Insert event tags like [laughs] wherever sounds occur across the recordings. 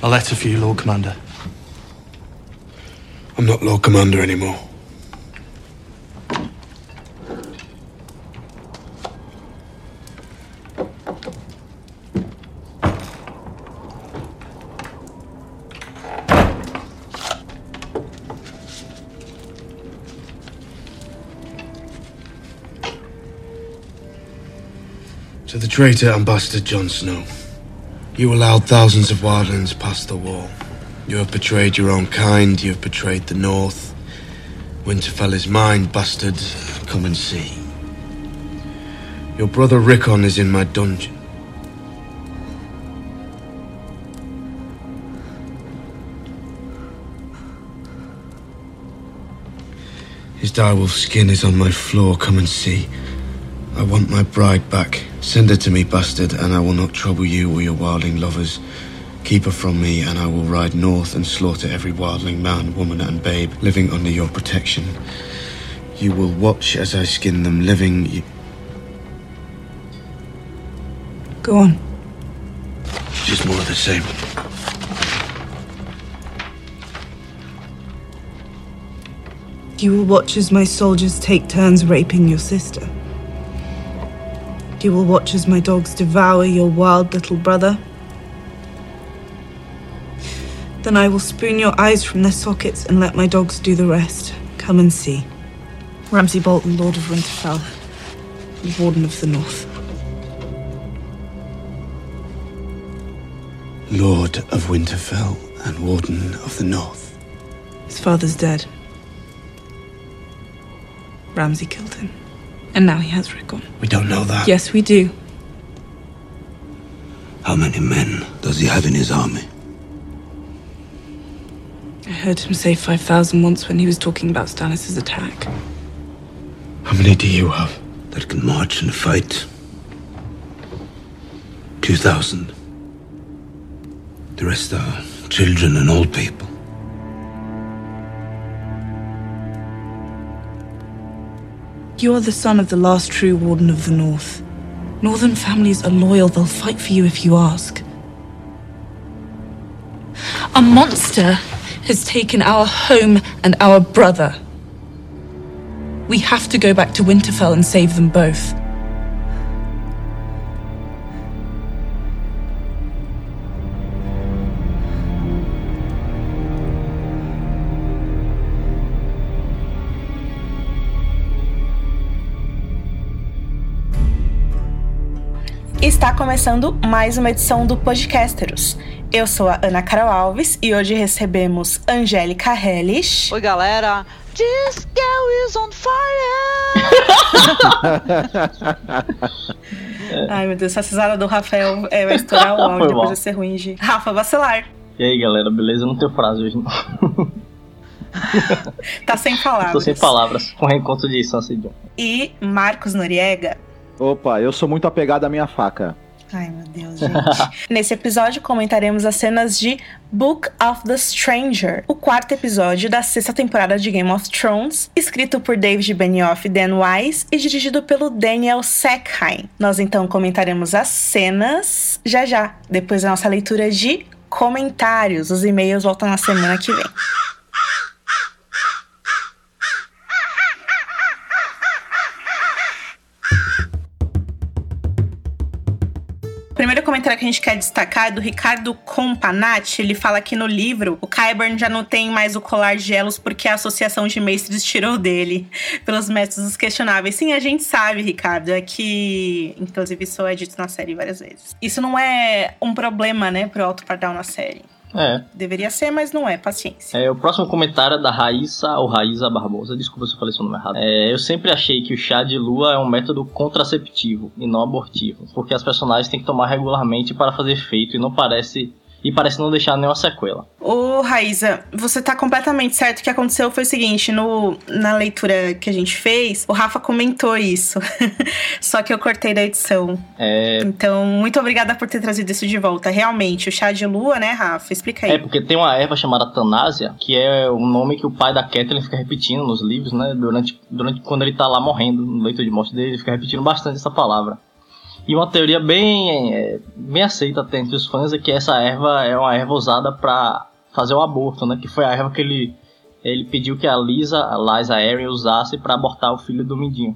A letter for you, Lord Commander. I'm not Lord Commander anymore. To the traitor Ambassador Jon Snow, you allowed thousands of wildlings past the wall. You have betrayed your own kind, you have betrayed the North. Winterfell is mine, bastard. Come and see. Your brother Rickon is in my dungeon. His direwolf skin is on my floor. Come and see. I want my bride back. Send her to me, bastard, and I will not trouble you or your wildling lovers. Keep her from me, and I will ride north and slaughter every wildling man, woman, and babe living under your protection. You will watch as I skin them living. You... Go on. Just more of the same. You will watch as my soldiers take turns raping your sister. You will watch as my dogs devour your wild little brother. Then I will spoon your eyes from their sockets and let my dogs do the rest. Come and see. Ramsay Bolton, Lord of Winterfell, and Warden of the North. Lord of Winterfell and Warden of the North. His father's dead. Ramsay killed him. And now he has Rickon. We don't know that. Yes, we do. How many men does he have in his army? I heard him say 5,000 once when he was talking about Stannis' attack. How many do you have? That can march and fight. Two thousand. The rest are children and old people. You are the son of the last true Warden of the North. Northern families are loyal, they'll fight for you if you ask. A monster has taken our home and our brother. We have to go back to Winterfell and save them both. Começando mais uma edição do Podcasteros. Eu sou a Ana Carol Alves e hoje recebemos Angélica Hellish. Oi, galera. This girl is on fire! Ai, meu Deus, essa risada do Rafael é, vai estourar o [laughs] áudio, depois vai ser ruim de... Rafa Bacelar, E aí, galera, beleza? Eu não tenho frase hoje, não. [laughs] tá sem palavras. Tô sem palavras com o reencontro de Sansa e John. E Marcos Noriega. Opa, eu sou muito apegado à minha faca. Ai, meu Deus, gente. [laughs] Nesse episódio comentaremos as cenas de Book of the Stranger, o quarto episódio da sexta temporada de Game of Thrones, escrito por David Benioff e Dan Wise e dirigido pelo Daniel Sackheim. Nós então comentaremos as cenas já já, depois da nossa leitura de comentários. Os e-mails voltam na semana que vem. Primeiro comentário que a gente quer destacar é do Ricardo Companati. Ele fala que no livro o Kyburn já não tem mais o colar de elos porque a associação de mestres tirou dele [laughs] pelos métodos questionáveis. Sim, a gente sabe, Ricardo, é que, inclusive, isso é dito na série várias vezes. Isso não é um problema, né, pro Alto Pardal na série. É, Deveria ser, mas não é, paciência. é, o próximo comentário é da Raíssa ou Raíza Barbosa. Desculpa se eu falei seu nome errado. É, eu sempre achei que o chá de lua é um método contraceptivo e não abortivo, porque as personagens têm que tomar regularmente para fazer efeito e não parece e parece não deixar nenhuma sequela. Ô, Raíza, você tá completamente certo. O que aconteceu foi o seguinte: no, na leitura que a gente fez, o Rafa comentou isso. [laughs] Só que eu cortei da edição. É, Então, muito obrigada por ter trazido isso de volta. Realmente, o chá de lua, né, Rafa? Explica aí. é porque tem uma erva chamada Tanásia, que é o nome que o pai da Catelyn fica repetindo nos livros, né? Durante, durante quando ele tá lá morrendo, no leito de morte dele, ele fica repetindo bastante essa palavra. E uma teoria bem, é, bem aceita até entre os fãs é que essa erva é uma erva usada para fazer o aborto, né? Que foi a erva que ele, ele pediu que a Lisa, a Liza Aaron usasse para abortar o filho do Mindinho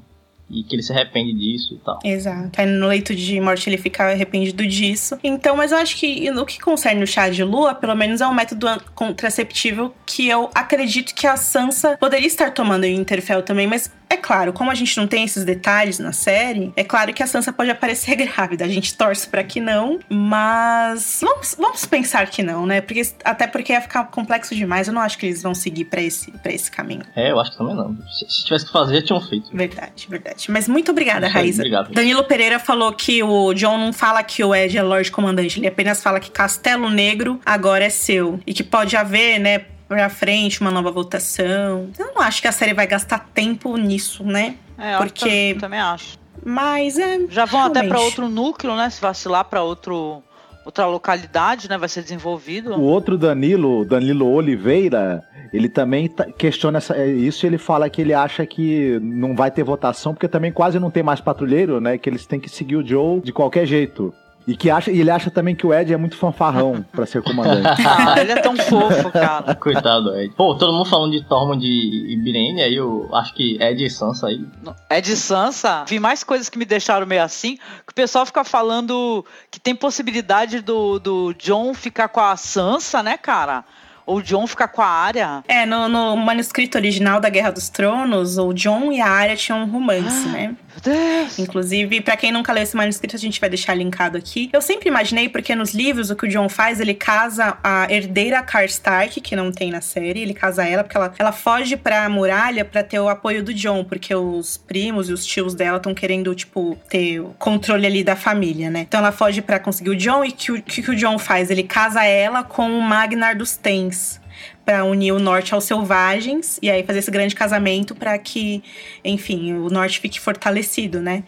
e que ele se arrepende disso e tal. Exato. Aí no leito de morte ele fica arrependido disso. Então, mas eu acho que no que concerne o chá de lua, pelo menos é um método contraceptivo que eu acredito que a Sansa poderia estar tomando em Interfell também, mas é claro, como a gente não tem esses detalhes na série, é claro que a Sansa pode aparecer [laughs] grávida. A gente torce para que não, mas vamos, vamos pensar que não, né? Porque até porque ia ficar complexo demais. Eu não acho que eles vão seguir para esse para esse caminho. É, eu acho que também não. Se, se tivesse que fazer, tinham feito. Verdade, verdade. Mas muito obrigada, aí, Raíza. obrigado. Danilo Pereira falou que o John não fala que o Ed é Lorde Comandante, ele apenas fala que Castelo Negro agora é seu e que pode haver, né? Pra frente, uma nova votação. Eu não acho que a série vai gastar tempo nisso, né? É, eu Porque- tam- também acho. Mas é. Já vão até pra realmente. outro núcleo, né? Se vacilar pra outro outra localidade, né? Vai ser desenvolvido. O outro Danilo, Danilo Oliveira, ele também tá- questiona essa- é, isso e ele fala que ele acha que não vai ter votação, porque também quase não tem mais patrulheiro, né? Que eles têm que seguir o Joe de qualquer jeito. E que acha, e ele acha também que o Ed é muito fanfarrão [laughs] pra ser comandante. [laughs] Ah, ele é tão fofo, cara. [laughs] Coitado, Ed. Pô, todo mundo falando de Tormund e Brienne, aí eu acho que Ed e Sansa aí. É de Sansa. Vi mais coisas que me deixaram meio assim. Que o pessoal fica falando que tem possibilidade do, do John ficar com a Sansa, né, cara? Ou o John ficar com a área. É, no, no manuscrito original da Guerra dos Tronos, o John e a Arya tinham um romance, né? Deus. Inclusive, pra quem nunca leu esse manuscrito, a gente vai deixar linkado aqui. Eu sempre imaginei, porque nos livros o que o John faz, ele casa a herdeira Karstark, que não tem na série, ele casa ela porque ela, ela foge pra muralha pra ter o apoio do John, porque os primos e os tios dela estão querendo, tipo, ter o controle ali da família, né? Então ela foge pra conseguir o John e que, o que o John faz? Ele casa ela com o Magnar dos Tens. Pra unir o norte aos selvagens e aí fazer esse grande casamento pra que, enfim, o norte fique fortalecido, né?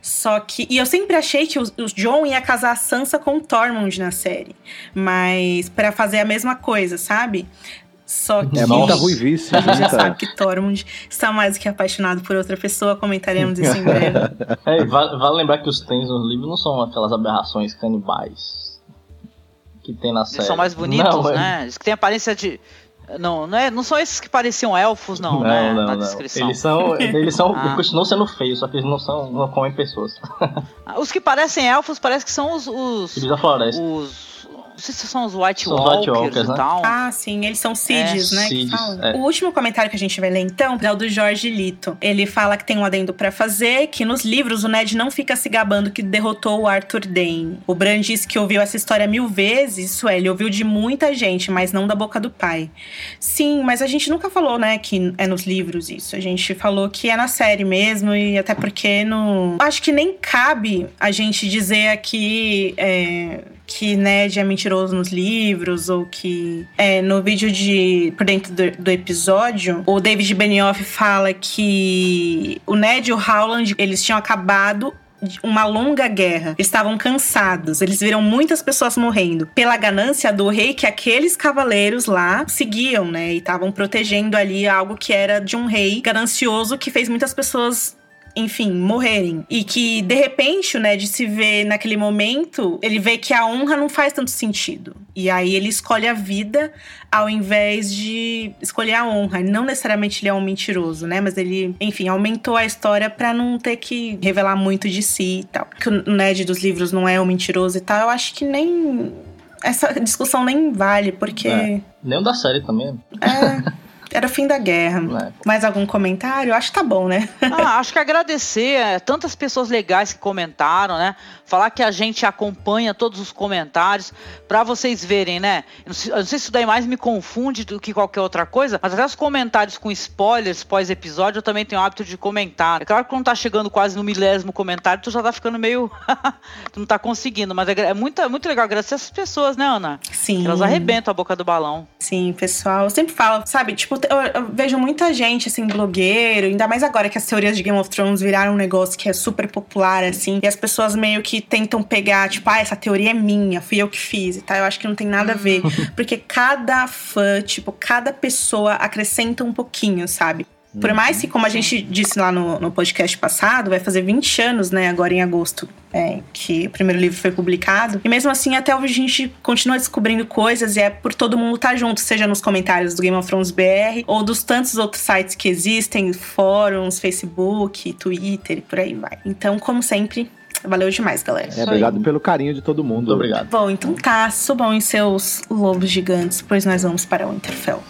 Só que. E eu sempre achei que o, o John ia casar a Sansa com o Tormund na série. Mas pra fazer a mesma coisa, sabe? Só que. É muita ruivice, A gente já muita- sabe que Tormund está mais do que apaixonado por outra pessoa. Comentaremos isso em breve. [laughs] É, vale, vale lembrar que os Tens nos livros não são aquelas aberrações canibais que tem na série. Eles são mais [laughs] bonitos, Não, né? Eles que têm aparência de. Não, não, é, não são esses que pareciam elfos, não, né? não, Na não. descrição. Eles são, [laughs] eles são Ah. continuam sendo feios, só que eles não são, não comem pessoas. Ah, Os que parecem elfos parece que são os. os, Filhos da floresta. os não sei se são os White São os Walkers, White Walkers, e né? tal. Ah, sim, eles são Sids, É, né? que Sids, falam. é. O último comentário que a gente vai ler, então, é o do Jorge Lito. Ele fala que tem um adendo pra fazer, que nos livros o Ned não fica se gabando que derrotou o Arthur Dane. O Bran diz que ouviu essa história mil vezes, isso é, ele ouviu de muita gente, mas não da boca do pai. Sim, mas a gente nunca falou, né, que é nos livros isso. A gente falou que é na série mesmo, e até porque não. Acho que nem cabe a gente dizer aqui. é, que Ned é mentiroso nos livros, ou que é, no vídeo de por dentro do, do episódio, o David Benioff fala que o Ned e o Howland eles tinham acabado uma longa guerra. Estavam cansados. Eles viram muitas pessoas morrendo pela ganância do rei que aqueles cavaleiros lá seguiam, né? E estavam protegendo ali algo que era de um rei ganancioso que fez muitas pessoas enfim, morrerem. E que, de repente, o Ned se vê naquele momento, ele vê que a honra não faz tanto sentido. E aí ele escolhe a vida ao invés de escolher a honra. Não necessariamente ele é um mentiroso, né? Mas ele, enfim, aumentou a história pra não ter que revelar muito de si e tal. Que o Ned dos livros não é um mentiroso e tal, eu acho que nem. Essa discussão nem vale, porque. É. Nem o da série também. é, [laughs] era o fim da guerra. né? Mais algum comentário? Acho que tá bom, né? Ah, acho que agradecer é, tantas pessoas legais que comentaram, né? Falar que a gente acompanha todos os comentários para vocês verem, né? Eu não, sei, eu não sei se isso daí mais me confunde do que qualquer outra coisa, mas até os comentários com spoilers pós-episódio eu também tenho o hábito de comentar. É claro que quando tá chegando quase no milésimo comentário, tu já tá ficando meio. [laughs] tu não tá conseguindo, mas é, é muito, é muito legal agradecer essas pessoas, né, Ana? Sim. Elas arrebentam a boca do balão. Sim, pessoal. Eu sempre falo, sabe? Tipo, eu, eu vejo muita gente, assim, blogueiro, ainda mais agora que as teorias de Game of Thrones viraram um negócio que é super popular, assim, e as pessoas meio que tentam pegar, tipo, ah, essa teoria é minha, fui eu que fiz e tal. Eu acho que não tem nada a ver. [laughs] Porque cada fã, tipo, cada pessoa acrescenta um pouquinho, sabe? Por mais que, como a gente disse lá no, no podcast passado, vai fazer 20 anos, né, agora em agosto, é, que o primeiro livro foi publicado. E mesmo assim, até hoje a gente continua descobrindo coisas e é por todo mundo estar tá junto, seja nos comentários do Game of Thrones BR ou dos tantos outros sites que existem, fóruns, Facebook, Twitter e por aí vai. Então, como sempre, Valeu demais, galera. É, obrigado pelo carinho de todo mundo. Muito obrigado. Bom, então tá, subam em seus lobos gigantes, pois nós vamos para o Winterfell.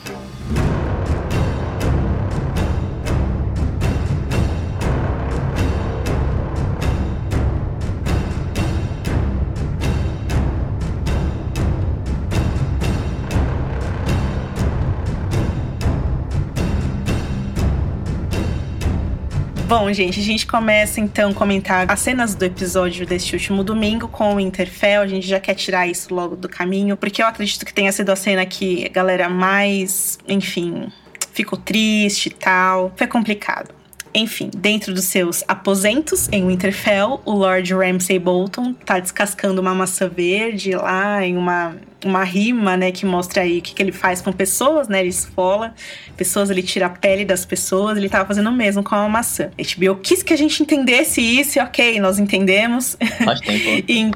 Bom, gente, a gente começa então a comentar as cenas do episódio deste último domingo com o Interfell. A gente já quer tirar isso logo do caminho, porque eu acredito que tenha sido a cena que a galera mais, enfim, ficou triste e tal. Foi complicado. Enfim, dentro dos seus aposentos em Winterfell, o Lord Ramsay Bolton tá descascando uma maçã verde lá em uma uma rima, né, que mostra aí o que, que ele faz com pessoas, né? Ele esfola pessoas, ele tira a pele das pessoas, ele tava fazendo o mesmo com a maçã. A HBO quis que a gente entendesse isso ok, nós entendemos. Faz tempo. [laughs] e,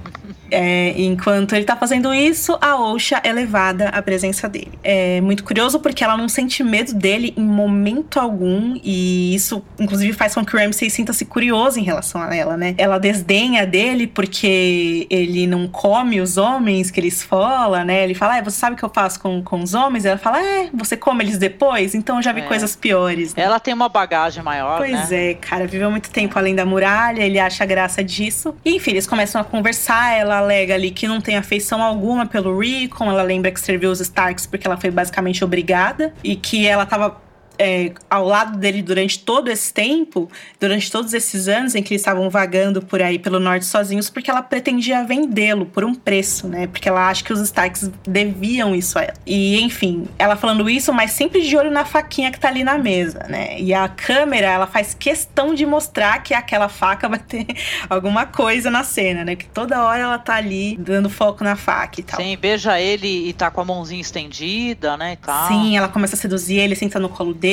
é, enquanto ele tá fazendo isso, a Osha é levada à presença dele. É muito curioso porque ela não sente medo dele em momento algum, e isso, inclusive, faz com que o Ramsay sinta-se curioso em relação a ela, né? Ela desdenha dele porque ele não come os homens que ele esfola, né? Ele fala, ah, você sabe o que eu faço com, com os homens? Ela fala, é, você come eles depois? Então eu já vi é. coisas piores. Né? Ela tem uma bagagem maior, Pois né? é, cara, viveu muito tempo além da muralha, ele acha graça disso. E, enfim, eles começam a conversar, ela alega ali que não tem afeição alguma pelo Rickon, ela lembra que serviu os Starks porque ela foi basicamente obrigada e que ela tava é, ao lado dele durante todo esse tempo, durante todos esses anos em que eles estavam vagando por aí pelo norte sozinhos, porque ela pretendia vendê-lo por um preço, né? Porque ela acha que os Starks deviam isso a ela. E enfim, ela falando isso, mas sempre de olho na faquinha que tá ali na mesa, né? E a câmera, ela faz questão de mostrar que aquela faca vai ter [laughs] alguma coisa na cena, né? Que toda hora ela tá ali dando foco na faca e tal. Sim, beija ele e tá com a mãozinha estendida, né? Tal. Sim, ela começa a seduzir ele, senta no colo dele,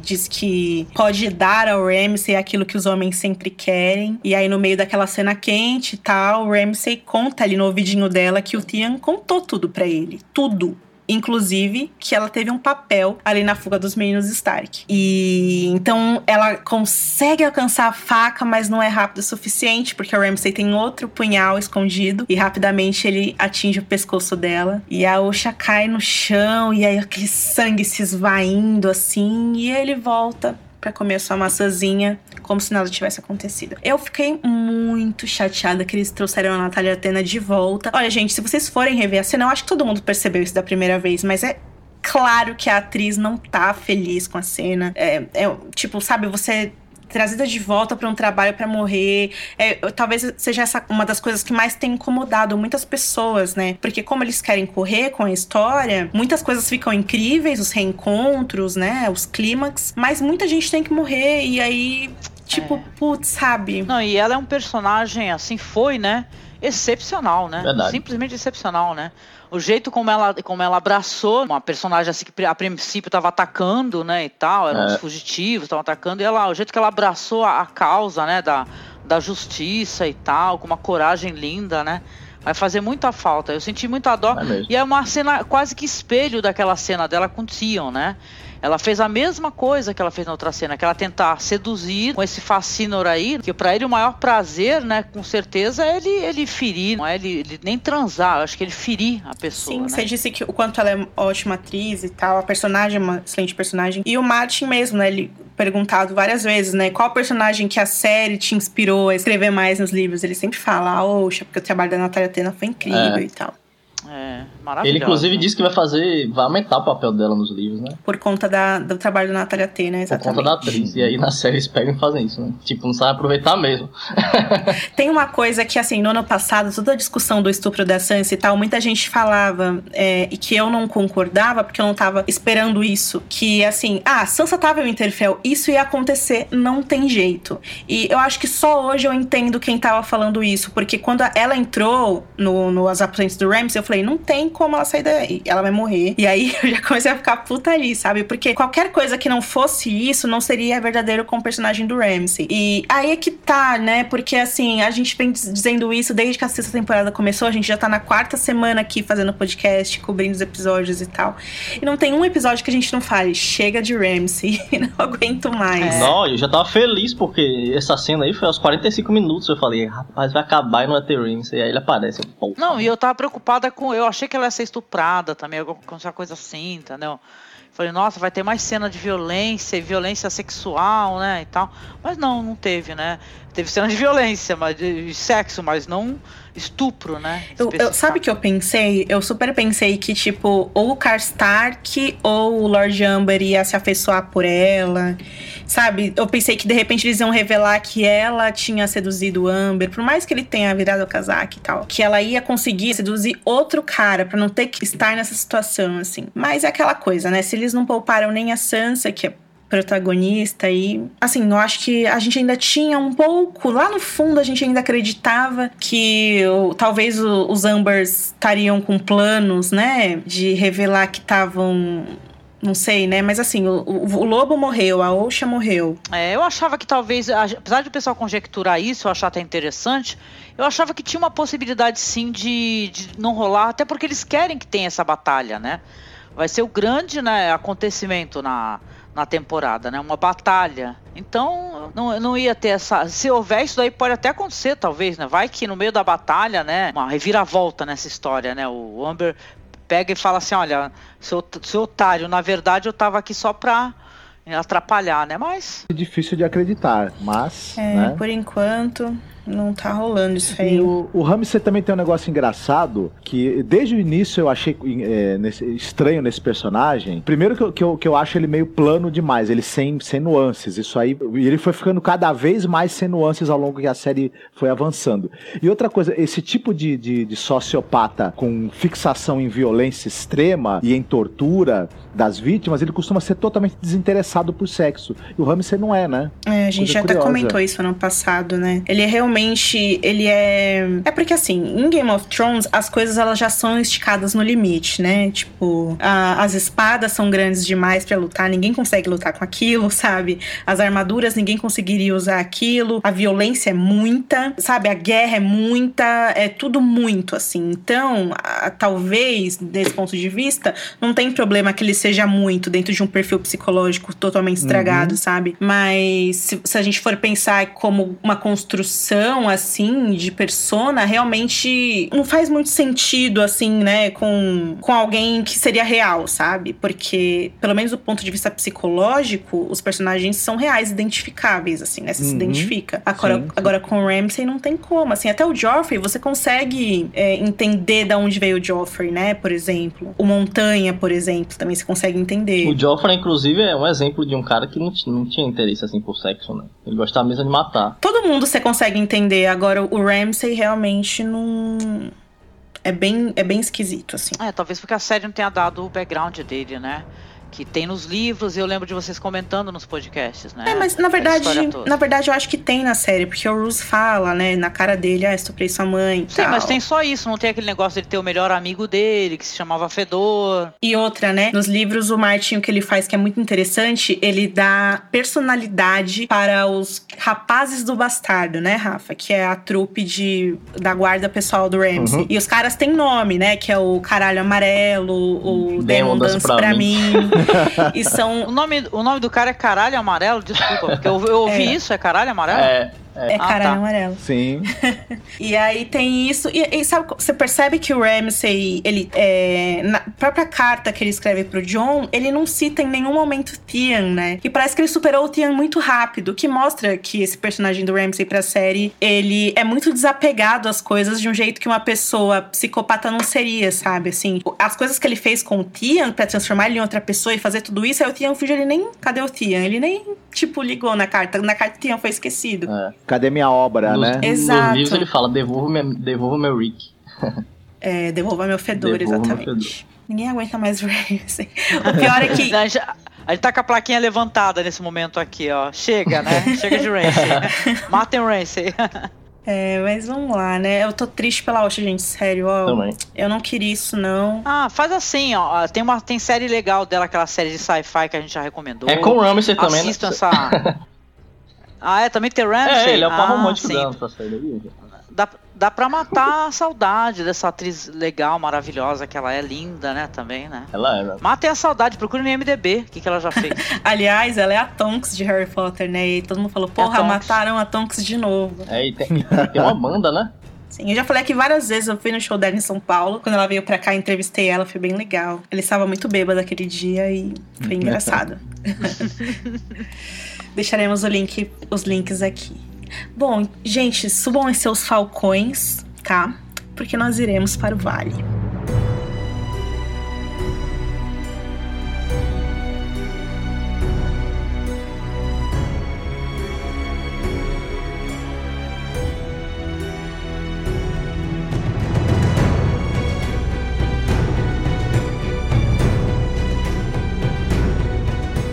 diz que pode dar ao Ramsay aquilo que os homens sempre querem. E aí, no meio daquela cena quente e tal, o Ramsay conta ali no ouvidinho dela que o Theon contou tudo para ele. Tudo inclusive que ela teve um papel ali na fuga dos meninos Stark. E então ela consegue alcançar a faca, mas não é rápido o suficiente, porque o Ramsay tem outro punhal escondido e rapidamente ele atinge o pescoço dela. E a Osha cai no chão e aí aquele sangue se esvaindo assim, e ele volta para comer sua maçãzinha, como se nada tivesse acontecido. Eu fiquei muito chateada que eles trouxeram a Natália Atena de volta. Olha, gente, se vocês forem rever a cena, eu acho que todo mundo percebeu isso da primeira vez, mas é claro que a atriz não tá feliz com a cena. É, é tipo, sabe, você trazida de volta para um trabalho para morrer. É, talvez seja essa uma das coisas que mais tem incomodado muitas pessoas, né? Porque como eles querem correr com a história, muitas coisas ficam incríveis, os reencontros, né? Os clímax, mas muita gente tem que morrer e aí tipo, é. putz, sabe? Não, e ela é um personagem assim foi, né? Excepcional, né? Verdade. Simplesmente excepcional, né? o jeito como ela, como ela abraçou uma personagem assim que a princípio estava atacando, né, e tal, eram é. os fugitivos, estavam atacando, e ela, o jeito que ela abraçou a, a, causa, né, da, da justiça e tal, com uma coragem linda, né, vai fazer muita falta. Eu senti muita dó. É e é uma cena quase que espelho daquela cena dela com Tion, né? Ela fez a mesma coisa que ela fez na outra cena, que ela tentar seduzir com esse fascínor aí, que para ele o maior prazer, né, com certeza, é ele, ele ferir, não é ele, ele nem transar, acho que ele ferir a pessoa. Sim, né? você disse que o quanto ela é ótima atriz e tal, a personagem é uma excelente personagem. E o Martin mesmo, né, ele perguntado várias vezes, né? Qual personagem que a série te inspirou a escrever mais nos livros? Ele sempre fala, ah, oxa, porque o trabalho da Natália Tena foi incrível é. e tal. É, Ele, inclusive, disse que vai fazer. Vai aumentar o papel dela nos livros, né? Por conta da, do trabalho da Natália T, né? Exatamente. Por conta da atriz. E aí na série eles pegam e fazem isso, né? Tipo, não sabe aproveitar mesmo. [laughs] Tem uma coisa que, assim, no ano passado, toda a discussão do estupro da Sansa e tal, muita gente falava, é, e que eu não concordava, porque eu não tava esperando isso. Que, assim, ah, Sansa tava em Winterfell, isso ia acontecer, não tem jeito. E eu acho que só hoje eu entendo quem tava falando isso, porque quando ela entrou no, no As Aposentos do Ramsay, eu falei, falei, não tem como ela sair daí. Ela vai morrer. E aí [laughs] eu já comecei a ficar puta ali, sabe? Porque qualquer coisa que não fosse isso não seria verdadeiro com o personagem do Ramsey. E aí é que tá, né? Porque assim, a gente vem dizendo isso desde que a sexta temporada começou. A gente já tá na quarta semana aqui fazendo podcast, cobrindo os episódios e tal. E não tem um episódio que a gente não fale, chega de Ramsey, [laughs] não aguento mais. É. Não, eu já tava feliz porque essa cena aí foi aos 45 minutos. Eu falei, rapaz, vai acabar e não vai ter Ramsey. Aí ele aparece. Pô, não, e eu tava preocupada com. Eu achei que ela ia ser estuprada também, alguma coisa assim, entendeu? Falei, nossa, vai ter mais cena de violência violência sexual, né, e tal. Mas não, não teve, né? Teve cena de violência, mas de sexo, mas não estupro, né? Eu, eu, sabe o que eu pensei? Eu super pensei que, tipo, ou o Karstark ou o Lord Amber ia se afeiçoar por ela. Sabe? Eu pensei que de repente eles iam revelar que ela tinha seduzido o Amber, por mais que ele tenha virado o casaco e tal. Que ela ia conseguir seduzir outro cara para não ter que estar nessa situação, assim. Mas é aquela coisa, né? Se eles não pouparam nem a Sansa, que é protagonista e assim, eu acho que a gente ainda tinha um pouco, lá no fundo a gente ainda acreditava que talvez os Ambers estariam com planos, né, de revelar que estavam não sei, né? Mas assim, o, o, o, lobo morreu, a Osha morreu. É, eu achava que talvez, apesar de o pessoal conjecturar isso, eu achar até interessante, eu achava que tinha uma possibilidade sim de, de não rolar, até porque eles querem que tenha essa batalha, né? Vai ser o grande né, acontecimento na, na temporada, né? Uma batalha. Então, não, não ia ter essa. Se houver, isso daí pode até acontecer, talvez, né? Vai que no meio da batalha, né? Uma reviravolta nessa história, né? O Amber pega e fala assim: olha, seu, seu otário, na verdade eu tava aqui só pra atrapalhar, né? Mas. É difícil de acreditar, mas. É, né? por enquanto não tá rolando isso aí. E o, o Ramsey também tem um negócio engraçado que desde o início eu achei é, nesse, estranho nesse personagem. Primeiro que eu, que eu, que, eu, acho ele meio plano demais, ele sem, sem nuances. Isso aí, ele foi ficando cada vez mais sem nuances ao longo que a série foi avançando. E outra coisa, esse tipo de, de, de sociopata com fixação em violência extrema e em tortura das vítimas, ele costuma ser totalmente desinteressado por sexo. E o Ramsey não é, né? É, a gente já até comentou isso ano passado, né? Ele é realmente realmente ele é. É porque assim, em Game of Thrones, as coisas elas já são esticadas no limite, né? Tipo, a, as espadas são grandes demais para lutar, ninguém consegue lutar com aquilo, [laughs] sabe? As armaduras, ninguém conseguiria usar aquilo. A violência é muita, sabe? A guerra é muita, é tudo muito, assim. Então, a, talvez, desse ponto de vista, não tem problema que ele seja muito dentro de um perfil psicológico totalmente estragado, uhum. sabe? Mas se, se a gente for pensar como uma construção assim de persona realmente não faz muito sentido assim, né, com, com alguém que seria real, sabe? Porque pelo menos do ponto de vista psicológico, os personagens são reais, identificáveis assim, né? Você uhum. se identifica. Agora, sim, agora com o Ramsay não tem como, assim, até o Joffrey você consegue é, entender da onde veio o Joffrey, né, por exemplo. O Montanha, por exemplo, também você consegue entender. O Joffrey inclusive é um exemplo de um cara que não, não tinha interesse assim por sexo, né? Ele gostava mesmo de matar. Todo mundo você consegue entender entender. Agora, o Ramsey realmente não. É bem, é bem esquisito, assim. É, talvez porque a série não tenha dado o background dele, né? Que tem nos livros, e eu lembro de vocês comentando nos podcasts, né? É, mas na verdade, na verdade eu acho que tem na série, porque o Bruce fala, né, na cara dele, ah, estuprei sua mãe. Sim, tal. mas tem só isso, não tem aquele negócio de ter o melhor amigo dele, que se chamava Fedor. E outra, né? Nos livros, o Martin, o que ele faz que é muito interessante, ele dá personalidade para os rapazes do bastardo, né, Rafa? Que é a trupe de, da guarda pessoal do Ramsey. Uhum. E os caras têm nome, né? Que é o Caralho Amarelo, o Demon, Demon Dance pra, pra mim. mim. [laughs] [laughs] e são. O nome, o nome do cara é Caralho Amarelo? Desculpa, porque eu, eu ouvi é. isso, é Caralho Amarelo? É. É, é caralho tá. amarelo. Sim. [laughs] e aí tem isso. E, e, sabe, você percebe que o Ramsey, ele. É, na própria carta que ele escreve pro John, ele não cita em nenhum momento Tian, né? E parece que ele superou o Tian muito rápido, que mostra que esse personagem do Ramsey pra série, ele é muito desapegado às coisas de um jeito que uma pessoa psicopata não seria, sabe? Assim, as coisas que ele fez com o Tian pra transformar ele em outra pessoa e fazer tudo isso, aí o Tian fugiu, ele nem. Cadê o Tian? Ele nem, tipo, ligou na carta. Na carta o Tian foi esquecido. É cadê minha obra, nos, né? Exato. Nos livros ele fala, devolva meu, devolva meu Rick. [laughs] é, devolva meu fedor, devolva exatamente. Meu fedor. Ninguém aguenta mais o Ramsey. O pior é que... [laughs] a, gente, tá com a plaquinha levantada nesse momento aqui, ó. Chega, né? [laughs] Chega de Ramsey. Matem o Ramsey. É, mas vamos lá, né? Eu tô triste pela Osha, gente, sério, ó. Também. Eu não queria isso, não. Ah, faz assim, ó. Tem uma tem série legal dela, aquela série de sci-fi que a gente já recomendou. É com o Ramsey também, né? Assistam essa. Ah, é, também tem Ramsey? É, ele é o par ah, romântico sim. dela nessa série aí. Dá, dá pra matar a saudade dessa atriz legal, maravilhosa, que ela é linda, né, também, né? Ela é, né? Matem a saudade, procure no IMDB, o que, que ela já fez. [laughs] Aliás, ela é a Tonks de Harry Potter, né? E todo mundo falou, porra, Tonks. mataram a Tonks de novo. É, e tem, tem uma banda, né? Sim, eu já falei aqui várias vezes, eu fui no show dela em São Paulo. Quando ela veio pra cá, entrevistei ela, foi bem legal. Ela estava muito bêbada aquele dia e foi [laughs] engraçado. [laughs] Deixaremos o link, os links aqui. Bom, gente, subam em seus falcões, tá? Porque nós iremos para o vale.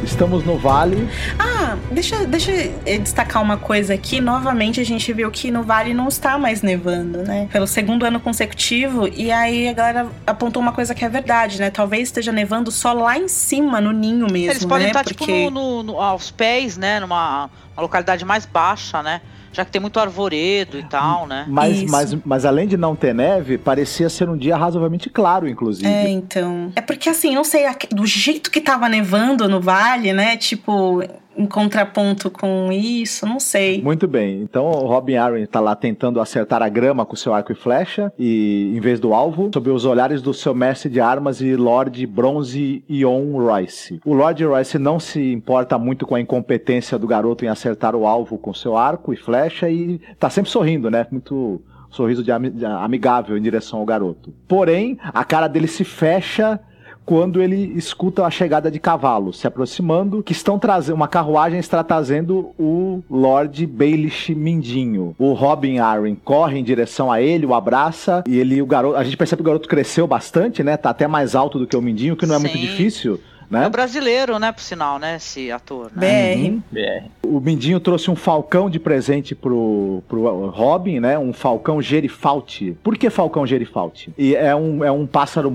Estamos no vale. Ah, deixa, deixa eu destacar uma coisa aqui. Novamente, a gente viu que no Vale não está mais nevando, né? Pelo segundo ano consecutivo. E aí a galera apontou uma coisa que é verdade, né? Talvez esteja nevando só lá em cima, no ninho mesmo. Eles podem né? estar, tipo, no, no- no- aos pés, né? Numa uma localidade mais baixa, né? Já que tem muito arvoredo e tal, né? Mas, Isso. mas, mas além de não ter neve, parecia ser um dia razoavelmente claro, inclusive. É, então. É porque assim, não sei, do jeito que tava nevando no vale, né? Tipo, em contraponto com isso, não sei. Muito bem. Então o Robin Arryn tá lá tentando acertar a grama com seu arco e flecha, e em vez do alvo, sob os olhares do seu mestre de armas e Lord Bronze Ion Royce. O Lord Royce não se importa muito com a incompetência do garoto em acertar o alvo com seu arco e flecha e tá sempre sorrindo, né? Muito sorriso de amigável em direção ao garoto. Porém, a cara dele se fecha quando ele escuta a chegada de cavalos se aproximando, que estão trazendo uma carruagem está trazendo o Lord Baelish Mindinho. O Robin Arryn corre em direção a ele, o abraça e ele o garoto, a gente percebe que o garoto cresceu bastante, né? Tá até mais alto do que o Mindinho, que não é muito Sim. É difícil, né? brasileiro, né, por sinal, né? Esse ator, né? BR. BR. O Mindinho trouxe um falcão de presente pro, pro Robin, né? Um falcão gerifalte. Por que falcão gerifalte? E é um, é um pássaro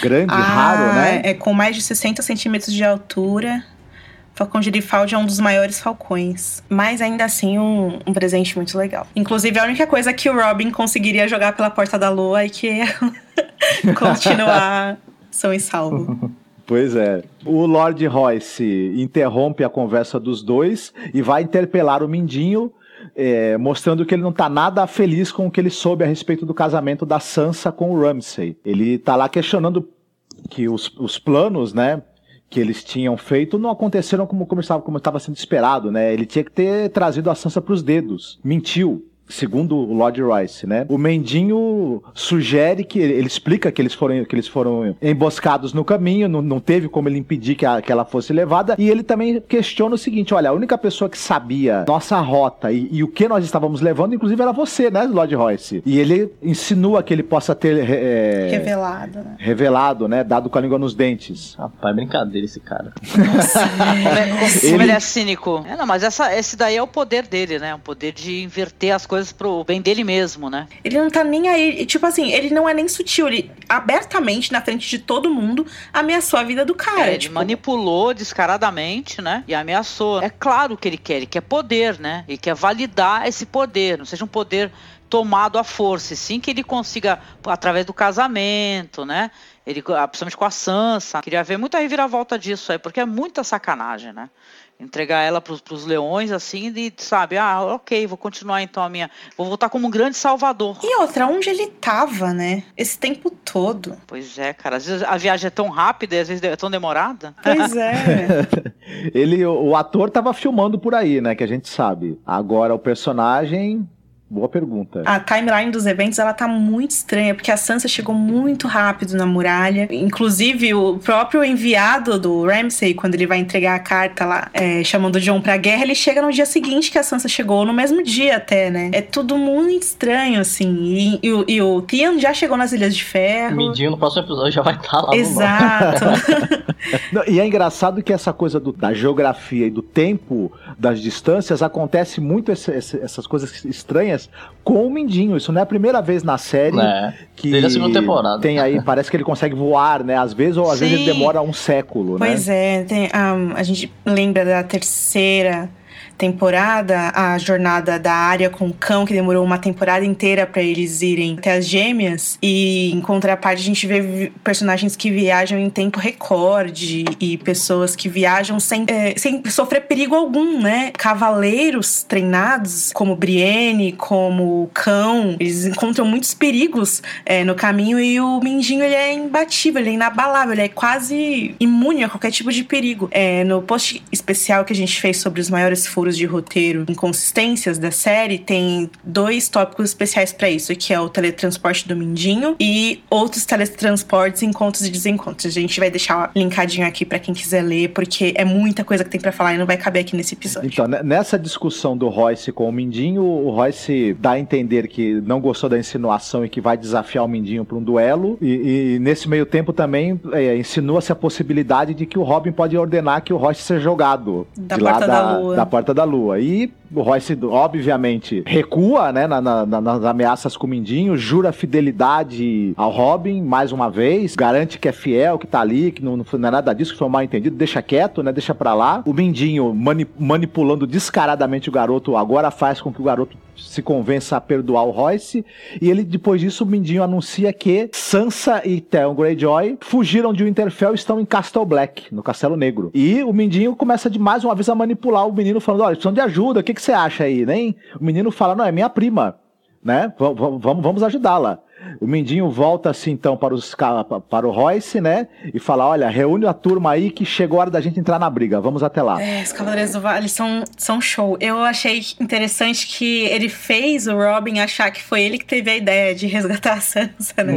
grande, raro, né? É com mais de 60 centímetros de altura. Falcão Girifaldi é um dos maiores falcões. Mas ainda assim, um, um presente muito legal. Inclusive, a única coisa que o Robin conseguiria jogar pela porta da lua e que é [laughs] continuar [laughs] são e salvo. [laughs] Pois é. O Lord Royce interrompe a conversa dos dois e vai interpelar o Mindinho, é, mostrando que ele não tá nada feliz com o que ele soube a respeito do casamento da Sansa com o Ramsay. Ele tá lá questionando que os, os planos, né? Que eles tinham feito não aconteceram como como estava, como estava sendo esperado, né? Ele tinha que ter trazido a Sansa pros dedos. Mentiu. Segundo o Lord Royce, né? O Mendinho sugere que ele, ele explica que eles foram que eles foram emboscados no caminho, não, não teve como ele impedir que, a- que ela fosse levada. E ele também questiona o seguinte: olha, a única pessoa que sabia nossa rota e, e o que nós estávamos levando, inclusive, era você, né, Lord Royce? E ele insinua que ele possa ter é, Revelado, né? revelado, né, dado com a língua nos dentes. Rapaz, brincadeira esse cara. [laughs] Como, é, Ele- ele é cínico. É, não, mas essa, esse daí é o poder dele, né? O poder de inverter as coisas pro bem dele mesmo, né? Ele não tá nem aí. Tipo assim, ele não é nem sutil. Ele abertamente, na frente de todo mundo, ameaçou a vida do cara. É, ele tipo, manipulou descaradamente, né? E ameaçou. É claro que ele quer, ele quer poder, né? Ele quer validar esse poder, não seja um poder tomado à força, e sim que ele consiga, através do casamento, né? Ele, ah, principalmente com a Sansa, queria ver muita reviravolta disso aí, porque é muita sacanagem, né? Entregar ela pros, pros leões assim e sabe, ah, ok, vou continuar então a minha. Vou voltar como um grande salvador. E outra, onde ele tava, né? Esse tempo todo. Pois é, cara, às vezes a viagem é tão rápida e às vezes é tão demorada. Pois é. [laughs] Ele, o, o ator tava filmando por aí, né, que a gente sabe. Agora o personagem, boa pergunta. A timeline dos eventos, ela tá muito estranha, porque a Sansa chegou muito rápido na muralha. Inclusive, o próprio enviado do Ramsay, quando ele vai entregar a carta lá, é, chamando o John pra guerra, ele chega no dia seguinte que a Sansa chegou, no mesmo dia até, né? É tudo muito estranho, assim. E, e o- e o Theon já chegou nas Ilhas de Ferro. Midinho no próximo episódio já vai estar lá no Exato. [laughs] Não, e é engraçado que essa coisa do- da geografia e do tempo das distâncias acontece muito esse- esse- essas coisas estranhas com o Mindinho. Isso não é a primeira vez na série É. que Desde a segunda temporada. tem aí, parece que ele consegue voar, né? Às vezes, ou às vezes ele Sim. demora um século, Pois né? é, tem, um, a gente lembra da terceira temporada, a jornada da área com o cão, que demorou uma temporada inteira pra eles irem até as gêmeas. E em contraparte, a gente vê personagens que viajam em tempo recorde e pessoas que viajam sem, eh, sem sofrer perigo algum, né? Cavaleiros treinados, como Brienne, como cão, eles encontram muitos perigos eh, no caminho e o Mindinho ele é imbatível, ele é inabalável, ele é quase imune a qualquer tipo de perigo. Eh, no post especial que a gente fez sobre os maiores furos de roteiro, inconsistências da série, tem dois tópicos especiais pra isso, que é o teletransporte do Mindinho e outros teletransportes, encontros e desencontros. A gente vai deixar linkadinho aqui pra quem quiser ler, porque é muita coisa que tem pra falar e não vai caber aqui nesse episódio. Então, nessa discussão do Royce com o Mindinho, o Royce dá a entender que não gostou da insinuação e que vai desafiar o Mindinho para um duelo. E, e nesse meio tempo também é, insinua-se a possibilidade de que o Robin pode ordenar que o Royce seja jogado Da de lá Porta da Lua. da Porta da Lua. E o Royce, obviamente, recua né, na- na- na- nas ameaças com o Mindinho, jura fidelidade ao Robin mais uma vez, garante que é fiel, que tá ali, que não, não é nada disso, que foi um mal entendido, deixa quieto, né? Deixa pra lá. O Mindinho mani- manipulando descaradamente o garoto, agora faz com que o garoto se convença a perdoar o Royce. E ele, depois disso, o Mindinho anuncia que Sansa e Theon Greyjoy fugiram de Winterfell e estão em Castle Black, no Castelo Negro. E o Mindinho começa de mais uma vez a manipular o menino, falando: olha, precisam de ajuda, o que, que você acha aí? Nem? O menino fala: não, é minha prima, né? V- vamos, vamos ajudá-la. O Mindinho volta assim então para, os, para o Royce, né? E fala: olha, reúne a turma aí que chegou a hora da gente entrar na briga, vamos até lá. É, os Cavaleiros do Vale são, são show. Eu achei interessante que ele fez o Robin achar que foi ele que teve a ideia de resgatar a Sansa, né?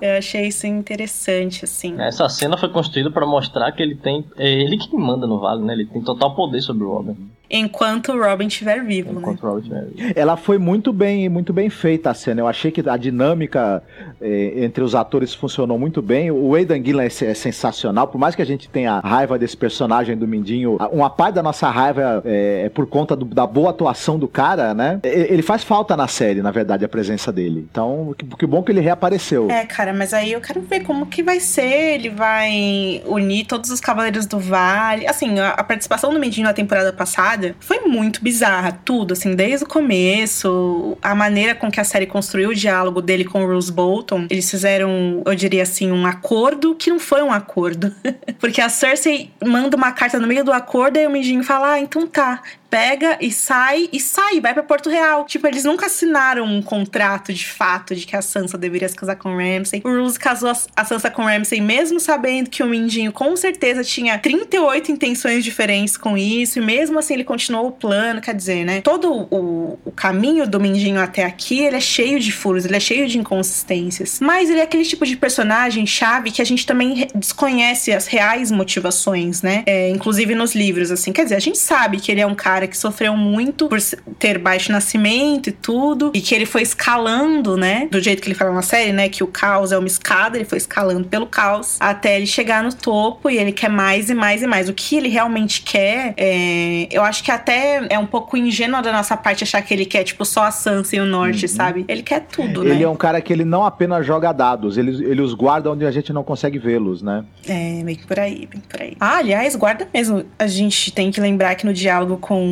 Eu achei isso interessante, assim. Essa cena foi construída pra mostrar que ele tem. É ele que manda no vale, né? Ele tem total poder sobre o Robin. Enquanto o Robin estiver vivo, né? Enquanto o Robin tiver- Ela foi muito bem, muito bem feita a cena. Eu achei que a dinâmica eh, entre os atores funcionou muito bem. O Aidan Gillen é, é sensacional. Por mais que a gente tenha raiva desse personagem do Mindinho, a- uma parte da nossa raiva é, é por conta do- da boa atuação do cara, né? E- Ele faz falta na série, na verdade, a presença dele. Então, que, que bom que ele reapareceu. É, cara, mas aí eu quero ver como que vai ser. Ele vai unir todos os Cavaleiros do Vale. Assim, a, a participação do Mindinho na temporada passada foi muito bizarra. Tudo, assim, desde o começo. A maneira com que a série construiu o diálogo dele com o Rose Bolton. Eles fizeram, eu diria assim, um acordo que não foi um acordo. [laughs] Porque a Cersei manda uma carta no meio do acordo e o Mindinho fala: Ah, então tá pega e sai e sai, vai pra Porto Real. Tipo, eles nunca assinaram um contrato de fato de que a Sansa deveria se casar com o Ramsay. O Rose casou a- Sansa com o Ramsay mesmo sabendo que o Mindinho com certeza tinha 38 intenções diferentes com isso, e mesmo assim ele continuou o plano, quer dizer, né? Todo o, o caminho do Mindinho até aqui, ele é cheio de furos, ele é cheio de inconsistências. Mas ele é aquele tipo de personagem chave que a gente também desconhece as reais motivações, né? É, inclusive nos livros, assim. Quer dizer, a gente sabe que ele é um cara que sofreu muito por ter baixo nascimento e tudo, e que ele foi escalando, né? Do jeito que ele fala na série, né? Que o caos é uma escada, ele foi escalando pelo caos até ele chegar no topo e ele quer mais e mais e mais. O que ele realmente quer, é, eu acho que até é um pouco ingênuo da nossa parte achar que ele quer, tipo, só a Sansa e o norte, sabe? Ele quer tudo, né? Ele é um cara que ele não apenas joga dados, ele, ele os guarda onde a gente não consegue vê-los, né? É, bem por aí, bem por aí. Ah, aliás, guarda mesmo. A gente tem que lembrar que no diálogo com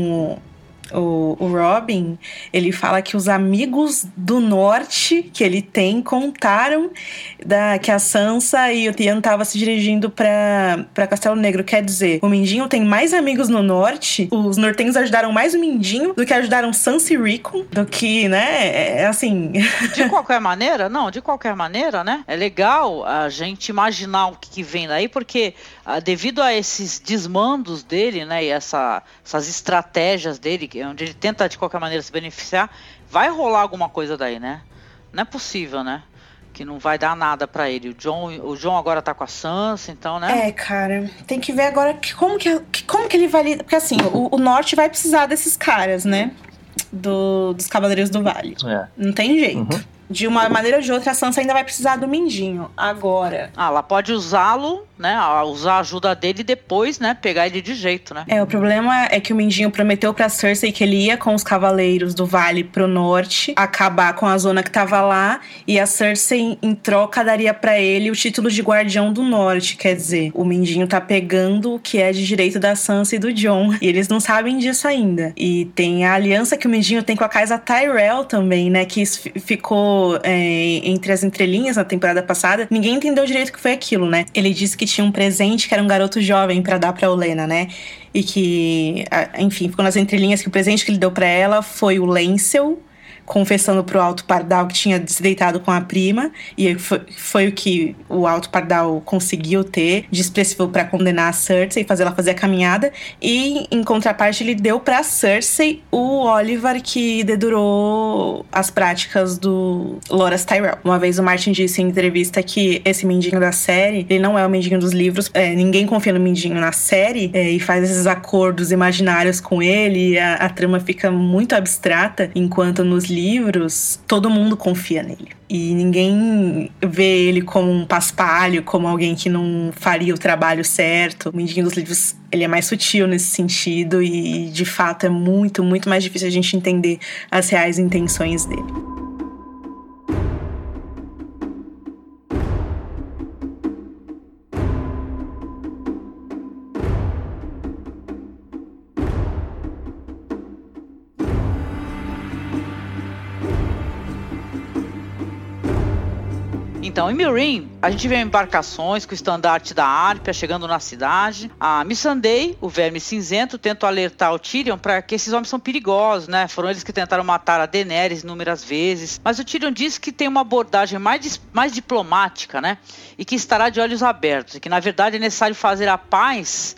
o, o Robin, ele fala que os amigos do norte que ele tem contaram da, que a Sansa e o Theon estavam se dirigindo pra Castelo Negro. Quer dizer, o Mindinho tem mais amigos no norte, os nortenhos ajudaram mais o Mindinho do que ajudaram Sansa e Rickon, do que, né, é assim... De qualquer maneira, não, de qualquer maneira, né? É legal a gente imaginar o que, que vem daí, porque devido a esses desmandos dele, né, e essa, essas estratégias dele, que- onde ele tenta de qualquer maneira se beneficiar, vai rolar alguma coisa daí, né? Não é possível, né? Que não vai dar nada pra ele. O John, o John agora tá com a Sansa, então, né? É, cara, tem que ver agora que- como que, que- como que ele vai lidar. Porque assim, o, o norte vai precisar desses caras, né? Do, dos Cavaleiros do Vale. É. Não tem jeito. De uma maneira ou de outra, a Sansa ainda vai precisar do Mindinho. Agora. Ah, ela pode usá-lo né, usar a ajuda dele e depois, né, pegar ele de jeito, né? É, o problema é que o Mindinho prometeu pra Cersei que ele ia com os cavaleiros do vale pro norte, acabar com a zona que tava lá, e a Cersei, em troca, daria para ele o título de Guardião do Norte. Quer dizer, o Mindinho tá pegando o que é de direito da Sansa e do John, e eles não sabem disso ainda. E tem a aliança que o Mindinho tem com a casa Tyrell também, né, que ficou é, entre as entrelinhas na temporada passada. Ninguém entendeu direito o que foi aquilo, né? Ele disse que tinha um presente que era um garoto jovem para dar para Olena, né? E que, enfim, ficou nas entrelinhas que o presente que ele deu para ela foi o Lancel, confessando pro Alto Pardal que tinha se deitado com a prima, e foi, foi o que o Alto Pardal conseguiu ter de expressivo para condenar a Cersei e fazer ela fazer a caminhada, e em contraparte ele deu para Cersei o Oliver que dedurou as práticas do Loras Tyrell. Uma vez o Martin disse em entrevista que esse mendinho da série, ele não é o mendinho dos livros, é, ninguém confia no mendinho na série é, e faz esses acordos imaginários com ele, a, a trama fica muito abstrata, enquanto nos livros livros, todo mundo confia nele. E ninguém vê ele como um paspalho, como alguém que não faria o trabalho certo. O Mindinho dos livros, ele é mais sutil nesse sentido e, de fato, é muito, muito mais difícil a gente entender as reais intenções dele. Então, em Mirin, a gente vê embarcações com o estandarte da Árpia chegando na cidade. A Missandei, o verme cinzento, tenta alertar o Tyrion para que esses homens são perigosos, né? Foram eles que tentaram matar a Daenerys inúmeras vezes. Mas o Tyrion diz que tem uma abordagem mais, mais diplomática, né? E que estará de olhos abertos. E que, na verdade, é necessário fazer a paz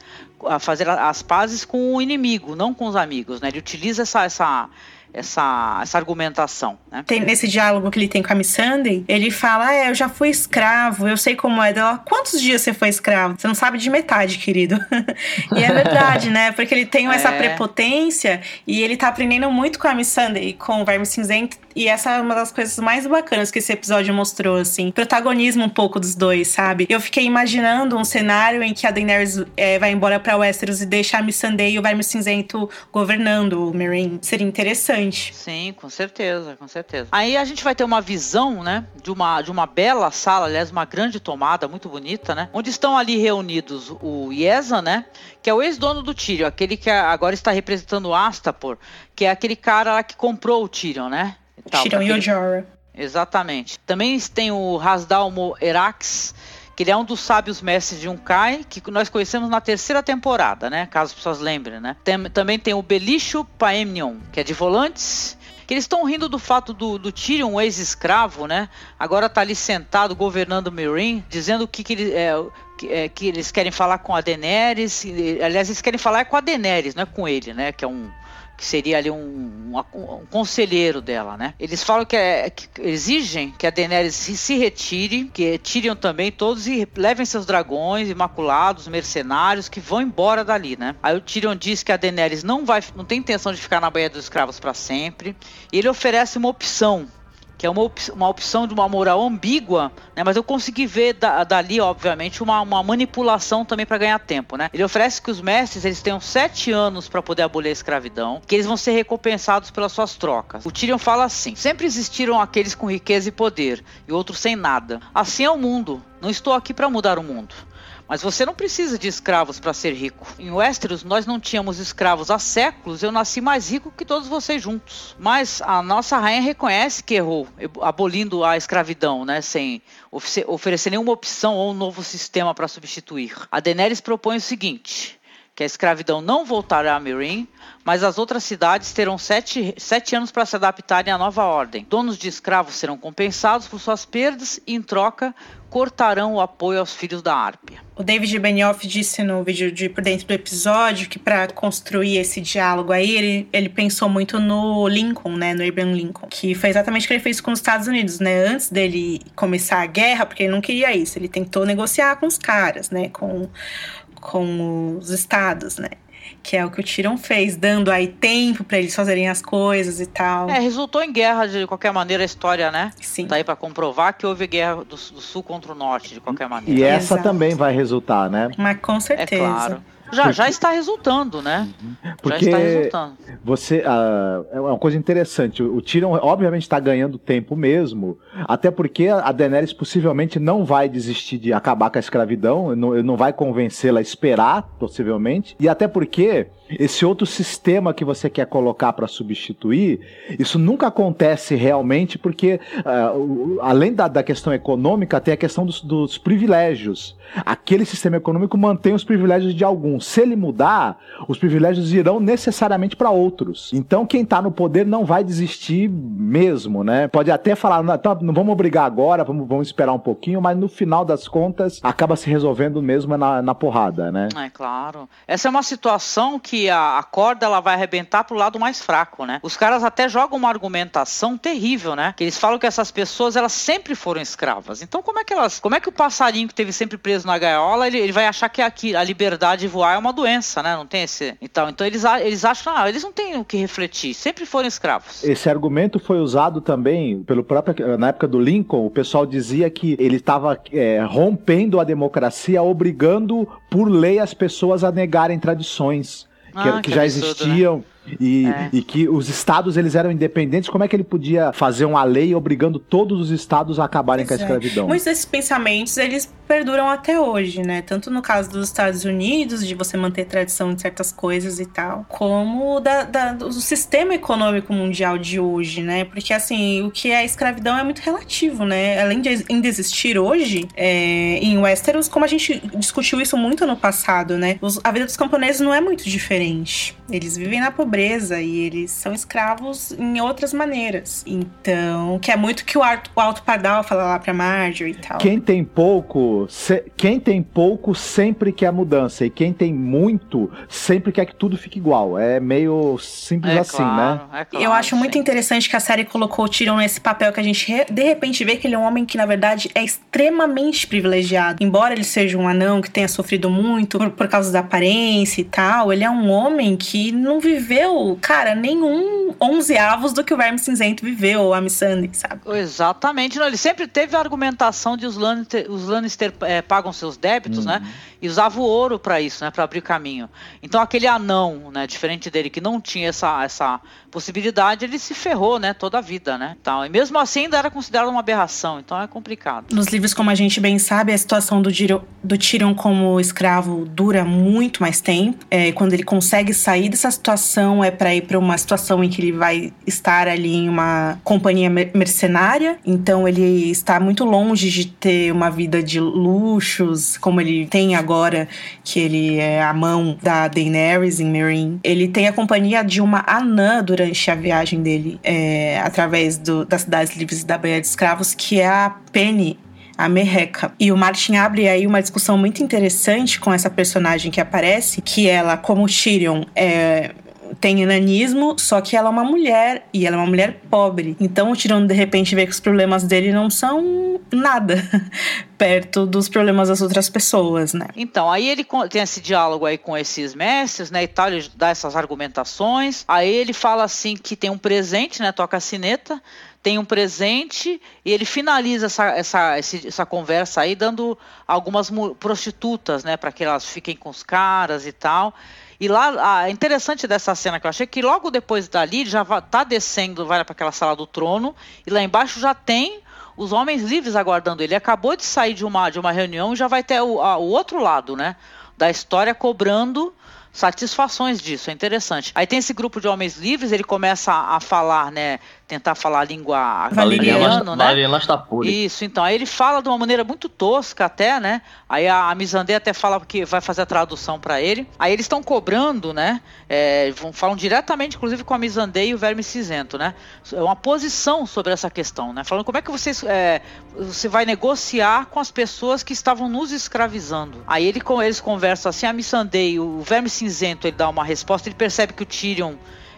fazer as pazes com o inimigo, não com os amigos, né? Ele utiliza essa, essa essa, essa argumentação. Né? Tem, nesse diálogo que ele tem com a Miss Sunday, ele fala: ah, eu já fui escravo, eu sei como é. Dela, quantos dias você foi escravo? Você não sabe de metade, querido. [laughs] e é verdade, né? Porque ele tem essa é. prepotência e ele tá aprendendo muito com a Miss Sunday, com o Verme Cinzento e essa é uma das coisas mais bacanas que esse episódio mostrou, assim. Protagonismo um pouco dos dois, sabe? Eu fiquei imaginando um cenário em que a Daenerys é, vai embora pra Westeros e deixa a Missandei e o Verme Cinzento governando o Meereen. Seria interessante. Sim, com certeza, com certeza. Aí a gente vai ter uma visão, né, de uma, de uma bela sala, aliás, uma grande tomada, muito bonita, né? Onde estão ali reunidos o Yeza, né? Que é o ex-dono do Tyrion, aquele que agora está representando o Astapor, que é aquele cara lá que comprou o Tyrion, né? Tal, Tiram Yojara. Exatamente. Também tem o Rasdalmo Erax, que ele é um dos sábios mestres de Unkai, que nós conhecemos na terceira temporada, né? Caso as pessoas lembrem, né? Tem, também tem o Belisho Paemnion, que é de Volantes, que eles estão rindo do fato do, do Tyrion, ex-escravo, né? Agora tá ali sentado governando Meereen, dizendo que, que, ele, é, que, é, que, eles querem falar com a Daenerys. Aliás, eles querem falar é com a Daenerys, não é com ele, né? Que é um que seria ali um, um, um, conselheiro dela, né? Eles falam que, é, que exigem que a Daenerys se, se, retire, que Tyrion também todos e levem seus dragões imaculados, mercenários que vão embora dali, né? Aí o Tyrion diz que a Daenerys não vai, não tem intenção de ficar na Baía dos Escravos para sempre. E ele oferece uma opção que é uma, op uma opção de uma moral ambígua, né? Mas eu consegui ver da, dali, obviamente, uma, uma manipulação também para ganhar tempo, né? Ele oferece que os mestres eles tenham sete anos para poder abolir a escravidão, que eles vão ser recompensados pelas suas trocas. O Tyrion fala assim: sempre existiram aqueles com riqueza e poder e outros sem nada. Assim é o mundo. Não estou aqui para mudar o mundo. Mas você não precisa de escravos para ser rico. Em Westeros, nós não tínhamos escravos há séculos. Eu nasci mais rico que todos vocês juntos. Mas a nossa rainha reconhece que errou, abolindo a escravidão, né? Sem oferecer nenhuma opção ou um novo sistema para substituir. A Daenerys propõe o seguinte que a escravidão não voltará a Meereen, mas as outras cidades terão sete, sete anos para se adaptarem à nova ordem. Donos de escravos serão compensados por suas perdas e, em troca, cortarão o apoio aos filhos da Árpia. O David Benioff disse no vídeo de por dentro do episódio que para construir esse diálogo aí, ele, ele pensou muito no Lincoln, né, no Abraham Lincoln, que foi exatamente o que ele fez com os Estados Unidos, né, antes dele começar a guerra, porque ele não queria isso, ele tentou negociar com os caras, né, com com os estados, né? Que é o que o Tyrion fez, dando aí tempo para eles fazerem as coisas e tal. É, resultou em guerra de qualquer maneira a história, né? Sim. Tá aí pra comprovar que houve guerra do, do sul contra o norte, de qualquer maneira. E essa Exato. também vai resultar, né? Mas com É certeza. claro. Já, já está resultando, né? Porque Já está resultando. você ah, é uma coisa interessante. O Tyrion obviamente está ganhando tempo mesmo, até porque a Daenerys possivelmente não vai desistir de acabar com a escravidão, não, não vai convencê-la a esperar, possivelmente, e até porque esse outro sistema que você quer colocar para substituir, isso nunca acontece realmente, porque o- além da, da questão econômica, tem a questão dos, dos privilégios. Aquele sistema econômico mantém os privilégios de alguns. Se ele mudar, os privilégios irão necessariamente para outros. Então, quem tá no poder não vai desistir mesmo, né? Pode até falar, não, tá, não vamos brigar agora, vamos, vamos esperar um pouquinho, mas no final das contas, acaba se resolvendo mesmo na, na porrada, né? É claro. Essa é uma situação que a, a corda ela vai arrebentar pro lado mais fraco, né? Os caras até jogam uma argumentação terrível, né? Que eles falam que essas pessoas elas sempre foram escravas. Então como é que elas, como é que o passarinho que teve sempre preso na gaiola, ele, ele vai achar que aqui a liberdade de voar é uma doença, né? Não tem esse. Então, então eles eles acham, ah, eles não têm o que refletir, sempre foram escravos. Esse argumento foi usado também pelo próprio. Na época do Lincoln, o pessoal dizia que ele estava rompendo a democracia, obrigando por lei as pessoas a negarem tradições Ah, que que já absurdo, existiam. E, É. e que os estados eles eram independentes, como é que ele podia fazer uma lei obrigando todos os estados a acabarem com a é. escravidão? Muitos desses pensamentos, eles perduram até hoje, né? Tanto no caso dos Estados Unidos, de você manter tradição de certas coisas e tal, como da, da- do sistema econômico mundial de hoje, né? Porque, assim, o que é escravidão é muito relativo, né? Além de ainda existir hoje, é, em Westeros, como a gente discutiu isso muito no passado, né? Os- a vida dos camponeses não é muito diferente. Eles vivem na pobreza e eles são escravos em outras maneiras. Então, que é muito que o Alto, o Alto Pardal fala lá pra Marjorie e tal. Quem tem pouco, se- quem tem pouco sempre quer mudança. E quem tem muito sempre quer que tudo fique igual. É meio simples É assim, né? claro, é claro, Eu acho muito sim. interessante que a série colocou o Tyrion nesse papel que a gente re- de repente vê que ele é um homem que, na verdade, é extremamente privilegiado. Embora ele seja um anão que tenha sofrido muito por, por causa da aparência e tal, ele é um homem que não viveu, cara, nenhum onzeavos do que o Verme Cinzento viveu, a Missandei, sabe? Exatamente. Não, ele sempre teve a argumentação de os Lannister, os Lannister eh, pagam seus débitos, né? E usava o ouro para isso, né? Para abrir caminho. Então aquele anão, né? Diferente dele que não tinha essa, essa possibilidade, ele se ferrou, né? Toda a vida, né? Então, e mesmo assim ainda era considerado uma aberração. Então é complicado. Nos livros, como a gente bem sabe, a situação do, Giro, do Tyrion como escravo dura muito mais tempo. É, quando ele consegue sair dessa situação, é para ir para uma situação em que ele vai estar ali em uma companhia mer- mercenária. Então, ele está muito longe de ter uma vida de luxos, como ele tem agora, que ele é a mão da Daenerys em Meereen. Ele tem a companhia de uma anã durante a viagem dele, é, através do- das cidades livres da Baía de Escravos, que é a Penny a Merreca. E o Martin abre aí uma discussão muito interessante com essa personagem que aparece, que ela, como Tyrion, é tem enanismo, só que ela é uma mulher e ela é uma mulher pobre. Então o Tyrion de repente vê que os problemas dele não são nada [laughs] perto dos problemas das outras pessoas, né? Então, aí ele tem esse diálogo aí com esses mestres, né, e tal, ele dá essas argumentações. Aí ele fala assim que tem um presente, né, toca a sineta, tem um presente e ele finaliza essa, essa, essa conversa aí dando algumas prostitutas, né, para que elas fiquem com os caras e tal. E lá, interessante dessa cena que eu achei que logo depois dali já tá descendo, vai para aquela sala do trono e lá embaixo já tem os homens livres aguardando ele. Acabou de sair de uma, de uma reunião e já vai ter o, a- o outro lado, né? Da história cobrando satisfações disso. É interessante. Aí tem esse grupo de homens livres, ele começa a falar, né? Tentar falar a língua valeriano, né? Valeriano Astapuri. Isso, então. Aí ele fala de uma maneira muito tosca até, né? Aí a, a Mizandê até fala que vai fazer a tradução para ele. Aí eles estão cobrando, né? É, vão, falam diretamente, inclusive, com a Mizandê e o Verme Cinzento, né? É uma posição sobre essa questão, né? Falando como é que vocês, é, você vai negociar com as pessoas que estavam nos escravizando. Aí ele, com eles conversam assim, a Missandei e o Verme Cinzento, ele dá uma resposta, ele percebe que o Tyrion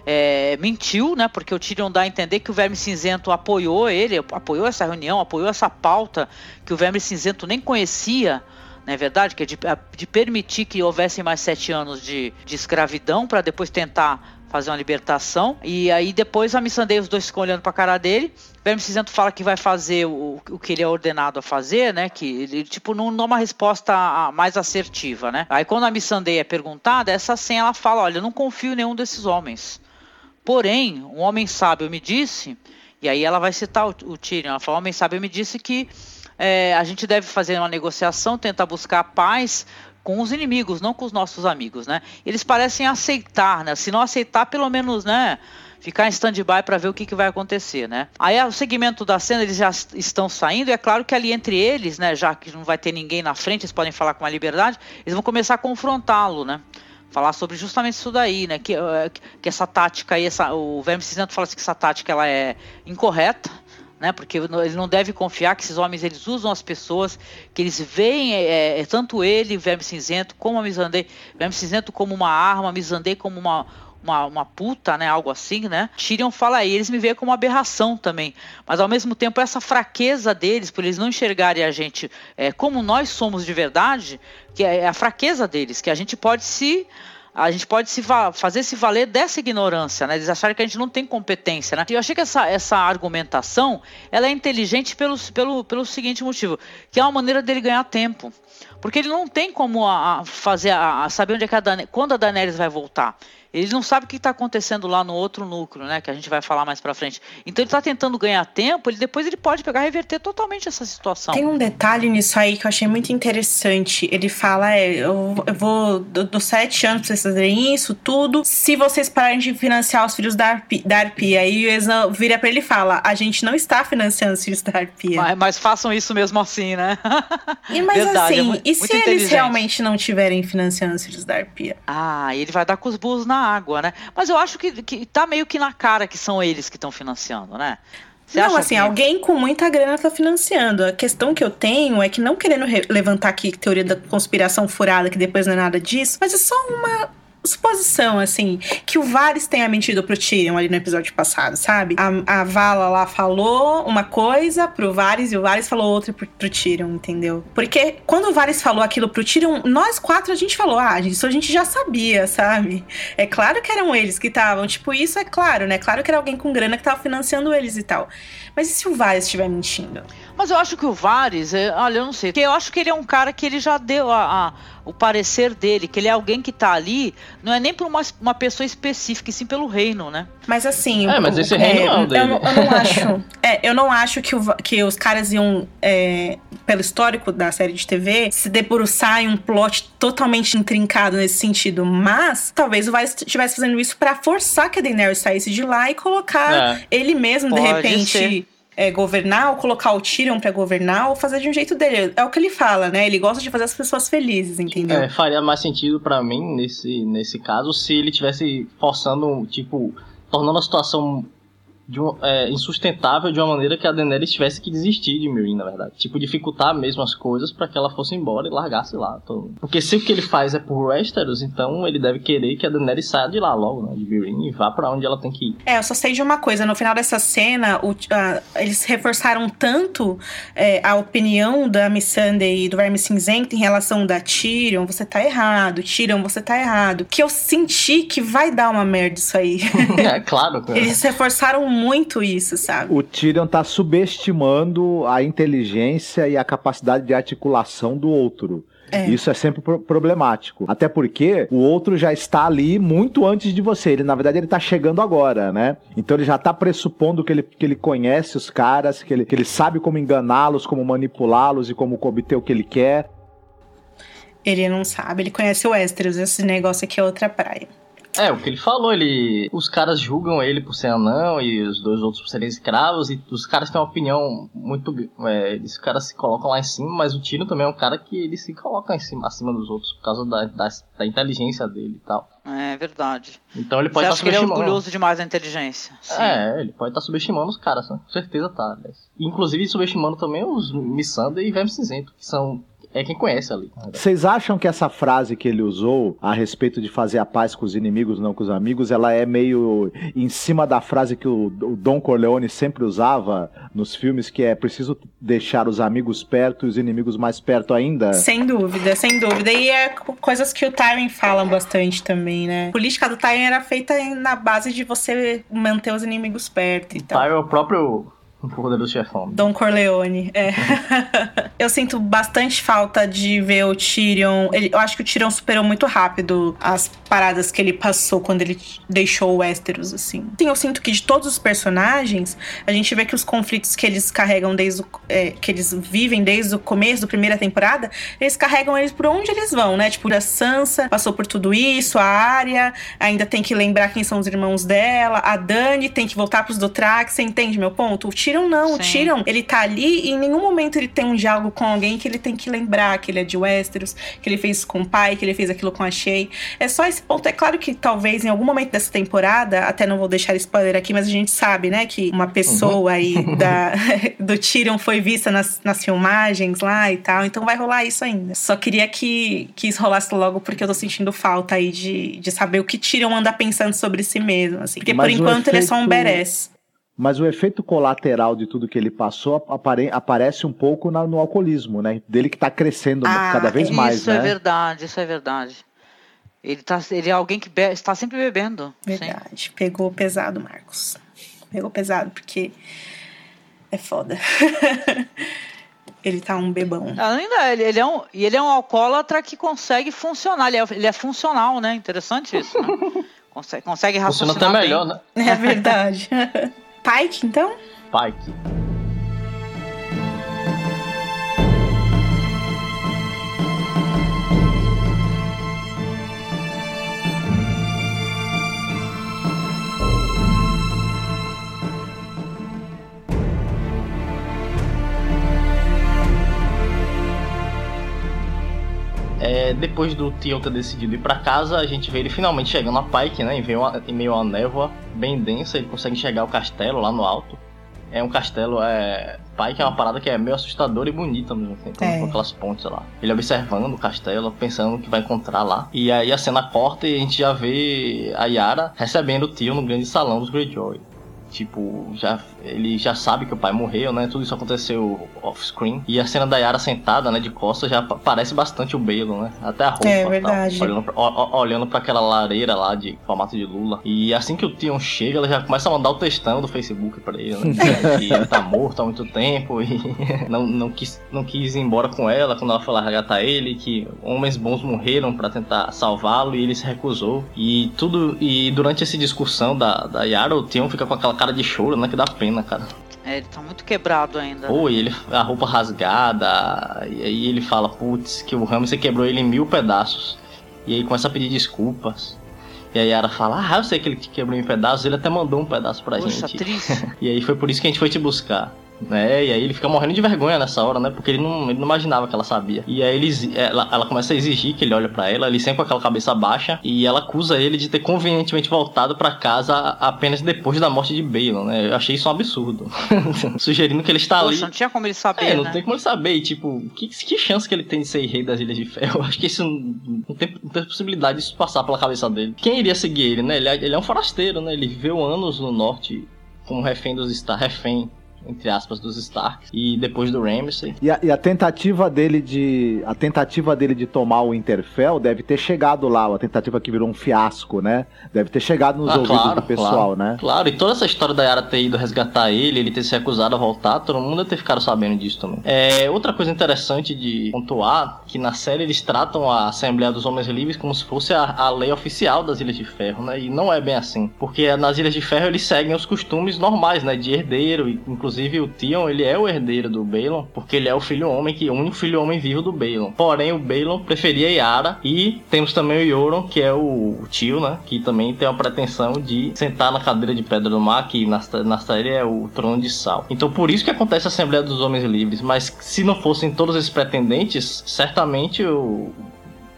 é, mentiu, né? Porque o Tyrion dá a entender que o Verme Cinzento apoiou ele, apoiou essa reunião, apoiou essa pauta que o Verme Cinzento nem conhecia não é verdade? Que é de, de permitir que houvessem mais sete anos de, de escravidão para depois tentar fazer uma libertação. E aí depois a Missandei, os dois ficam olhando pra cara dele. Verme Cinzento fala que vai fazer o, o que ele é ordenado a fazer, né? Que ele, tipo, não dá uma resposta mais assertiva, né? Aí quando a Missandei é perguntada, essa senha ela fala: olha, eu não confio em nenhum desses homens. Porém, um homem sábio me disse, e aí ela vai citar o, o Tyrion, ela fala: um homem sábio me disse que é, a gente deve fazer uma negociação, tentar buscar paz com os inimigos, não com os nossos amigos, né? Eles parecem aceitar, né? Se não aceitar, pelo menos, né? Ficar em stand-by para ver o que, que, vai acontecer, né? Aí o segmento da cena eles já estão saindo, e é claro que ali entre eles, né? Já que não vai ter ninguém na frente, eles podem falar com uma liberdade, eles vão começar a confrontá-lo, né? Falar sobre justamente isso daí, né? Que, eh, que essa tática aí, essa, o Verme Cinzento fala assim que essa tática ela é incorreta, né? Porque ele não deve confiar que esses homens eles usam as pessoas, que eles veem é, é, tanto ele, Verme Cinzento, como a Mizandei, Verme Cinzento como uma arma, Mizandei como uma, uma, uma puta, né? Algo assim, né? Tyrion fala aí, eles me veem como uma aberração também. Mas ao mesmo tempo, essa fraqueza deles, por eles não enxergarem a gente é, como nós somos de verdade, que é a fraqueza deles, que a gente pode se a gente pode se fazer se valer dessa ignorância, né? Eles acharem que a gente não tem competência, né? E eu achei que essa, essa argumentação, ela é inteligente pelo, pelo, pelo seguinte motivo, que é uma maneira dele ganhar tempo. Porque ele não tem como a, a fazer a, a, saber onde é que a Dan quando a Daenerys vai voltar. Ele não sabe o que está acontecendo lá no outro núcleo, né? Que a gente vai falar mais para frente. Então ele está tentando ganhar tempo. Ele depois ele pode pegar e reverter totalmente essa situação. Tem um detalhe nisso aí que eu achei muito interessante. Ele fala, é, eu, eu vou dos sete anos para vocês fazerem isso, tudo. Se vocês pararem de financiar os filhos da Arpia, da Arpia aí o Exan vira para ele e fala, a gente não está financiando os filhos da Arpia. Mas, mas façam isso mesmo assim, né? E mas Verdade, assim, é e se eles realmente não tiverem financiando os filhos da Arpia? Ah, ele vai dar com os burros na água, né? Mas eu acho que, que tá meio que na cara que são eles que estão financiando, né? Você não, assim, que... alguém com muita grana tá financiando. A questão que eu tenho é que, não querendo levantar aqui teoria da conspiração furada, que depois não é nada disso, mas é só uma suposição, assim, que o Varys tenha mentido pro Tyrion ali no episódio passado, sabe? A, a Vala lá falou uma coisa pro Varys e o Varys falou outra pro, pro Tyrion, entendeu? Porque quando o Varys falou aquilo pro Tyrion, nós quatro a gente falou, ah, isso a gente já sabia, sabe? É claro que eram eles que estavam, tipo, isso é claro, né? Claro que era alguém com grana que tava financiando eles e tal. Mas e se o Varys estiver mentindo? Mas eu acho que o Vares, é, olha, eu não sei, porque eu acho que ele é um cara que ele já deu a, a o parecer dele, que ele é alguém que tá ali, não é nem por uma, uma pessoa específica, e sim pelo reino, né? Mas assim. É, mas esse reino é, não, dele. Eu, eu, não acho. é, eu não acho que, o, que os caras iam, é, pelo histórico da série de TV, se debruçar em um plot totalmente intrincado nesse sentido. Mas talvez o Vares estivesse fazendo isso para forçar que a Daenerys saísse de lá e colocar é. ele mesmo, Pode de repente. Ser é, governar, ou colocar o Tyrion pra governar, ou fazer de um jeito dele. É o que ele fala, né? Ele gosta de fazer as pessoas felizes, entendeu? É, faria mais sentido para mim, nesse, nesse caso, se ele tivesse forçando, tipo, tornando a situação um, é, insustentável de uma maneira que a Daenerys tivesse que desistir de Meereen, na verdade. Tipo, dificultar mesmo as coisas para que ela fosse embora e largasse lá. Porque se o que ele faz é por Westeros, então ele deve querer que a Daenerys saia de lá logo, né, de Meereen, e vá para onde ela tem que ir. É, eu só sei de uma coisa, no final dessa cena, o, uh, eles reforçaram tanto é, a opinião da Missandei e do Verme Cinzento em relação da Tyrion, você tá errado, Tyrion, você tá errado, que eu senti que vai dar uma merda isso aí. [laughs] é, claro. [laughs] Cara. Eles reforçaram muito isso, sabe? O Tyrion tá subestimando a inteligência e a capacidade de articulação do outro. É. Isso é sempre problemático. Até porque o outro já está ali muito antes de você. Ele, na verdade, ele está chegando agora, né? Então ele já está pressupondo que ele, que ele conhece os caras, que ele, que ele sabe como enganá-los, como manipulá-los e como obter o que ele quer. Ele não sabe, ele conhece o Westeros, esse negócio aqui é outra praia. É, o que ele falou, ele. Os caras julgam ele por ser anão e os dois outros por serem escravos, e os caras têm uma opinião muito. É, os caras se colocam lá em cima, mas o Tino também é um cara que ele se coloca em cima, acima dos outros por causa da, da, da inteligência dele e tal. É verdade. Então ele pode estar tá subestimando. ele é orgulhoso demais da inteligência. Sim. É, ele pode estar tá subestimando os caras, com certeza tá. Inclusive subestimando também os Missandei e Verme Cinzento, que são é quem conhece ali. Vocês acham que essa frase que ele usou a respeito de fazer a paz com os inimigos, não com os amigos, ela é meio em cima da frase que o, o Don Corleone sempre usava nos filmes, que é preciso deixar os amigos perto e os inimigos mais perto ainda? Sem dúvida, sem dúvida. E é coisas que o Tywin fala bastante também, né? A política do Tywin era feita na base de você manter os inimigos perto e tal. Tywin é o próprio um poderoso chefão. Don Corleone, é. [laughs] eu sinto bastante falta de ver o Tyrion. Ele, eu acho que o Tyrion superou muito rápido as paradas que ele passou quando ele deixou o Westeros, assim. Sim, eu sinto que de todos os personagens, a gente vê que os conflitos que eles carregam desde o, é, que eles vivem desde o começo da primeira temporada, eles carregam eles por onde eles vão, né? Tipo, a Sansa passou por tudo isso, a Arya ainda tem que lembrar quem são os irmãos dela, a Dani tem que voltar pros Dothraki, você entende meu ponto? O Tyrion não, Sim. o Tyrion, ele tá ali e em nenhum momento ele tem um diálogo com alguém que ele tem que lembrar que ele é de Westeros, que ele fez isso com o pai, que ele fez aquilo com a Shay. É só esse ponto. É claro que talvez em algum momento dessa temporada, até não vou deixar spoiler aqui, mas a gente sabe, né, que uma pessoa uhum. aí da, [laughs] do Tyrion foi vista nas, nas filmagens lá e tal, então vai rolar isso ainda. Só queria que, que isso rolasse logo porque eu tô sentindo falta aí de, de saber o que Tyrion anda pensando sobre si mesmo, assim. Porque mas por enquanto efeito... ele é só um badass. Mas o efeito colateral de tudo que ele passou apare aparece um pouco na, no alcoolismo, né? Dele que está crescendo ah, cada vez mais, Isso é verdade, isso é verdade. Ele, tá, ele é alguém que está sempre bebendo. Verdade. Sim. Pegou pesado, Marcos. Pegou pesado, porque é foda. [laughs] ele tá um bebão. Ainda, ele, ele, é um, e ele é um alcoólatra que consegue funcionar. Ele é, ele é funcional, né? Interessante isso, né? [laughs] Consegue, consegue raciocinar Funciona até melhor, né? É verdade. [laughs] Pike, então? Pike. É, depois do Tion ter decidido ir para casa, a gente vê ele finalmente chegando a Pike, né? Em meio, a, em meio a uma névoa bem densa, ele consegue enxergar o castelo lá no alto. É um castelo, é. Pike é uma parada que é meio assustadora e bonita ao mesmo tempo, é. com aquelas pontes lá. Ele observando o castelo, pensando o que vai encontrar lá. E aí a cena corta e a gente já vê a Yara recebendo o tio no grande salão dos Greyjoy tipo, já, ele já sabe que o pai morreu, né? Tudo isso aconteceu off-screen. E a cena da Yara sentada, né, de costas, já parece bastante o Balon, né? Até a roupa. É verdade. Tal, olhando, pra, olhando pra aquela lareira lá de formato de Lula. E assim que o Tion chega, ela já começa a mandar o textão do Facebook pra ele, né? [laughs] que ele tá morto há muito tempo e [laughs] não, não, quis, não quis ir embora com ela quando ela foi resgatar ele, que homens bons morreram para tentar salvá-lo e ele se recusou. E tudo. E durante essa discussão da, da Yara, o Tion fica com aquela cara de choro, né? Que dá pena, cara. É, ele tá muito quebrado ainda. Pô, e ele, a roupa rasgada, e aí ele fala, putz, que o Ramsey quebrou ele em mil pedaços. E aí começa a pedir desculpas. E aí a Yara fala, ah, eu sei que ele te quebrou em pedaços, ele até mandou um pedaço pra Poxa, gente. Triste. [laughs] e aí foi por isso que a gente foi te buscar né? E aí ele fica morrendo de vergonha nessa hora, né? Porque ele não, ele não imaginava que ela sabia. E aí ele, ela, ela começa a exigir que ele olhe para ela, ele sempre com aquela cabeça baixa, e ela acusa ele de ter convenientemente voltado para casa apenas depois da morte de Balon, né? Eu achei isso um absurdo. [laughs] Sugerindo que ele está Poxa, ali. não tinha como ele saber. É, não né? tem como ele saber. E, tipo, que, que chance que ele tem de ser rei das Ilhas de Ferro? [laughs] Acho que isso não, não, tem, não tem possibilidade disso passar pela cabeça dele. Quem iria seguir ele, né? Ele, é, ele é um forasteiro, né? Ele viveu anos no norte como refém dos Star, refém entre aspas, dos Stark e depois do Ramsay. E a, e a, tentativa dele de a tentativa dele de tomar o Interfell deve ter chegado lá, a tentativa que virou um fiasco, né? Deve ter chegado nos ah, ouvidos claro, do pessoal, claro, né? Claro, e toda essa história da Yara ter ido resgatar ele, ele ter se recusado a voltar, todo mundo ter ficado sabendo disso também. É, outra coisa interessante de pontuar, que na série eles tratam a Assembleia dos Homens Livres como se fosse a, a lei oficial das Ilhas de Ferro, né? E não é bem assim, porque nas Ilhas de Ferro eles seguem os costumes normais, né? De herdeiro, inclusive o Tion, ele é o herdeiro do Balon, porque ele é o filho homem, que é o único filho homem vivo do Balon. Porém, o Balon preferia Yara, e temos também o Yoron, que é o tio, né? Que também tem a pretensão de sentar na cadeira de Pedra do Mar, que na, na série é o Trono de Sal. Então, por isso que acontece a Assembleia dos Homens Livres. Mas se não fossem todos esses pretendentes, certamente o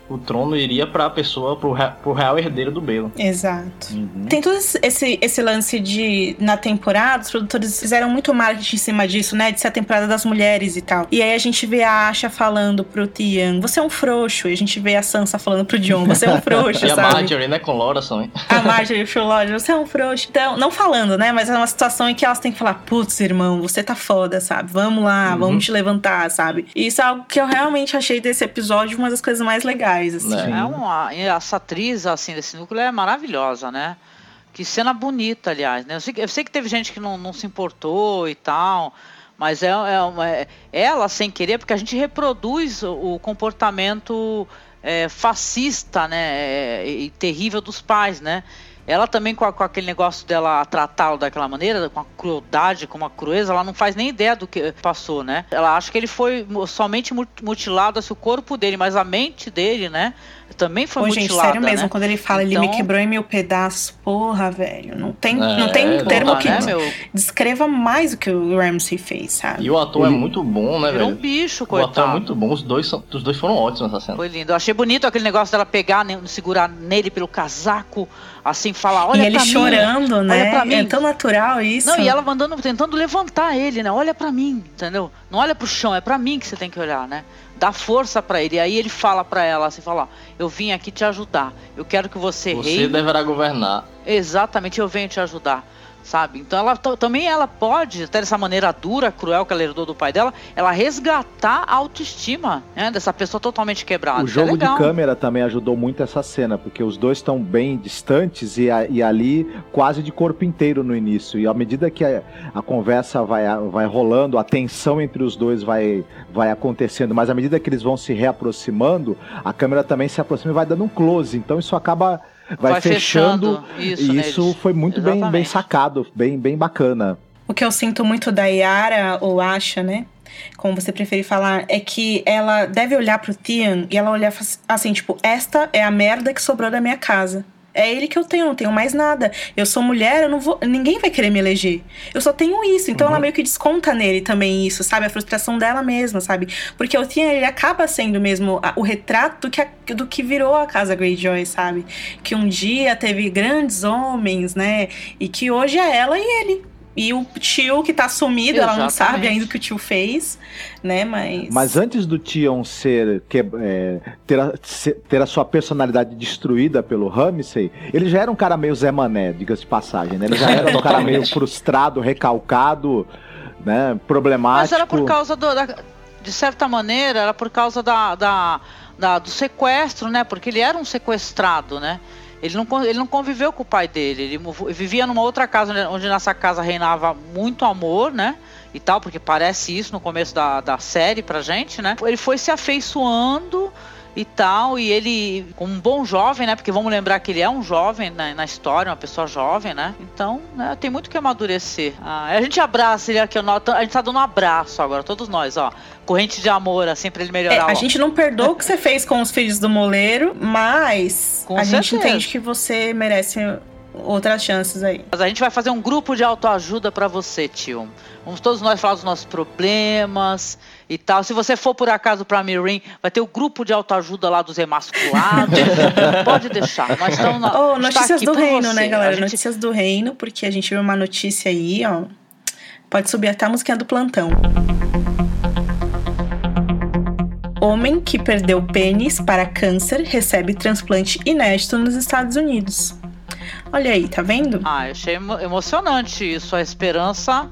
o trono iria pra pessoa, pro, pro real herdeiro do Belo. Exato. Uhum. Tem todo esse, esse lance de, na temporada, os produtores fizeram muito marketing em cima disso, né? De ser a temporada das mulheres e tal. E aí a gente vê a Asha falando pro Tian, você é um frouxo. E a gente vê a Sansa falando pro John, você é um frouxo, [laughs] E a sabe? Marjorie, né, com Loras também. A Marjorie e o Lodge, você é um frouxo. Então, não falando, né? Mas é uma situação em que elas têm que falar, putz, irmão, você tá foda, sabe? Vamos lá, Uhum. vamos te levantar, sabe? E isso é algo que eu realmente achei desse episódio uma das coisas mais legais, assim. Né. É uma, essa atriz, assim, desse núcleo é maravilhosa, né? Que cena bonita, aliás, né? Eu sei, que- eu sei que teve gente que não, não se importou e tal, mas é, é, uma- é- ela, sem querer, porque a gente reproduz o, o comportamento é, fascista, né? é, e terrível dos pais, né? Ela também, com, a- com aquele negócio dela tratá-lo daquela maneira, com a crueldade, com a crueza, ela não faz nem ideia do que passou, né? Ela acha que ele foi somente mu- mutilado, assim, o corpo dele, mas a mente dele, né? Também foi Pô, gente, mutilada, sério mesmo, né? quando ele fala, ele me Então- quebrou em mil pedaços, porra, velho. Não tem, É, não tem porra, termo que né, meu? descreva mais o que o Ramsey fez, sabe? E o ator é muito bom, né, Virou um velho? bicho, O ator é coitado. muito bom, os dois, são, os dois foram ótimos nessa cena. Foi lindo. Eu achei bonito aquele negócio dela pegar, né, segurar nele pelo casaco, assim, falar, olha e ele pra mim. chorando, né? pra mim. É tão natural isso. Não, e ela mandando, tentando levantar ele, né? Olha pra mim, entendeu? Não olha pro chão, é pra mim que você tem que olhar, né? Dá força pra ele. E aí ele fala pra ela, assim, fala, ó, eu vim aqui te ajudar. Eu quero que você, Você reine. deverá governar. Exatamente, eu venho te ajudar. Sabe? Então ela também ela pode, até dessa maneira dura, cruel que ela herdou do pai dela, ela resgatar a autoestima né, dessa pessoa totalmente quebrada. O Isso é jogo de câmera também ajudou muito essa cena, porque os dois estão bem distantes e, a- e ali quase de corpo inteiro no início. E à medida que a, a conversa vai, vai rolando, a tensão entre os dois vai, vai acontecendo, mas à medida que eles vão se reaproximando, a câmera também se aproxima e vai dando um close. Então isso acaba. Vai, Vai fechando, fechando isso e isso neles. foi muito bem, bem sacado, bem, bem bacana. O que eu sinto muito da Yara, ou Asha, né? Como você preferir falar, é que ela deve olhar pro Tian e ela olhar assim, tipo, esta é a merda que sobrou da minha casa. É ele que eu tenho, não tenho mais nada. Eu sou mulher, eu não vou. Ninguém vai querer me eleger. Eu só tenho isso. Então ela meio que desconta nele também isso, sabe? A frustração dela mesma, sabe? Porque o Tian, ele acaba sendo mesmo o retrato do que, a- do que virou a casa Greyjoy, sabe? Que um dia teve grandes homens, né? E que hoje é ela e ele. E o tio que tá sumido, ela não sabe Exatamente. ainda o que o tio fez, né? Mas. Mas antes do Tion ser, que, é, ter, a, ter a sua personalidade destruída pelo Ramsey, ele já era um cara meio Zé Mané, diga-se de passagem, né? Ele já era um cara meio frustrado, recalcado, né? Problemático. Mas era por causa do, da- de certa maneira, era por causa da, da, da- do sequestro, né? Porque ele era um sequestrado, né? Ele não, ele não conviveu com o pai dele, ele vivia numa outra casa, onde- onde nessa casa reinava muito amor, né? E tal, porque parece isso no começo da, da série pra gente, né? Ele foi se afeiçoando e tal, e ele, como um bom jovem, né? Porque vamos lembrar que ele é um jovem né, na história, uma pessoa jovem, né? Então, né, tem muito que amadurecer. Ah, a gente abraça ele aqui, a gente tá dando um abraço agora, todos nós, ó. Corrente de amor, assim, pra ele É, melhorar. a ó. gente não perdoa o que você fez com os filhos do moleiro, mas Com a gente certeza. entende que você merece outras chances aí. Mas a gente vai fazer um grupo de autoajuda pra você, tio. Vamos todos nós falar dos nossos problemas e tal. Se você for por acaso pra Mirim, vai ter o grupo de autoajuda lá dos emasculados. [laughs] Pode deixar. Nós estamos na. Oh, notícias aqui do por reino, você. né, galera? Gente- Notícias do reino, porque a gente viu uma notícia aí, ó. Pode subir até a musiquinha do plantão. Homem que perdeu pênis para câncer recebe transplante inédito nos Estados Unidos. Olha aí, tá vendo? Ah, eu achei emo- emocionante isso, a esperança,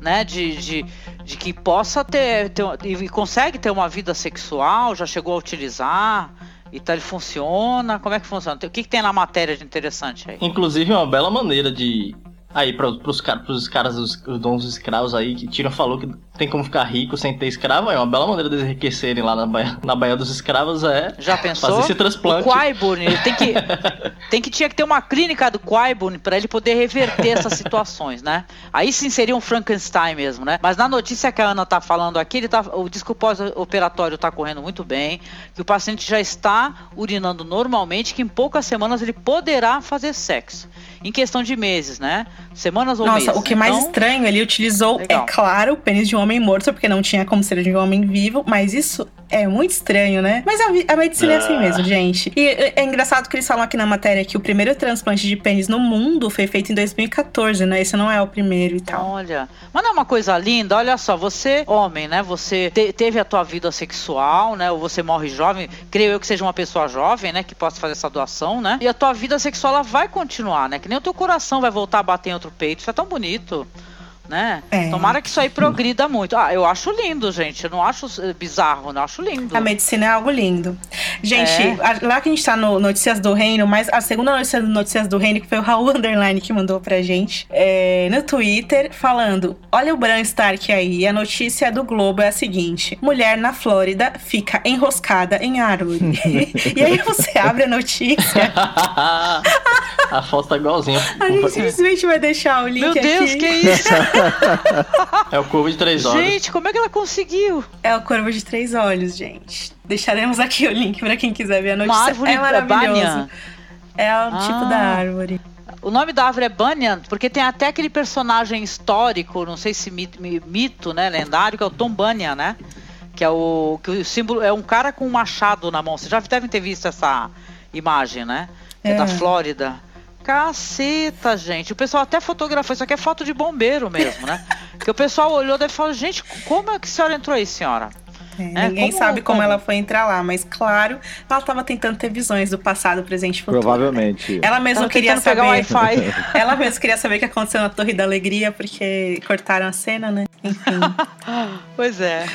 né, de, de, de que possa ter, ter e consegue ter uma vida sexual, já chegou a utilizar, e tal, ele funciona, como é que funciona? O que, que tem na matéria de interessante aí? Inclusive, uma bela maneira de. Aí, pra, pros, car pros caras, os, os donos escravos aí, que Tyrion falou que tem como ficar rico sem ter escravo, é uma bela maneira deles enriquecerem lá na Baía, na Baía dos Escravos, é Já pensou? fazer esse transplante. O ele tem que, [laughs] tem que tinha que ter uma clínica do Qyburn para ele poder reverter essas situações, né? Aí sim seria um Frankenstein mesmo, né? Mas na notícia que a Ana tá falando aqui, ele tá, o disco pós-operatório tá correndo muito bem, que o paciente já está urinando normalmente, que em poucas semanas ele poderá fazer sexo. Em questão de meses, né? Semanas ou meses. Nossa, o que mais Então, estranho, ele utilizou, legal. é claro, o pênis de um homem homem morto, porque não tinha como ser de um homem vivo, mas isso é muito estranho, né? Mas a, a medicina é assim Ah. mesmo, gente. E é, é engraçado que eles falam aqui na matéria que o primeiro transplante de pênis no mundo foi feito em 2014, né? Esse não é o primeiro e tal. Olha, mas não é uma coisa linda? Olha só, você, homem, né? Você te- teve a tua vida sexual, né? Ou você morre jovem, creio eu que seja uma pessoa jovem, né? Que possa fazer essa doação, né? E a tua vida sexual ela vai continuar, né? Que nem o teu coração vai voltar a bater em outro peito. Isso é tão bonito. Né? É. Tomara que isso aí progrida muito. Ah, eu acho lindo, gente. Eu não acho eh, bizarro, não acho lindo. A medicina é algo lindo. Gente, É. a- lá que a gente tá no Notícias do Reino, mas a segunda notícia do Notícias do Reino, que foi o Raul [laughs] Underline que mandou pra gente, é, no Twitter, falando: Olha o Bran Stark aí, a notícia do Globo é a seguinte: mulher na Flórida fica enroscada em árvore. [laughs] e aí você abre a notícia, [laughs] a foto tá igualzinha. a gente simplesmente vai deixar o link Meu aqui. Deus, que isso? [laughs] É o curvo de três horas. gente, como é que ela conseguiu? É o corvo de três olhos, gente. Deixaremos aqui o link pra quem quiser ver a notícia. Uma árvore é maravilhoso. É o Ah. tipo da árvore. O nome da árvore é Banyan, porque tem até aquele personagem histórico, não sei se mito, mi- mito, né, lendário, que é o Tom Bunyan, né? Que é o que o símbolo é um cara com um machado na mão. Vocês já devem ter visto essa imagem, né? É, É. da Flórida. Caceta, gente. O pessoal até fotografou. Isso aqui é foto de bombeiro mesmo, né? [laughs] que o pessoal olhou e falou: gente, como é que a senhora entrou aí, senhora? É, É, ninguém como- sabe como, como? ela foi entrar lá, mas claro, ela tava tentando ter visões do passado, presente e futuro. Provavelmente. Ela mesma Tava queria tentando pegar o saber. Wi-Fi. [laughs] ela mesma queria saber o que aconteceu na Torre da Alegria, porque cortaram a cena, né? Enfim. [laughs] pois é.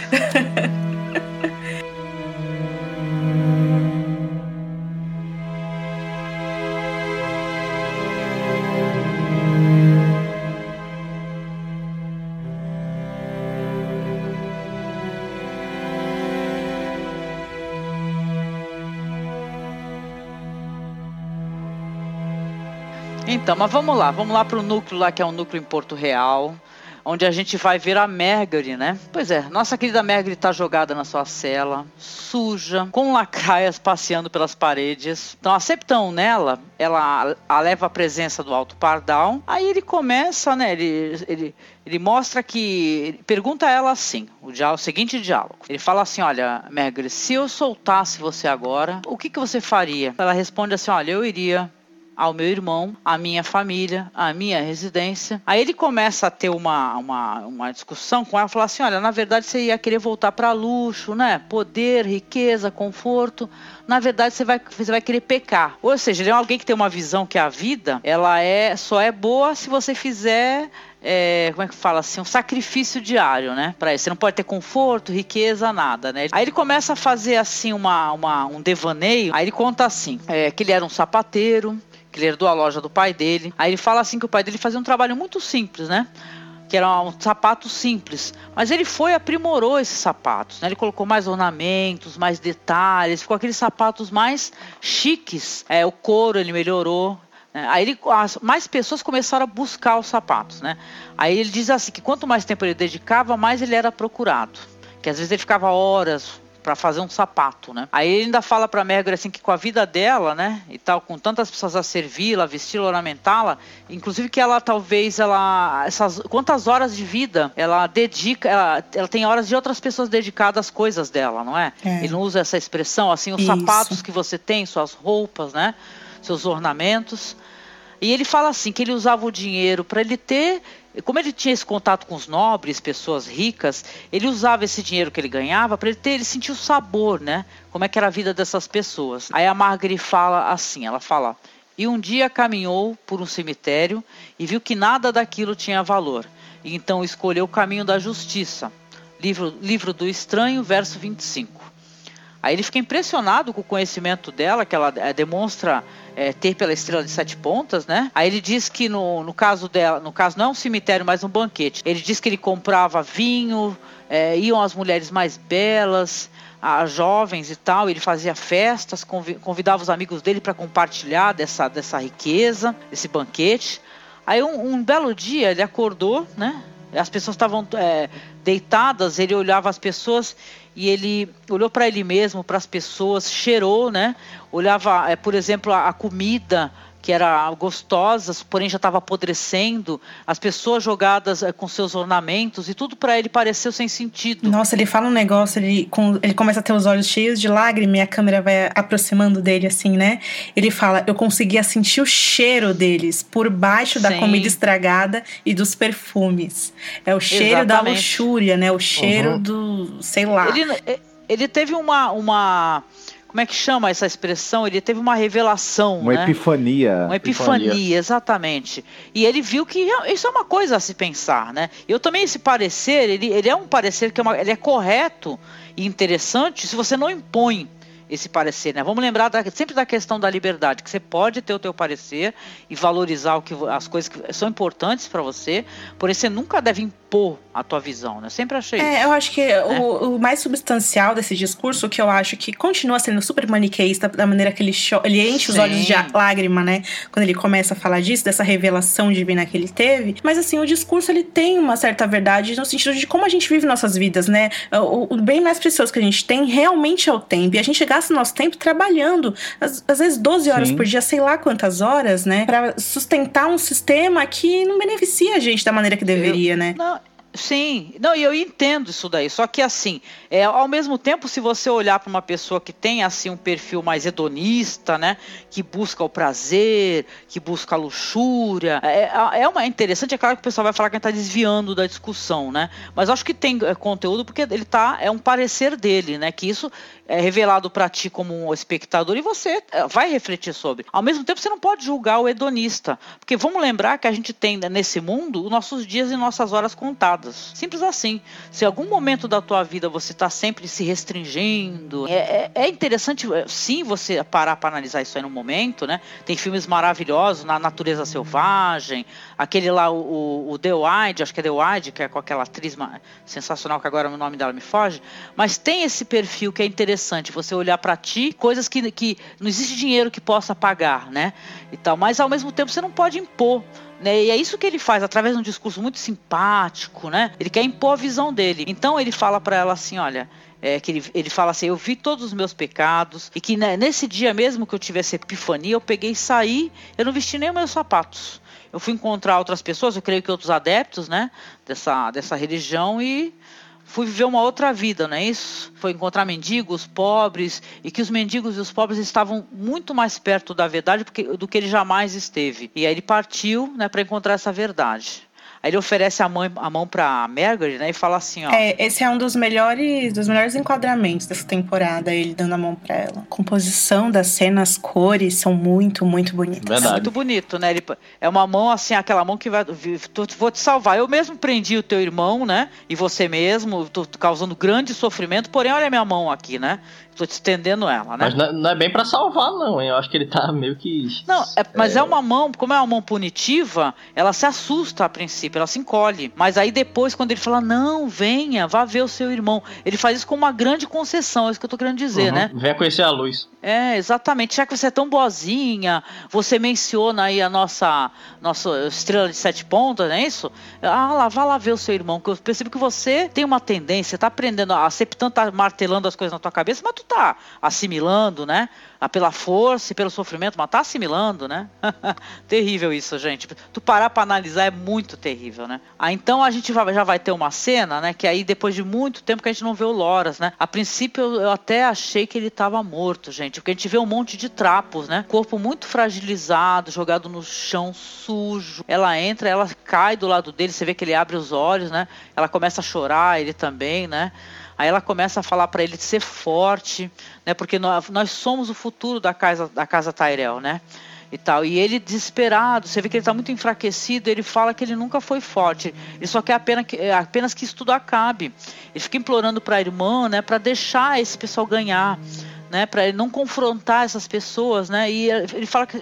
Então, mas vamos lá, vamos lá para o núcleo lá, que é um núcleo em Porto Real, onde a gente vai ver a Margaret, né? Pois é, nossa querida Margaret está jogada na sua cela, suja, com lacraias passeando pelas paredes. Então, a Septão nela, ela leva a presença do Alto Pardal. Aí ele começa, né? Ele, ele, ele mostra que. ele pergunta a ela assim: o, dia, o seguinte diálogo. Ele fala assim: Olha, Margaret, se eu soltasse você agora, o que, que você faria? Ela responde assim: Olha, eu iria ao meu irmão, à minha família, à minha residência. Aí ele começa a ter uma, uma, uma discussão com ela, falar assim, olha, na verdade você ia querer voltar para luxo, né? Poder, riqueza, conforto. Na verdade você vai, você vai querer pecar. Ou seja, ele é alguém que tem uma visão que a vida, ela é só é boa se você fizer é, como é que fala assim, um sacrifício diário, né? Para isso, você não pode ter conforto, riqueza, nada, né? Aí ele começa a fazer assim uma, uma um devaneio. Aí ele conta assim, é, que ele era um sapateiro, que ele herdou a loja do pai dele. Aí ele fala assim que o pai dele fazia um trabalho muito simples, né? Que era um sapato simples. Mas ele foi e aprimorou esses sapatos. Né? Ele colocou mais ornamentos, mais detalhes, ficou aqueles sapatos mais chiques. É, o couro ele melhorou. né? Aí ele, as, mais pessoas começaram a buscar os sapatos, né? Aí ele diz assim que quanto mais tempo ele dedicava, mais ele era procurado. Que às vezes ele ficava horas para fazer um sapato, né? Aí ele ainda fala para Margaret assim que com a vida dela, né, e tal, com tantas pessoas a servi-la, vesti-la, ornamentá-la, inclusive que ela talvez ela essas quantas horas de vida ela dedica, ela, ela tem horas de outras pessoas dedicadas às coisas dela, não é? É. Ele não usa essa expressão assim, os Isso. sapatos que você tem, suas roupas, né, seus ornamentos. E ele fala assim que ele usava o dinheiro para ele ter, como ele tinha esse contato com os nobres, pessoas ricas, ele usava esse dinheiro que ele ganhava para ele ter, ele sentir o sabor, né? Como é que era a vida dessas pessoas. Aí a Margaret fala assim, ela fala: "E um dia caminhou por um cemitério e viu que nada daquilo tinha valor. E então escolheu o caminho da justiça." Livro, livro do Estranho, verso 25. Aí ele fica impressionado com o conhecimento dela, que ela eh, demonstra eh, ter pela estrela de sete pontas, né? Aí ele diz que no, no caso dela, no caso não é um cemitério, mas um banquete. Ele diz que ele comprava vinho, eh, iam as mulheres mais belas, as jovens e tal. Ele fazia festas, convi- convidava os amigos dele para compartilhar dessa, dessa riqueza, desse banquete. Aí um, um belo dia ele acordou, né? As pessoas estavam eh, deitadas, ele olhava as pessoas e ele olhou para ele mesmo, para as pessoas, cheirou, né? Olhava, eh, por exemplo, a comida que era gostosa, porém já estava apodrecendo, as pessoas jogadas é, com seus ornamentos e tudo para ele pareceu sem sentido. Nossa, ele fala um negócio, ele, com, ele começa a ter os olhos cheios de lágrimas e a câmera vai aproximando dele assim, né? Ele fala: Eu conseguia sentir o cheiro deles por baixo da Sim. comida estragada e dos perfumes. É o cheiro Exatamente. da luxúria, né? O cheiro uhum. do. sei lá. Ele, ele teve uma. uma como é que chama essa expressão? Ele teve uma revelação, uma né? epifania. Uma epifania, epifania, exatamente. E ele viu que isso é uma coisa a se pensar, né? Eu também esse parecer, ele, ele é um parecer que é, uma, ele é correto e interessante se você não impõe esse parecer, né? Vamos lembrar da, sempre da questão da liberdade, que você pode ter o teu parecer e valorizar o que, as coisas que são importantes para você, porém você nunca deve impor a tua visão, né? Sempre achei é, isso. eu acho que é. o, o, mais substancial desse discurso, que eu acho que continua sendo super maniqueísta, da maneira que ele, ele enche Sim. os olhos de lágrima, né? Quando ele começa a falar disso, dessa revelação divina que ele teve. Mas assim, o discurso ele tem uma certa verdade no sentido de como a gente vive nossas vidas, né? O, o bem mais precioso que a gente tem realmente é o tempo. E a gente gasta nosso tempo trabalhando, às, às vezes 12 horas Sim. por dia, sei lá quantas horas, né? Para sustentar um sistema que não beneficia a gente da maneira que deveria, eu, né? Não, Sim, não, e eu entendo isso daí. Só que assim, é, ao mesmo tempo, se você olhar para uma pessoa que tem assim um perfil mais hedonista, né, que busca o prazer, que busca a luxúria, é, é, é uma é interessante. É claro que o pessoal vai falar que está desviando da discussão, né? Mas acho que tem é, conteúdo porque ele tá é um parecer dele, né? Que isso é revelado para ti como um espectador e você é, vai refletir sobre. Ao mesmo tempo, você não pode julgar o hedonista, porque vamos lembrar que a gente tem né, nesse mundo os nossos dias e nossas horas contadas. Simples assim. Se algum momento da tua vida você está sempre se restringindo, é, é, é, interessante é, sim você parar para analisar isso aí no momento, né? Tem filmes maravilhosos na natureza selvagem, aquele lá o, o The Wide, acho que é The Wide, que é com aquela atriz sensacional que agora o nome dela me foge, mas tem esse perfil que é interessante você olhar para ti coisas que, que não existe dinheiro que possa pagar, né? E tal, mas ao mesmo tempo você não pode impor. Né? E é isso que ele faz através de um discurso muito simpático, né? Ele quer impor a visão dele. Então ele fala para ela assim, olha, é, que ele, ele fala assim: Eu vi todos os meus pecados, e que né, nesse dia mesmo que eu tivesse epifania, eu peguei e saí, eu não vesti nem os meus sapatos. Eu fui encontrar outras pessoas, eu creio que outros adeptos, né, dessa, dessa religião, e fui viver uma outra vida, não é isso? Foi encontrar mendigos, pobres, e que os mendigos e os pobres estavam muito mais perto da verdade do que ele jamais esteve. E aí ele partiu né, para encontrar essa verdade. Aí ele oferece a mão, a mão pra Margaret, né? E fala assim, ó. É, esse é um dos melhores, dos melhores enquadramentos dessa temporada, ele dando a mão pra ela. A composição das cenas, cores são muito, muito bonitas. Verdade. É muito bonito, né? Ele, é uma mão assim, aquela mão que vai. Vou te salvar. Eu mesmo prendi o teu irmão, né? E você mesmo, tô causando grande sofrimento, porém, olha a minha mão aqui, né? Tô te estendendo ela, né? Mas não é, não é bem para salvar, não, hein? Eu acho que ele tá meio que. Não, é, mas é... é... uma mão, como é uma mão punitiva, ela se assusta a princípio, ela se encolhe. Mas aí depois, quando ele fala, não, venha, vá ver o seu irmão, ele faz isso com uma grande concessão, é isso que eu tô querendo dizer, uhum. né? Venha conhecer a luz. É, exatamente. Já que você é tão boazinha, você menciona aí a nossa, nossa estrela de sete pontas, não é isso? Ah, lá, vá lá ver o seu irmão, que eu percebo que você tem uma tendência, tá aprendendo, a septando tá martelando as coisas na tua cabeça, mas tu tu tá assimilando, né? Ah, pela força e pelo sofrimento, mas tá assimilando, né? [laughs] terrível isso, gente. Tu parar para analisar é muito terrível, né? Ah, então a gente já vai ter uma cena, né? Que aí depois de muito tempo que a gente não vê o Loras, né? A princípio eu até achei que ele estava morto, gente, porque a gente vê um monte de trapos, né? Corpo muito fragilizado, jogado no chão sujo. Ela entra, ela cai do lado dele, você vê que ele abre os olhos, né? Ela começa a chorar, ele também, né? Aí ela começa a falar para ele de ser forte, né? Porque nós, nós somos o futuro da casa da casa Tyrell, né? E tal. E ele desesperado, você vê que ele está muito enfraquecido, ele fala que ele nunca foi forte. Ele só quer apenas que, apenas que isso tudo acabe. Ele fica implorando para a irmã, né, para deixar esse pessoal ganhar né, para ele não confrontar essas pessoas, né? E ele fala que,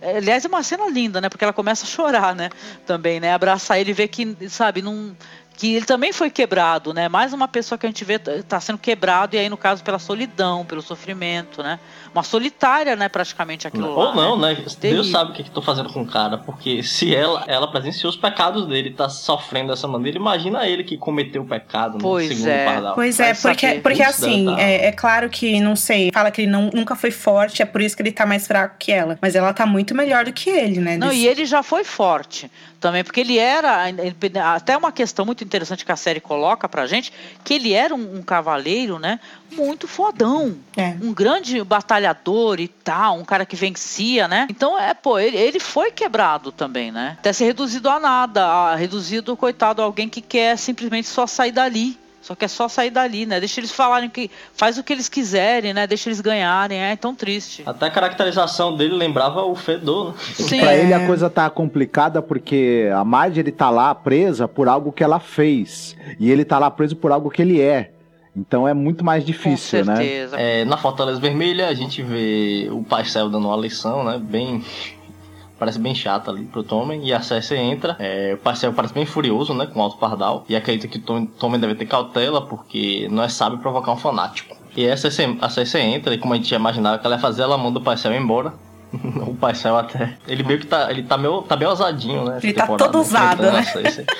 aliás, é uma cena linda, né? Porque ela começa a chorar, né? Também, né? Abraçar ele, ver que, sabe, não que ele também foi quebrado, né? Mais uma pessoa que a gente vê tá sendo quebrado e aí no caso pela solidão, pelo sofrimento, né? Uma solitária, né, praticamente aquilo Ou lá. não, né? né? Deus Terrível. sabe o que, que tô fazendo com o cara, porque se ela, ela presenciou os pecados dele, tá sofrendo dessa maneira, imagina ele que cometeu o pecado, né? Pois segundo é. Pardal. Pois Vai é, porque, porque assim, deve tá. é, é claro que, não sei, fala que ele não, nunca foi forte, é por isso que ele tá mais fraco que ela. Mas ela tá muito melhor do que ele, né? Não, Desse- e ele já foi forte também, porque ele era. ele- até uma questão muito interessante que a série coloca pra gente, que ele era um, um cavaleiro, né? Muito fodão. É. Um grande batalhador e tal, um cara que vencia, né? Então, é, pô, ele, ele foi quebrado também, né? Até ser reduzido a nada, a, reduzido, coitado, a alguém que quer simplesmente só sair dali. Só quer só sair dali, né? Deixa eles falarem que. Faz o que eles quiserem, né? Deixa eles ganharem. É tão triste. Até a caracterização dele lembrava o Fedor, né? Sim. Pra ele É. a coisa tá complicada porque a Marjorie tá lá presa por algo que ela fez. E ele tá lá preso por algo que ele é. Então é muito mais difícil, Com né? certeza. É, na Fortaleza Vermelha a gente vê o Parcel dando uma lição, né? Bem. Parece bem chata ali pro Tommen. E a Cersei entra. É, o Parcel parece bem furioso, né? Com o Alto Pardal. E acredita que o Tom- Tommen deve ter cautela porque não é sábio provocar um fanático. E a Cersei, a Cersei entra e como a gente imaginava que ela ia fazer, ela manda o Parcel embora. [laughs] o Parcel até. Ele meio que tá. Ele tá meio, tá meio ousadinho, né? Ele tá todo ousado, enfrentando a né? Cersei. [laughs]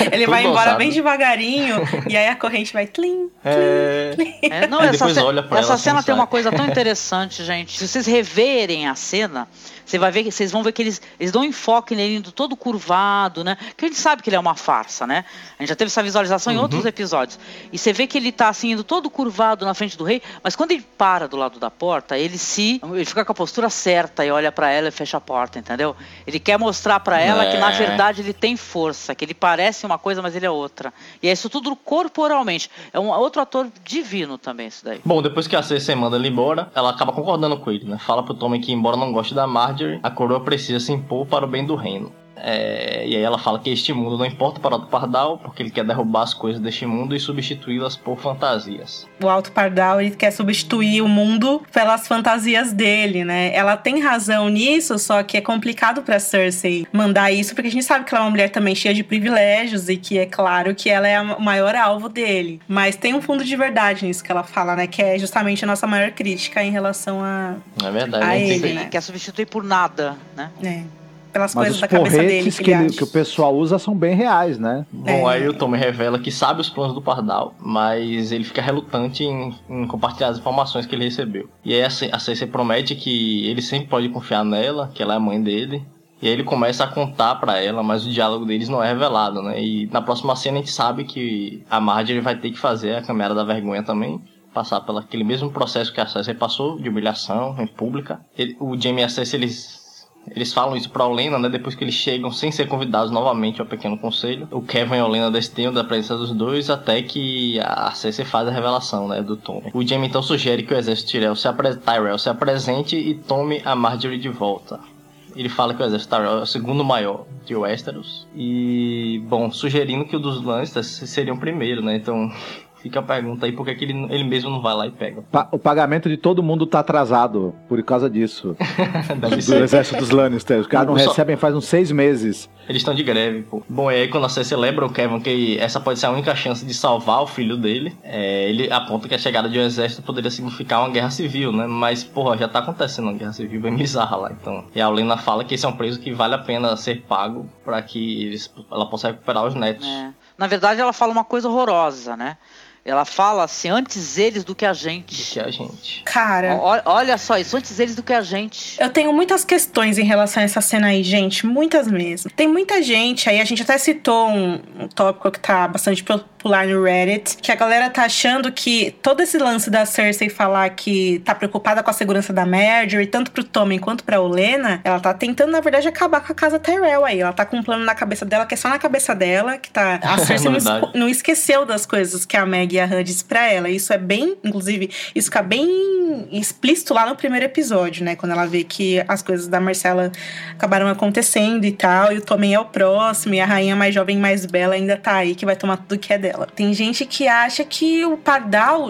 Ele Tudo vai embora ousado. bem devagarinho, e aí a corrente vai tlim. É. É, não, essa, ce- olha pra essa ela assim, cena tem uma coisa tão interessante, [laughs] gente. Se vocês reverem a cena, você vai ver, que- vocês vão ver que eles, eles dão um enfoque nele indo todo curvado, né? Que a gente sabe que ele é uma farsa, né? A gente já teve essa visualização em Uhum. outros episódios. E você vê que ele tá assim indo todo curvado na frente do rei, mas quando ele para do lado da porta, ele se ele fica com a postura certa e olha pra ela e fecha a porta, entendeu? Ele quer mostrar pra ela que na É. verdade ele tem força, que ele parece uma coisa, mas ele é outra. E é isso tudo corporalmente. É um outro ator divino também, isso daí. Bom, depois que a Cersei manda ele embora, ela acaba concordando com ele, né? Fala pro Tommen que, embora não goste da Marjorie, a coroa precisa se impor para o bem do reino. É, e aí ela fala que este mundo não importa para o Pardal, porque ele quer derrubar as coisas deste mundo e substituí-las por fantasias. O Alto Pardal ele quer substituir o mundo pelas fantasias dele, né? Ela tem razão nisso, só que é complicado pra Cersei mandar isso, porque a gente sabe que ela é uma mulher também cheia de privilégios e que é claro que ela é a- o maior alvo dele. Mas tem um fundo de verdade nisso que ela fala, né? Que é justamente a nossa maior crítica em relação a. Não é verdade? A gente ele, tem- né? Quer substituir por nada, né? né, pelas Mas coisas os da cabeça dele. Que que, ele que o pessoal usa são bem reais, né? Bom, É. aí o Tommen revela que sabe os planos do Pardal, mas ele fica relutante em, em compartilhar as informações que ele recebeu. E aí a Ce- a Cersei promete que ele sempre pode confiar nela, que ela é a mãe dele. E aí ele começa a contar pra ela, mas o diálogo deles não é revelado, né? E na próxima cena a gente sabe que a Marjorie vai ter que fazer a caminhada da vergonha também. Passar pelo aquele mesmo processo que a Cersei passou, de humilhação em pública. Ele- o Jaime e a Cersei, eles eles falam isso pra Olena, né? Depois que eles chegam sem ser convidados novamente ao pequeno conselho. O Kevin e a Olena desdenham da presença dos dois até que a Cersei faz a revelação, né? Do Tommy. O Jaime então sugere que o exército Tyrell se, apre- Tyrell se apresente e tome a Marjorie de volta. Ele fala que o exército Tyrell é o segundo maior de Westeros. E, bom, sugerindo que o dos Lannisters seria o primeiro, né? Então, fica a pergunta aí por que ele, ele mesmo não vai lá e pega. Pa- O pagamento de todo mundo tá atrasado por causa disso. [laughs] Do exército dos Lannisters. Os caras não Só- recebem faz uns seis meses. Eles estão de greve, pô. Bom, e aí quando a Cersei lembra o Kevin que essa pode ser a única chance de salvar o filho dele, é, ele aponta que a chegada de um exército poderia significar uma guerra civil, né? Mas, porra, já tá acontecendo uma guerra civil bem [laughs] bizarra lá, então. E a Olena fala que esse é um preço que vale a pena ser pago pra que eles, ela possa recuperar os netos. É. Na verdade, ela fala uma coisa horrorosa, né? Ela fala assim, antes eles do que a gente. Que a gente. Cara. O- Olha só isso, antes eles do que a gente. Eu tenho muitas questões em relação a essa cena aí, gente. Muitas mesmo. Tem muita gente, aí a gente até citou um, um tópico que tá bastante popular no Reddit, que a galera tá achando que todo esse lance da Cersei falar que tá preocupada com a segurança da Marjorie, tanto pro Tommen quanto pra Olena, ela tá tentando, na verdade, acabar com a casa Tyrell aí. Ela tá com um plano na cabeça dela, que é só na cabeça dela, que tá. A [laughs] Cersei não, não esqueceu das coisas que a Meg e a Han disse pra ela. Isso é bem, inclusive, isso fica bem bem explícito lá no primeiro episódio, né? Quando ela vê que as coisas da Marcela acabaram acontecendo e tal, e o Tommen é o próximo, e a rainha mais jovem, mais bela ainda tá aí, que vai tomar tudo que é dela. Tem gente que acha que o Pardal,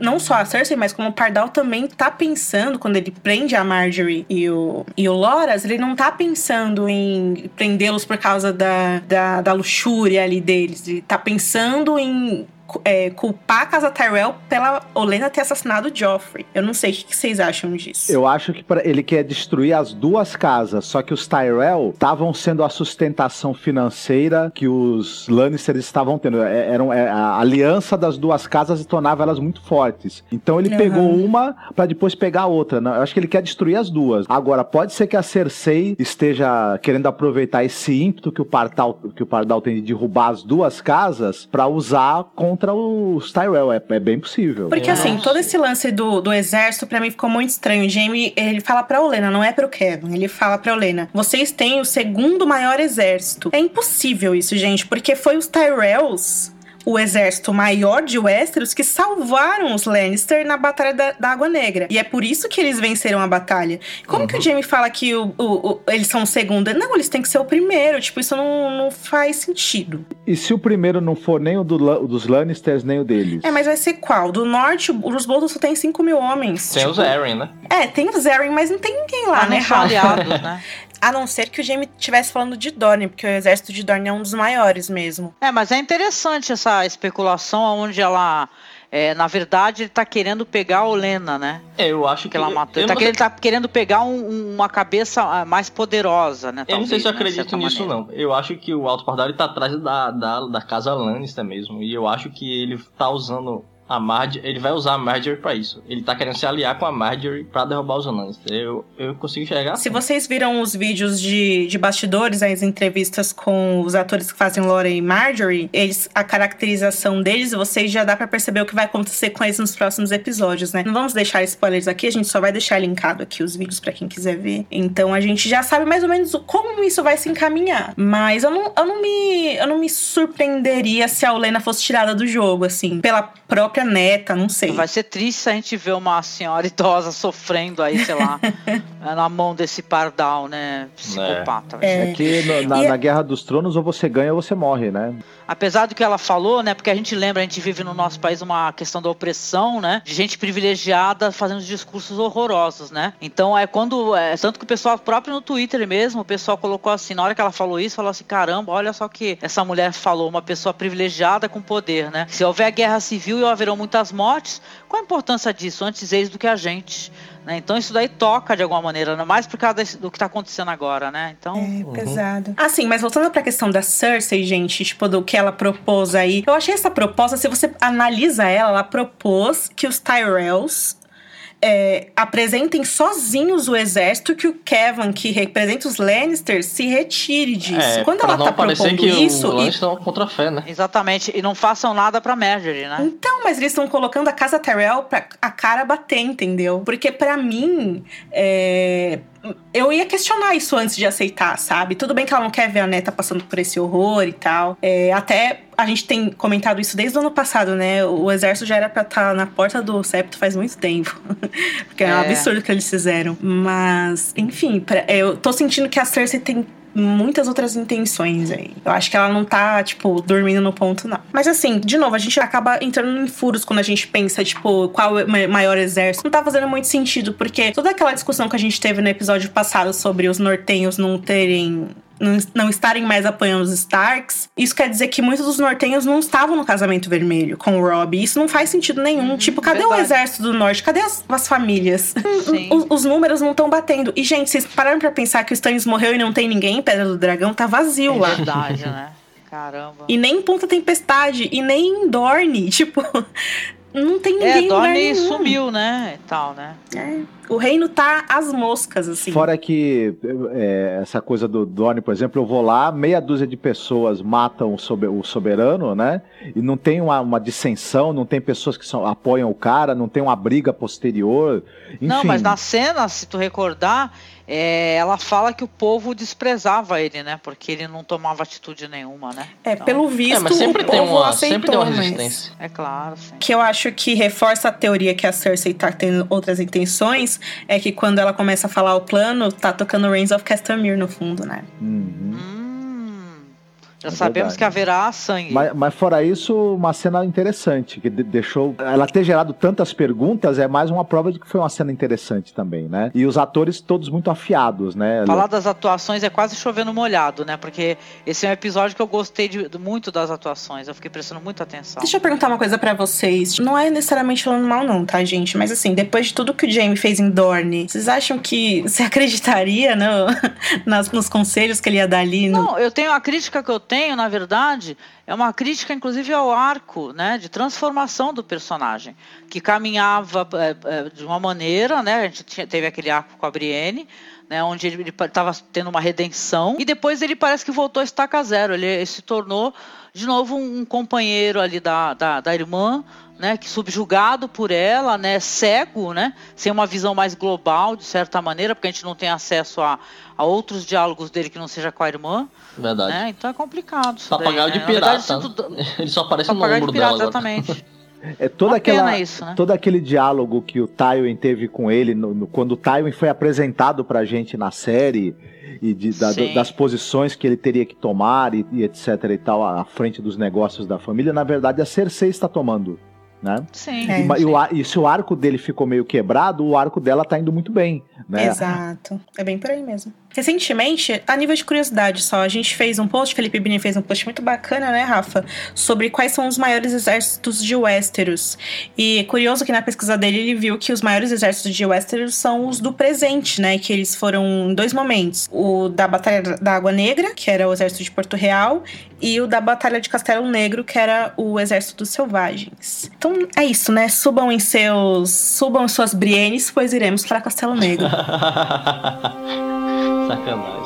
não só a Cersei, mas como o Pardal também tá pensando, quando ele prende a Marjorie e o, e o Loras, ele não tá pensando em prendê-los por causa da, da, da luxúria ali deles. Ele tá pensando em é, culpar a casa Tyrell pela Olena ter assassinado o Joffrey. Eu não sei o que vocês acham disso. Eu acho que pra, ele quer destruir as duas casas, só que os Tyrell estavam sendo a sustentação financeira que os Lannisters estavam tendo. É, eram, é, a aliança das duas casas tornava elas muito fortes. Então ele uhum. pegou uma para depois pegar a outra. Né? Eu acho que ele quer destruir as duas. Agora, pode ser que a Cersei esteja querendo aproveitar esse ímpeto que o Pardal, que o Pardal tem de derrubar as duas casas para usar contra contra os Tyrell. É, é bem possível. Porque assim, todo esse lance do, do exército para mim ficou muito estranho. O Jamie, ele fala pra Olena, não é pro Kevin. Ele fala pra Olena: vocês têm o segundo maior exército. É impossível isso, gente, porque foi os Tyrells o exército maior de Westeros que salvaram os Lannister na Batalha da, da Água Negra. E é por isso que eles venceram a batalha. Como uhum. que o Jaime fala que o, o, o, eles são o segundo? Não, eles têm que ser o primeiro. Tipo, isso não, não faz sentido. E se o primeiro não for nem o do, dos Lannisters, nem o deles? É, mas vai ser qual? Do norte, os Bolton só tem 5 mil homens. Tem tipo... os Arryn, né? É, tem os Arryn, mas não tem ninguém lá, ah, né? Não aliados, [laughs] né? A não ser que o Jamie estivesse falando de Dorne, porque o exército de Dorne é um dos maiores mesmo. É, mas é interessante essa especulação onde ela. É, na verdade, ele tá querendo pegar a Olena, né? É, eu acho que, que ela matou. Ele tá, querendo, tá querendo pegar um, uma cabeça ah, mais poderosa, né? Eu não sei se eu né, acredito nisso, maneira. não. Eu acho que o Alto Pardal tá atrás da, da, da casa Lannister mesmo. E eu acho que ele tá usando a Marjorie, ele vai usar a Marjorie para isso. Ele tá querendo se aliar com a Marjorie para derrubar os Lannister. Eu, eu consigo enxergar. Se assim. vocês viram os vídeos de, de bastidores, as entrevistas com os atores que fazem Laura e Marjorie, eles, a caracterização deles, vocês já dá para perceber o que vai acontecer com eles nos próximos episódios, né? Não vamos deixar spoilers aqui, a gente só vai deixar linkado aqui os vídeos para quem quiser ver. Então a gente já sabe mais ou menos como isso vai se encaminhar. Mas eu não, eu não me eu não me surpreenderia se a Olena fosse tirada do jogo, assim, pela própria própria neta, não sei. Vai ser triste se a gente ver uma senhora idosa sofrendo aí, sei lá, [laughs] na mão desse pardal, né? Psicopata. É, é que no, na, e... na Guerra dos Tronos ou você ganha ou você morre, né? Apesar do que ela falou, né? Porque a gente lembra, a gente vive no nosso país uma questão da opressão, né? De gente privilegiada fazendo discursos horrorosos, né? Então é quando. É, tanto que o pessoal próprio no Twitter mesmo, o pessoal colocou assim, na hora que ela falou isso, falou assim: caramba, olha só que essa mulher falou, uma pessoa privilegiada com poder, né? Se houver guerra civil e haverão muitas mortes, qual a importância disso? Antes eles do que a gente. Né? Então isso daí toca de alguma maneira, né? mais por causa do que está acontecendo agora, né? Então. É uhum. pesado. Ah, sim, mas voltando para a questão da Cersei, gente, tipo, do que ela propôs aí. Eu achei essa proposta, se você analisa ela, ela propôs que os Tyrells é, apresentem sozinhos o exército que o Kevin, que representa os Lannisters, se retire disso. É, Quando ela tá propondo que isso. O, e... contra a fé, né? Exatamente. E não façam nada pra Marjorie, né? Então, mas eles estão colocando a casa Tyrell pra a cara bater, entendeu? Porque para mim. É eu ia questionar isso antes de aceitar, sabe? Tudo bem que ela não quer ver a neta passando por esse horror e tal. É, até a gente tem comentado isso desde o ano passado, né? O exército já era pra estar tá na porta do septo faz muito tempo. [laughs] Porque é, é um absurdo que eles fizeram. Mas, enfim, eu tô sentindo que a Cersei tem muitas outras intenções aí. Eu acho que ela não tá, tipo, dormindo no ponto, não. Mas assim, de novo, a gente acaba entrando em furos quando a gente pensa, tipo, qual é o maior exército. Não tá fazendo muito sentido, porque toda aquela discussão que a gente teve no episódio passado sobre os nortenhos não terem não, estarem mais apoiando os Starks, isso quer dizer que muitos dos nortenhos não estavam no casamento vermelho com o Robb. Isso não faz sentido nenhum. Uhum, tipo, cadê verdade. o exército do norte? Cadê as, as famílias? [laughs] Os, os, números não estão batendo. E, gente, vocês pararam pra pensar que o Stannis morreu e não tem ninguém em Pedra do Dragão? Tá vazio é lá. Verdade, [laughs] né? Caramba. E nem em Ponta Tempestade, e nem em Dorne. [laughs] Tipo, não tem é, ninguém. É, Dorne sumiu, né? E tal, né? É. O reino tá às moscas, assim. Fora que é, essa coisa do Dorne, por exemplo, eu vou lá, meia dúzia de pessoas matam o soberano, né? E não tem uma, uma dissensão, não tem pessoas que são, apoiam o cara, não tem uma briga posterior. Enfim. Não, mas na cena, se tu recordar, é, ela fala que o povo desprezava ele, né? Porque ele não tomava atitude nenhuma, né? É, então... pelo visto, é, mas sempre o tem povo uma, aceitou, sempre tem uma resistência. Mas... É claro, sim. Que eu acho acho que reforça a teoria que a Cersei tá tendo outras intenções, é que quando ela começa a falar o plano, tá tocando Reigns of Castamere no fundo, né? Uhum. Já É sabemos verdade. que haverá sangue. Mas, mas fora isso, uma cena interessante, que de- deixou. Ela ter gerado tantas perguntas é mais uma prova de que foi uma cena interessante também, né? E os atores todos muito afiados, né? Falar das atuações é quase chovendo molhado, né? Porque esse é um episódio que eu gostei de- muito das atuações. Eu fiquei prestando muita atenção. Deixa eu perguntar uma coisa pra vocês. Não é necessariamente falando mal, não, tá, gente? Mas assim, depois de tudo que o Jamie fez em Dorne, vocês acham que [laughs] você acreditaria no, [laughs] nas, nos conselhos que ele ia dar ali? No... Não, eu tenho a crítica que eu tenho, na verdade, é uma crítica, inclusive, ao arco, né, de transformação do personagem, que caminhava é, é, de uma maneira, né, a gente tinha- teve aquele arco com a Brienne, né, onde ele estava tendo uma redenção, e depois ele parece que voltou a estaca zero, ele, ele se tornou de novo um, companheiro ali da, da, da irmã, né, que subjugado por ela, né, cego, né, sem uma visão mais global, de certa maneira, porque a gente não tem acesso a, a outros diálogos dele que não seja com a irmã, Verdade. né? Então é complicado isso daí, Papagaio né? de verdade, pirata. tudo- [laughs] Ele só aparece no Papagaio de ombro pirata, dela agora. exatamente. [laughs] É toda aquela, pena isso, né? todo aquele diálogo que o Tywin teve com ele no- no- quando o Tywin foi apresentado pra gente na série e de- da- Sim. das posições que ele teria que tomar e, e etc e tal à frente dos negócios da família, na verdade a Cersei está tomando, né? Sim. É. E, e, e se o arco dele ficou meio quebrado, o arco dela tá indo muito bem, né? Exato. É bem por aí mesmo. Recentemente, a nível de curiosidade só, a gente fez um post, Felipe Bini fez um post muito bacana, né, Rafa? Sobre quais são os maiores exércitos de Westeros. E curioso que na pesquisa dele ele viu que os maiores exércitos de Westeros são os do presente, né? Que eles foram em dois momentos: o da Batalha da Água Negra, que era o exército de Porto Real, e o da Batalha de Castelo Negro, que era o exército dos selvagens. Então é isso, né? Subam em seus. Subam em suas Brienes, pois iremos para Castelo Negro. [laughs] Sacanagem.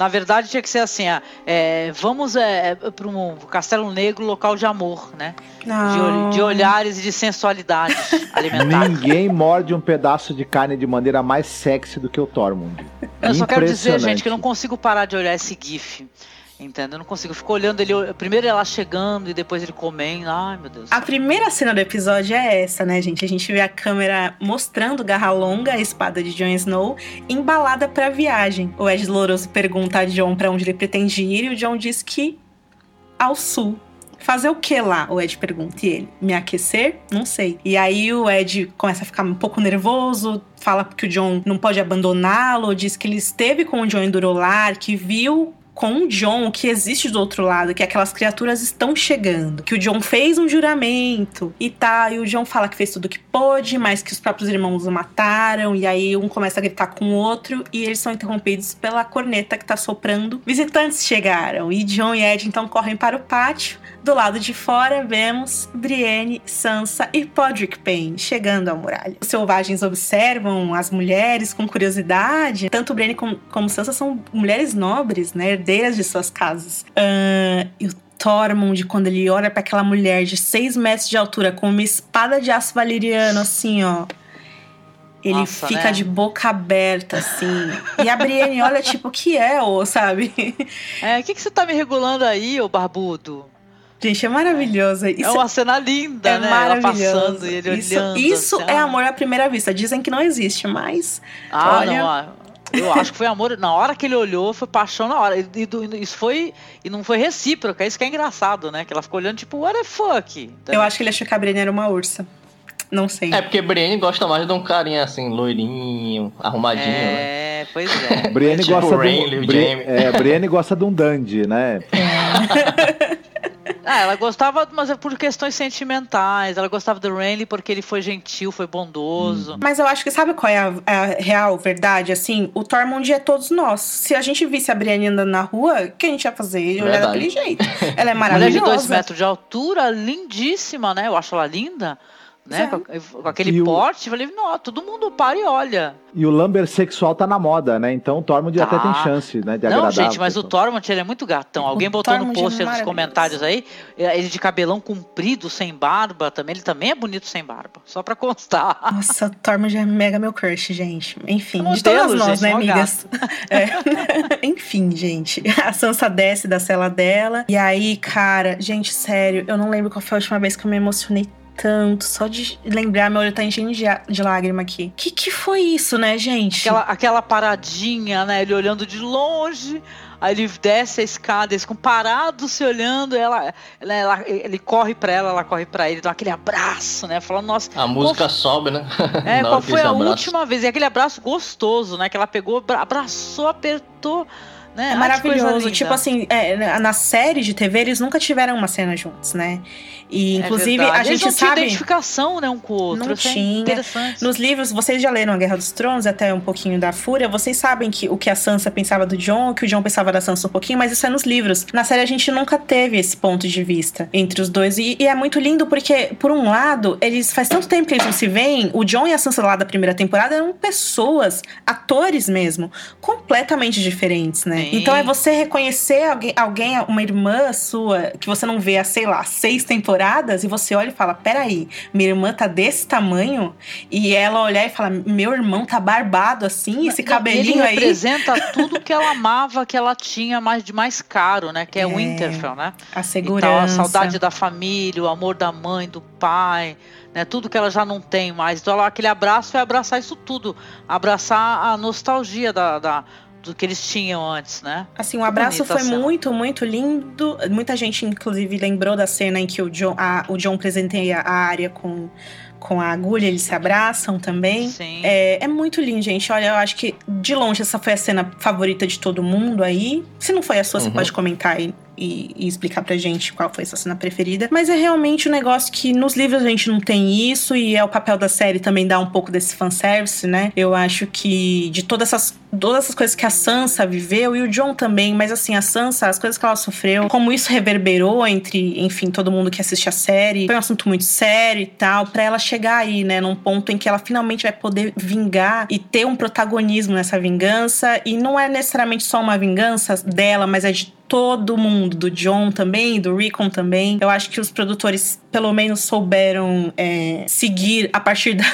Na verdade, tinha que ser assim: ah, é, vamos é, para um Castelo Negro, local de amor, né? De, de olhares e de sensualidade [laughs] alimentar. Ninguém morde um pedaço de carne de maneira mais sexy do que o Tormund. Eu só quero dizer, gente, que eu não consigo parar de olhar esse GIF. Entendeu? Eu não consigo. Eu fico olhando ele, primeiro ela chegando e depois ele comendo. Ai, meu Deus. A primeira cena do episódio é essa, né, gente? A gente vê a câmera mostrando Garra Longa, a espada de Jon Snow, embalada pra viagem. O Ed Louroso pergunta a Jon pra onde ele pretende ir e o Jon diz que ao sul. Fazer o que lá? O Ed pergunta. E ele? Me aquecer? Não sei. E aí o Ed começa a ficar um pouco nervoso, fala que o John não pode abandoná-lo, diz que ele esteve com o John em Durolar, que viu com o John o que existe do outro lado, que aquelas criaturas estão chegando, que o John fez um juramento e tá, e o John fala que fez tudo que pôde, mas que os próprios irmãos o mataram, e aí um começa a gritar com o outro, e eles são interrompidos pela corneta que tá soprando. Visitantes chegaram, e John e Ed então correm para o pátio. Do lado de fora, vemos Brienne, Sansa e Podrick Payne chegando à muralha. Os selvagens observam as mulheres com curiosidade. Tanto Brienne como, como Sansa são mulheres nobres, né? Herdeiras de suas casas. Ah, e o Tormund, quando ele olha para aquela mulher de 6 metros de altura com uma espada de aço valeriano, assim, ó. Ele Nossa, fica né? de boca aberta, assim. e a Brienne olha, tipo, o que é, ô, sabe? É, o que, que você tá me regulando aí, ô barbudo? Gente, é maravilhoso. Isso é uma cena linda, é né? Ela maravilhoso. passando e ele isso, olhando. Isso assim, é ah. amor à primeira vista. Dizem que não existe, mas. Ah, Olha- não. ah, Eu acho que foi amor. Na hora que ele olhou, foi paixão na hora. E, e do- isso foi. E não foi recíproca. Isso que é engraçado, né? Que ela ficou olhando, tipo, what the fuck? Entendeu? Eu acho que ele achou que a Brienne era uma ursa. Não sei. É porque Brienne gosta mais de um carinha assim, loirinho, arrumadinho, né? É, pois é. [laughs] Brienne Tipo gosta Renly, de um, Bri- é, Brienne gosta de um dandy, né? [laughs] Ah, ela gostava, mas é por questões sentimentais. Ela gostava do Renly porque ele foi gentil, foi bondoso. Mas eu acho que sabe qual é a, a real verdade? Assim, o Tormund é todos nós. Se a gente visse a Brienne andando na rua, o que a gente ia fazer? Ia olhar daquele jeito. [laughs] Ela é Mulher de dois maravilhosa. metros de altura, lindíssima, né? Eu acho ela linda. Né? Com, com, aquele E o- porte, eu falei, não, todo mundo para e olha. E o Lumber sexual tá na moda, né? Então o Tormund Tá. até tem chance, né? De Não, agradar. gente, mas o. Tormund ele é muito gatão. Alguém O botou no Tormund é post nos maravilhoso. comentários aí, é, ele de cabelão comprido, sem barba também. Ele também é bonito sem barba, só pra constar. Nossa, o Tormund é mega meu crush, gente. Enfim, É de todas nós, gente, né, amigas? [laughs] É. Enfim, gente. A Sansa desce da cela dela. E aí, cara, gente, sério, eu não lembro qual foi a última vez que eu me emocionei tanto. Só de lembrar, meu olho tá enchendo de, de lágrima aqui. Que que foi isso, né, gente? Aquela, aquela paradinha, né? Ele olhando de longe. Aí ele desce a escada, eles ficam parados se olhando. Ela, ela, ela- ele corre pra ela, ela corre pra ele, dá aquele abraço, né? Falando, nossa, A música sobe, né? É, [laughs] Na qual foi a abraçam. última vez? E aquele abraço gostoso, né? Que ela pegou, abra- abraçou, apertou, né? É maravilhoso. Tipo assim, é, na- série de TV, eles nunca tiveram uma cena juntos, né? E, É inclusive, verdade. a Eles gente não tinham sabe. identificação, né, um com o outro. Não é tinha. interessante. Nos livros, vocês já leram A Guerra dos Tronos, até um pouquinho da Fúria, vocês sabem que o que a Sansa pensava do Jon, o que o Jon pensava da Sansa um pouquinho, mas isso é nos livros. Na série a gente nunca teve esse ponto de vista entre os dois. E, e é muito lindo porque, por um lado, eles faz tanto tempo que eles não se veem, o Jon e a Sansa lá da primeira temporada eram pessoas, atores mesmo, completamente diferentes, né? Sim. Então é você reconhecer alguém, alguém, uma irmã sua, que você não vê há, sei lá, seis temporadas, e você olha e fala: peraí, minha irmã tá desse tamanho, e ela olhar e falar: meu irmão tá barbado assim, esse cabelinho ele aí. representa [laughs] tudo que ela amava, que ela tinha mais de mais caro, né? Que é, É, o Winterfell, né? A Então, segurança. a saudade da família, o amor da mãe, do pai, né? Tudo que ela já não tem mais. Então, ela- aquele abraço é abraçar isso tudo. Abraçar a nostalgia da, da- do que eles tinham antes, né? Assim, o abraço foi cena. muito, muito lindo. Muita gente, inclusive, lembrou da cena em que o John, a- o John presenteia a área com, com a agulha, eles se abraçam também. Sim. É, é muito lindo, gente. Olha, eu acho que de longe essa foi a cena favorita de todo mundo aí. Se não foi a sua, você Uhum. pode comentar aí. E, e explicar pra gente qual foi a sua cena preferida. Mas é realmente um negócio que nos livros a gente não tem isso, e é o papel da série também dar um pouco desse fanservice, né? Eu acho que de todas essas, todas essas coisas que a Sansa viveu, e o John também, mas assim, a Sansa, as coisas que ela sofreu, como isso reverberou entre, enfim, todo mundo que assiste a série, foi um assunto muito sério e tal, pra ela chegar aí, né, num ponto em que ela finalmente vai poder vingar e ter um protagonismo nessa vingança, e não é necessariamente só uma vingança dela, mas é de todo mundo, do John também, do Rickon também. Eu acho que os produtores, pelo menos, souberam é, seguir a partir [laughs] da,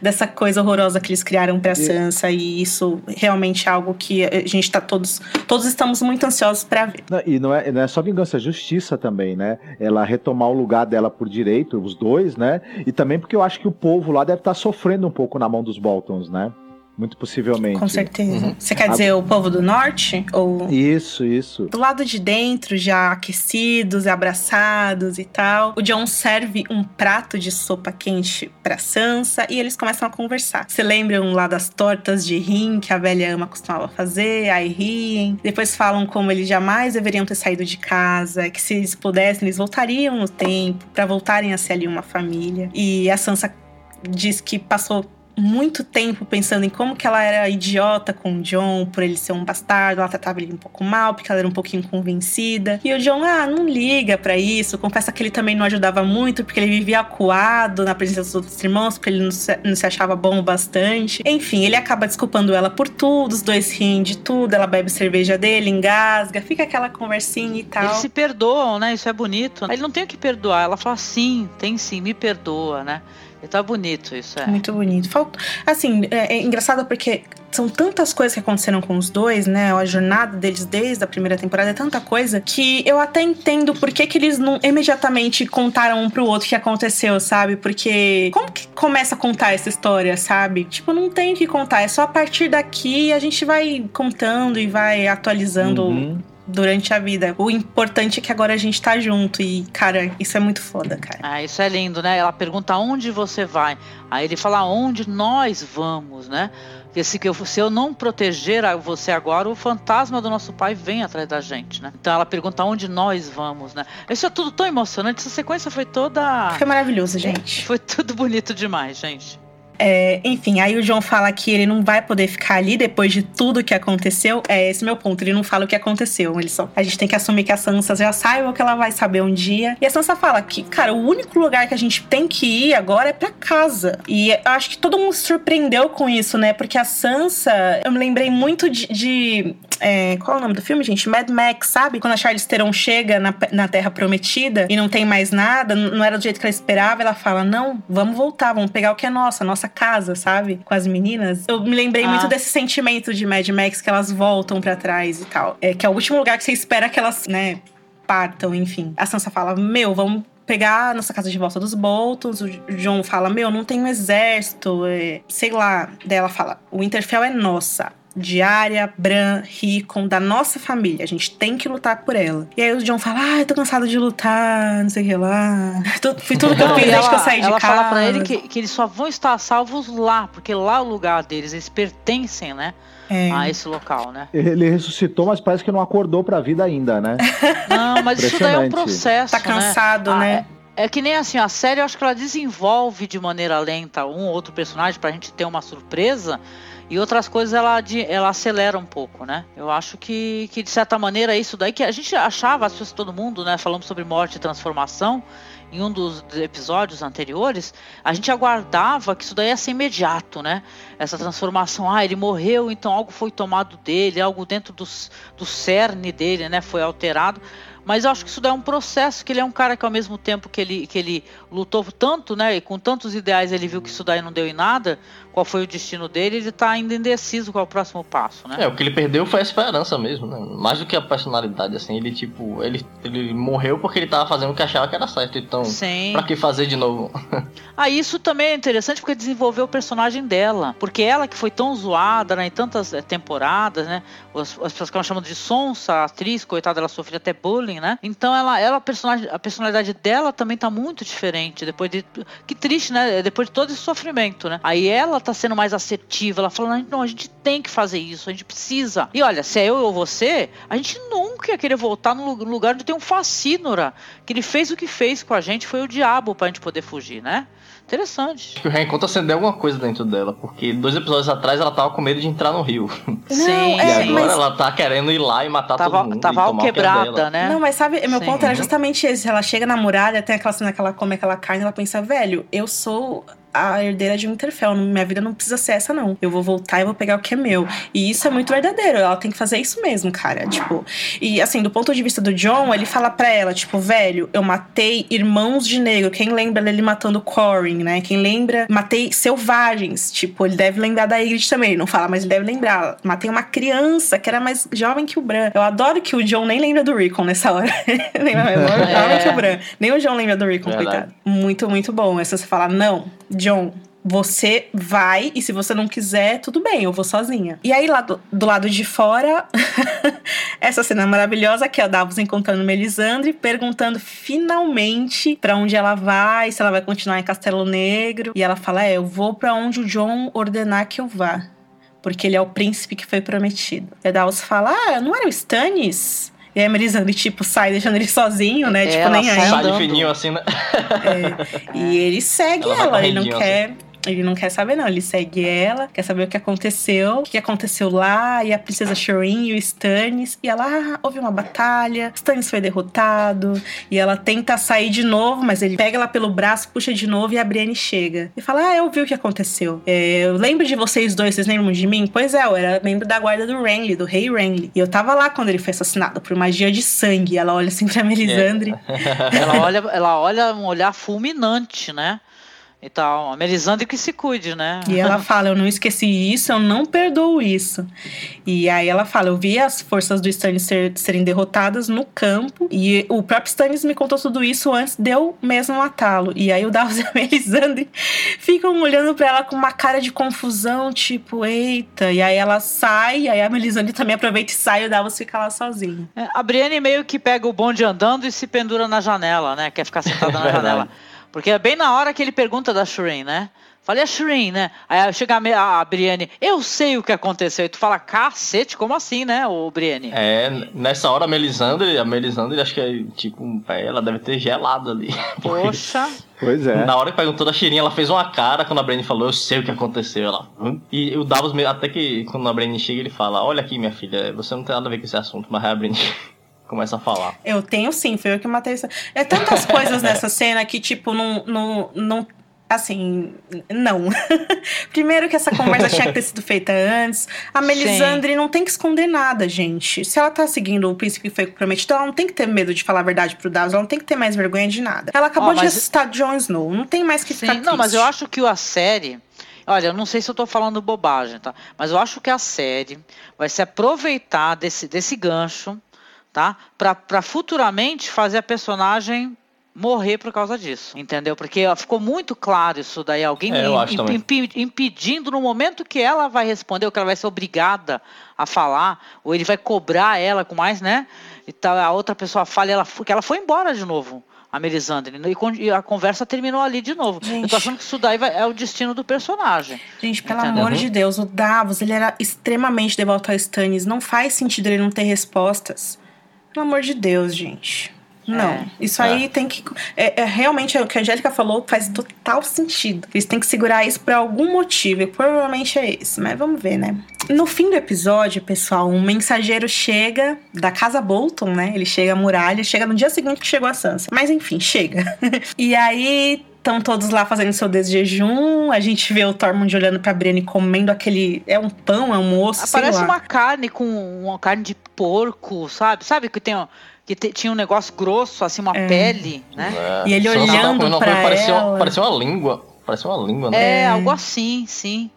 dessa coisa horrorosa que eles criaram pra Sansa, e isso realmente é algo que a gente tá todos, todos estamos muito ansiosos pra ver. Não, e não é, não é só vingança, é justiça também, né? Ela retomar o lugar dela por direito, os dois, né? E também porque eu acho que o povo lá deve estar sofrendo um pouco na mão dos Boltons, né? Muito possivelmente. Com certeza. Você quer dizer o povo do norte? Ou Isso, isso. do lado de dentro, já aquecidos, abraçados e tal. O John serve um prato de sopa quente pra Sansa e eles começam a conversar. Você lembram lá das tortas de rim que a velha ama costumava fazer? Aí riem. Depois falam como eles jamais deveriam ter saído de casa, que se eles pudessem, eles voltariam no tempo pra voltarem a ser ali uma família. E a Sansa diz que passou muito tempo pensando em como que ela era idiota com o John por ele ser um bastardo, ela tratava ele um pouco mal, porque ela era um pouquinho convencida. E o John, ah, não liga pra isso, confessa que ele também não ajudava muito, porque ele vivia acuado na presença dos outros irmãos, porque ele não se, não se achava bom o bastante. Enfim, ele acaba desculpando ela por tudo, os dois riem de tudo, ela bebe cerveja dele, engasga, fica aquela conversinha e tal. Eles se perdoam, né? Isso é bonito. Ele não tem o que perdoar. Ela fala, sim, tem sim, me perdoa, né? E tá bonito isso, é. Muito bonito. Falta, assim, é, é engraçado porque são tantas coisas que aconteceram com os dois, né? A jornada deles desde a primeira temporada é tanta coisa que eu até entendo por que, que eles não imediatamente contaram um pro outro o que aconteceu, sabe? Porque como que começa a contar essa história, sabe? Tipo, não tem o que contar. É só a partir daqui a gente vai contando e vai atualizando Uhum. Durante a vida. O importante é que agora a gente tá junto. E, cara, isso é muito foda, cara. Ah, isso é lindo, né? Ela pergunta aonde você vai. Aí ele fala aonde nós vamos, né? Porque se, eu, se eu não proteger a você agora, o fantasma do nosso pai vem atrás da gente, né? Então ela pergunta aonde nós vamos, né? Isso é tudo tão emocionante. Essa sequência foi toda. Foi maravilhoso, gente. Foi tudo bonito demais, gente. É, enfim, aí o John fala que ele não vai poder ficar ali depois de tudo que aconteceu. É esse meu ponto. Ele não fala o que aconteceu. Ele só. A gente tem que assumir que a Sansa já saiba que ela vai saber um dia. E a Sansa fala que, cara, o único lugar que a gente tem que ir agora é pra casa. E eu acho que todo mundo se surpreendeu com isso, né? Porque a Sansa, eu me lembrei muito de. de é, qual é o nome do filme, gente? Mad Max, sabe? Quando a Charlize Theron chega na, na Terra Prometida e não tem mais nada, não era do jeito que ela esperava, ela fala: Não, vamos voltar, vamos pegar o que é nosso, a nossa casa, sabe? Com as meninas. Eu me lembrei Ah. muito desse sentimento de Mad Max que elas voltam pra trás e tal. É que é o último lugar que você espera que elas, né, partam, enfim. A Sansa fala: Meu, vamos pegar a nossa casa de volta dos Boltons. O John fala: Meu, não tem um exército, é, sei lá. Daí ela fala: O Winterfell é nossa. Diária, Bran, Rickon, da nossa família. A gente tem que lutar por ela. E aí o John fala: Ah, eu tô cansado de lutar, não sei o que lá. [laughs] Foi tudo que eu fiz desde que eu ela, saí de ela casa. fala pra ele que, que eles só vão estar salvos lá, porque lá é o lugar deles, eles pertencem, né? É. A esse local, né? Ele ressuscitou, mas parece que não acordou pra vida ainda, né? [laughs] Não, mas isso daí é um processo. Tá né? cansado, Ah, né? É, é que nem assim, a série eu acho que ela desenvolve de maneira lenta um ou outro personagem pra gente ter uma surpresa. E outras coisas ela, ela acelera um pouco, né? Eu acho que, que, de certa maneira, é isso daí que a gente achava, as pessoas, todo mundo, né? Falamos sobre morte e transformação em um dos episódios anteriores, a gente aguardava que isso daí ia ser imediato, né? Essa transformação, ah, ele morreu, então algo foi tomado dele, algo dentro dos, do cerne dele, né? Foi alterado. Mas eu acho que isso daí é um processo, que ele é um cara que ao mesmo tempo que ele, que ele lutou tanto, né? E com tantos ideais ele viu que isso daí não deu em nada, qual foi o destino dele, ele tá ainda indeciso qual é o próximo passo, né? É, o que ele perdeu foi a esperança mesmo, né? Mais do que a personalidade, assim, ele tipo, ele, ele morreu porque ele tava fazendo o que achava que era certo, então, Sim. pra que fazer de novo? [laughs] Ah, isso também é interessante porque desenvolveu o personagem dela. Porque ela que foi tão zoada né, em tantas eh, temporadas, né? As, as pessoas que ela chamam de sonsa, a atriz, coitada, ela sofreu até bullying, né? Então ela, ela a, personagem, a personalidade dela também tá muito diferente. Depois de. Que triste, né? Depois de todo esse sofrimento, né? Aí ela tá sendo mais assertiva, ela falando, não, a gente tem que fazer isso, a gente precisa. E olha, se é eu ou você, a gente nunca ia querer voltar no lu- lugar onde tem um facínora. Que ele fez o que fez com a gente, foi o diabo pra gente poder fugir, né? Interessante. Acho que o reencontro acendeu alguma coisa dentro dela, porque dois episódios atrás ela tava com medo de entrar no rio. [laughs] Sim, e é, agora mas- ela tá querendo ir lá e matar Tava, todo mundo. tava e tomar o que é quebrada, dela. né? Não, mas sabe, meu Sim. ponto era Uhum. justamente esse. Ela chega na muralha, tem aquela cena que ela come aquela carne, ela pensa, velho, eu sou a herdeira de Winterfell, minha vida não precisa ser essa, não. Eu vou voltar e vou pegar o que é meu. E isso é muito verdadeiro, ela tem que fazer isso mesmo, cara. Tipo, e assim, do ponto de vista do John, ele fala pra ela, tipo, velho, eu matei irmãos de negro. Quem lembra dele matando Corin, né? Quem lembra, matei selvagens. Tipo, ele deve lembrar da Ygritte também, ele não fala, mas ele deve lembrar. Matei uma criança que era mais jovem que o Bran. Eu adoro que o John nem lembra do Rickon nessa hora. lembra mais jovem que o Bran. Nem o John lembra do Rickon, coitado. Muito, muito bom. É se você falar, não, John, você vai e se você não quiser, tudo bem, eu vou sozinha. E aí, lá do, do lado de fora, [laughs] essa cena maravilhosa que é a Davos encontrando Melisandre, perguntando finalmente pra onde ela vai, se ela vai continuar em Castelo Negro. E ela fala: É, eu vou pra onde o John ordenar que eu vá. Porque ele é o príncipe que foi prometido. E a Davos fala: Ah, não era o Stannis? E aí a Melisandre, tipo, sai deixando ele sozinho, né? tipo, Ela nem sai aí. Sai de fininho assim, né? É, e ele segue Ela ela, ele não correndinho, quer. Ele não quer saber, não. Ele segue ela, quer saber o que aconteceu, o que aconteceu lá, e a princesa Shireen e o Stannis. E ela, ah, houve uma batalha, Stannis foi derrotado, e ela tenta sair de novo, mas ele pega ela pelo braço, puxa de novo, e a Brienne chega. E fala, ah, eu vi o que aconteceu. É, eu lembro de vocês dois, vocês lembram de mim? Pois é, eu era membro da guarda do Renly, do rei Renly. E eu tava lá quando ele foi assassinado por magia de sangue. Ela olha assim pra Melisandre. [laughs] Ela olha, ela olha um olhar fulminante, né? E tal. A Melisandre que se cuide, né? E ela [laughs] fala: Eu não esqueci isso, eu não perdoo isso. E aí ela fala: Eu vi as forças do Stannis ser- serem derrotadas no campo. E o próprio Stannis me contou tudo isso antes de eu mesmo matá-lo. E aí o Davos [laughs] e a Melisandre ficam olhando pra ela com uma cara de confusão, tipo, eita. E aí ela sai, aí a Melisandre também aproveita e sai e o Davos fica lá sozinho. É, A Brienne meio que pega o bonde andando e se pendura na janela, né? Quer ficar sentada na [laughs] Verdade. janela. Porque é bem na hora que ele pergunta da Shireen, né? Falei a Shireen, né? Aí chega a, a, Brienne, eu sei o que aconteceu. E tu fala, cacete, como assim, né, ô Brienne? É, nessa hora a Melisandre, a Melisandre, acho que é tipo, um pé, ela deve ter gelado ali. [laughs] Poxa. Pois é. Na hora que perguntou da Shirin, ela fez uma cara quando a Brienne falou, eu sei o que aconteceu. Ela? E o Davos, me- até que quando a Brienne chega, ele fala, olha aqui, minha filha, você não tem nada a ver com esse assunto, mas aí a Brienne começa a falar. Eu tenho sim, foi eu que matei essa. É tantas [laughs] coisas nessa cena que, tipo, não. não, não assim, não. [laughs] Primeiro que essa conversa tinha que ter sido feita antes. A Melisandre não tem que esconder nada, gente. Se ela tá seguindo o príncipe que foi prometido, ela não tem que ter medo de falar a verdade pro Davos, ela não tem que ter mais vergonha de nada. Ela acabou Ó, de ressuscitar Jon Snow, não tem mais que Sim, ficar não, mas eu triste. acho que a série. Olha, eu não sei se eu tô falando bobagem, tá? Mas eu acho que a série vai se aproveitar desse, desse gancho, tá? Pra, pra futuramente fazer a personagem morrer por causa disso, entendeu? Porque ficou muito claro isso daí, alguém É, eu im- acho também. impi- impedindo no momento que ela vai responder, ou que ela vai ser obrigada a falar, ou ele vai cobrar ela com mais, né? E tal, a outra pessoa fala, e ela, que ela foi embora de novo. A Melisandre, e con- e a conversa terminou ali de novo. Eu Gente. tô achando que isso daí vai- é o destino do personagem. Gente, pelo Entendeu? amor de Deus, o Davos, ele era extremamente devoto a Stannis. Não faz sentido ele não ter respostas. Pelo amor de Deus, gente. Não, É. isso aí tem que. É, é realmente é o que a Angélica falou faz total sentido. Eles têm que segurar isso por algum motivo, e provavelmente é esse, mas vamos ver, né? No fim do episódio, pessoal, um mensageiro chega da casa Bolton, né? Ele chega à muralha, chega no dia seguinte que chegou a Sansa. Mas enfim, chega. [laughs] e aí Estão todos lá fazendo seu desjejum. A gente vê o Tormund olhando pra Brienne comendo aquele. É um pão, é um osso, sei Parece lá. uma carne com uma carne de porco, sabe? Sabe que tem ó, que te- tinha um negócio grosso, assim, uma É. pele, né? E ele olhando uma pra parecia, ela. Uma, parecia uma língua. Parecia uma língua, né? É, algo assim, sim.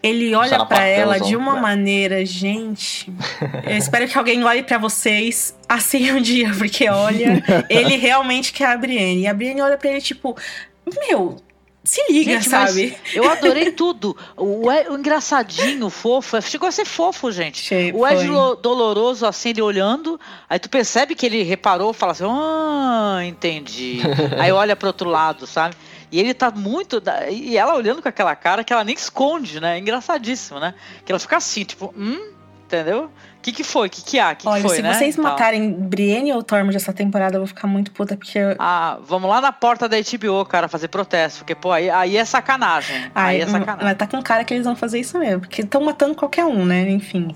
Ele olha pra Sarapatéuzão, ela de uma né? maneira, gente. Eu espero que alguém olhe pra vocês assim um dia, porque olha, [laughs] ele realmente quer a Brienne. E a Brienne olha pra ele tipo, meu, se liga, Gente, sabe? eu adorei [laughs] tudo. O, E- o engraçadinho, o fofo, chegou a ser fofo, gente. Che- O Ed doloroso, assim, ele olhando, aí tu percebe que ele reparou, fala assim, ah, entendi. [laughs] aí olha pro outro lado, sabe? E ele tá muito. E ela olhando com aquela cara que ela nem esconde, né? É engraçadíssimo, né? Que ela fica assim, tipo, hum, entendeu? O que, que foi? O que, que há? O que, que Olha, foi, se né? vocês Tal. matarem Brienne ou Tormund essa temporada, eu vou ficar muito puta, porque. Ah, vamos lá na porta da HBO, cara, fazer protesto. Porque, pô, aí, aí é sacanagem. Ai, Aí é sacanagem. mas tá com cara que eles vão fazer isso mesmo, porque estão matando qualquer um, né? Enfim.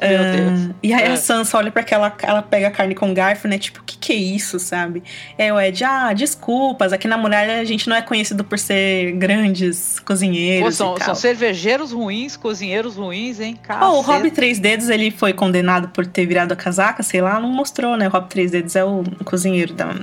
Meu Deus. E aí É. a Sansa olha pra aquela, ela pega a carne com garfo, né? Tipo, o que que é isso, sabe? Aí o Ed, ah, desculpas, aqui na muralha a gente não é conhecido por ser grandes Pô, cozinheiros são, e tal. são cervejeiros ruins, cozinheiros ruins, hein? Oh, o. Rob Três Dedos, ele foi condenado por ter virado a casaca, sei lá, não mostrou, né? O Rob Três Dedos é o cozinheiro da...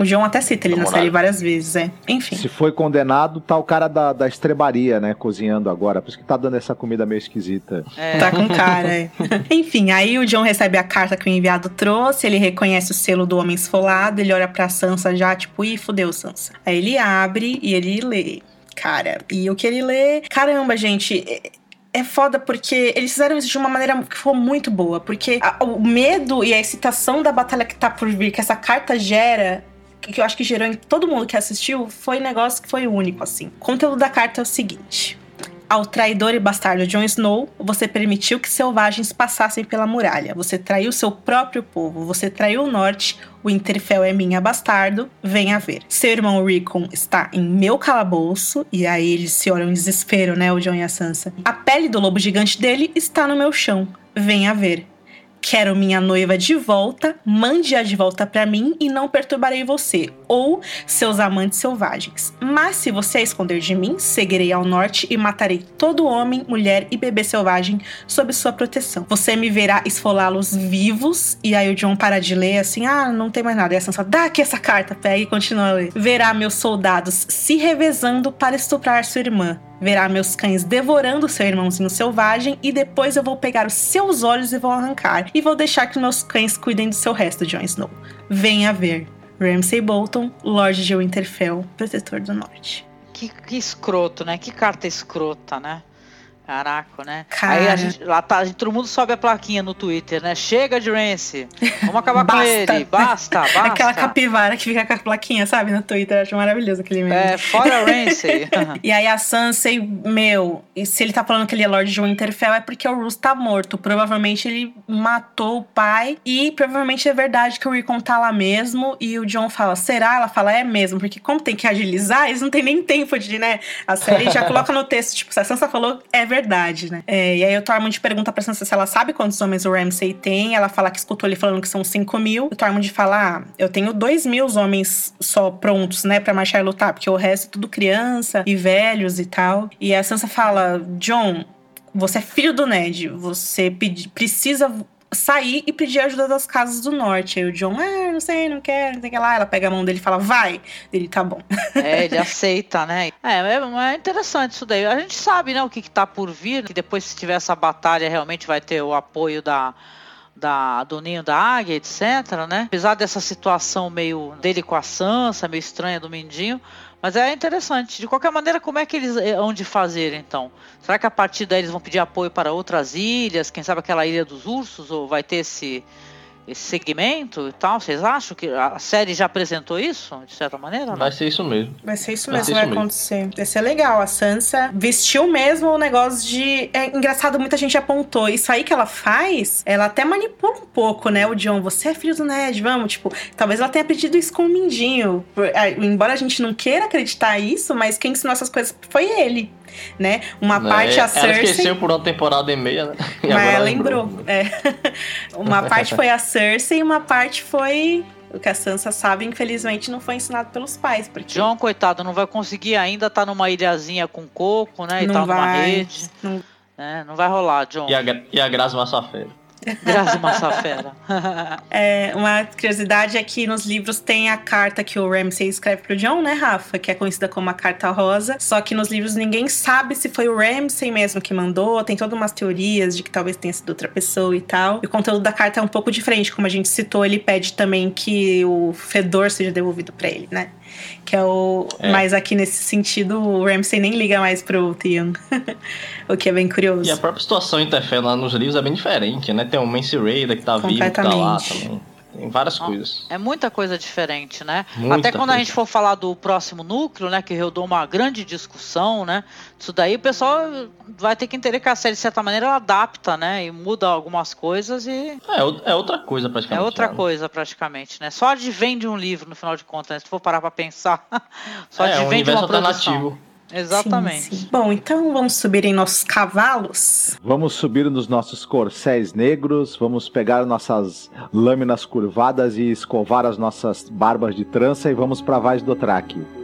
O João até cita ele na Namorado. série várias vezes, é. Enfim. Se foi condenado, tá o cara da, da estrebaria, né? Cozinhando agora. Por isso que tá dando essa comida meio esquisita. É. Tá com cara, é. [laughs] Enfim, aí o John recebe a carta que o enviado trouxe, ele reconhece o selo do homem esfolado, ele olha pra Sansa já, tipo, ih, fudeu, Sansa. Aí ele abre e ele lê. Cara, e o que ele lê. Caramba, gente. é- É foda porque eles fizeram isso de uma maneira que foi muito boa. Porque a- o medo e a excitação da batalha que tá por vir, que essa carta gera, que eu acho que gerou em todo mundo que assistiu, foi um negócio que foi único, assim. O conteúdo da carta é o seguinte. Ao traidor e bastardo Jon Snow, você permitiu que selvagens passassem pela muralha. Você traiu seu próprio povo. Você traiu o norte. O Interfell é minha bastardo. Venha ver. Seu irmão Rickon está em meu calabouço. E aí eles se olham em desespero, né? O Jon e a Sansa. A pele do lobo gigante dele está no meu chão. Venha ver. Quero minha noiva de volta, mande-a de volta pra mim e não perturbarei você, ou seus amantes selvagens. Mas se você a esconder de mim, seguirei ao norte e matarei todo homem, mulher e bebê selvagem sob sua proteção. Você me verá esfolá-los vivos, e aí o John para de ler assim: ah, não tem mais nada. E a Sansa, dá aqui essa carta, pega e continua a ler. Verá meus soldados se revezando para estuprar sua irmã. Verá meus cães devorando seu irmãozinho selvagem e depois eu vou pegar os seus olhos e vou arrancar. E vou deixar que meus cães cuidem do seu resto, Jon Snow. Venha ver. Ramsay Bolton, Lorde de Winterfell, Protetor do Norte. Que, que escroto, né? Que carta escrota, né? Caraca, né? Cara. Aí a gente, lá tá, gente, todo mundo sobe a plaquinha no Twitter, né? Chega de Rance. Vamos acabar com ele. Basta, [laughs] basta. Aquela capivara que fica com a plaquinha, sabe, no Twitter. Eu acho maravilhoso aquele meme. É, fora [laughs] Rance. E aí a Sansa, meu, se ele tá falando que ele é Lorde de Winterfell é porque o Roose tá morto. Provavelmente ele matou o pai e provavelmente é verdade que o Rickon tá lá mesmo. E o John fala, será? Ela fala, é mesmo, porque como tem que agilizar, eles não tem nem tempo de, né? A série já coloca no texto, tipo, se a Sansa falou, é verdade, né? É, e aí o Tormund pergunta pra Sansa se ela sabe quantos homens o Ramsay tem. Ela fala que escutou ele falando que são 5 mil. O Tormund fala, ah, eu tenho 2 mil homens só prontos, né, pra marchar e lutar, porque o resto é tudo criança e velhos e tal. E a Sansa fala, John, você é filho do Ned, você precisa sair e pedir ajuda das casas do norte. Aí o John, ah, não sei, não quero, não sei o que lá. Ela pega a mão dele e fala, vai. Ele, tá bom. [laughs] É, ele aceita, né? É, é, é interessante isso daí. A gente sabe, né, o que, que tá por vir, que depois, se tiver essa batalha, realmente vai ter o apoio da. Da, do ninho da águia, etc, né? Apesar dessa situação meio dele com a Sansa, meio estranha do Mindinho, mas é interessante. De qualquer maneira, como é que eles eh, hão de fazer, então? Será que a partir daí eles vão pedir apoio para outras ilhas? Quem sabe aquela ilha dos ursos? Ou vai ter esse, esse segmento e tal? Vocês acham que a série já apresentou isso, de certa maneira? não? Vai ser isso mesmo. Vai ser isso Vai mesmo ser que vai isso mesmo. acontecer. Vai ser legal. A Sansa vestiu mesmo o negócio de. É engraçado, muita gente apontou. Isso aí que ela faz, ela até manipula um pouco, né? O John, você é filho do Ned, vamos. Tipo, talvez ela tenha pedido isso com o Mindinho. Ah, Embora a gente não queira acreditar isso, mas quem ensinou essas coisas foi ele, né? Uma Né? parte a Ela Cersei. esqueceu por uma temporada e meia, né? [laughs] E Mas agora ela lembrou. É. [laughs] uma parte foi a Cersei e uma parte foi. O que a Sansa sabe, infelizmente, não foi ensinado pelos pais. Porque John, coitado, não vai conseguir ainda, tá numa ilhazinha com coco, né? E não tá numa vai. rede. Não né? Não vai rolar, John. E a, e a Grazi Massafera. Grazi Massafera. [laughs] É, uma curiosidade é que nos livros tem a carta que o Ramsay escreve pro John, né, Rafa? Que é conhecida como a Carta Rosa. Só que nos livros ninguém sabe se foi o Ramsay mesmo que mandou. Tem todas umas teorias de que talvez tenha sido outra pessoa e tal. E o conteúdo da carta é um pouco diferente. Como a gente citou, ele pede também que o fedor seja devolvido pra ele, né? Que é o. É. Mas aqui nesse sentido, o Ramsay nem liga mais pro Theon. [laughs] o que é bem curioso. E a própria situação em Interfell lá nos livros é bem diferente, né? Tem o Mance Raider que tá vivo, que tá lá também. Tem várias coisas. É muita coisa diferente, né? Muita Até quando a coisa. gente for falar do próximo núcleo, né? Que rodou uma grande discussão, né? Isso daí o pessoal vai ter que entender que a série, de certa maneira, ela adapta, né? E muda algumas coisas e É, é outra coisa é praticamente. outra né? coisa, praticamente, né? Só advém de um livro, no final de contas, né? Se for parar pra pensar. [laughs] Só É, um advém de universo uma produção. alternativo. Exatamente. Sim, sim. Bom, então vamos subir em nossos cavalos. Vamos subir nos nossos corcéis negros, vamos pegar nossas lâminas curvadas e escovar as nossas barbas de trança e vamos para Vaz do Traque.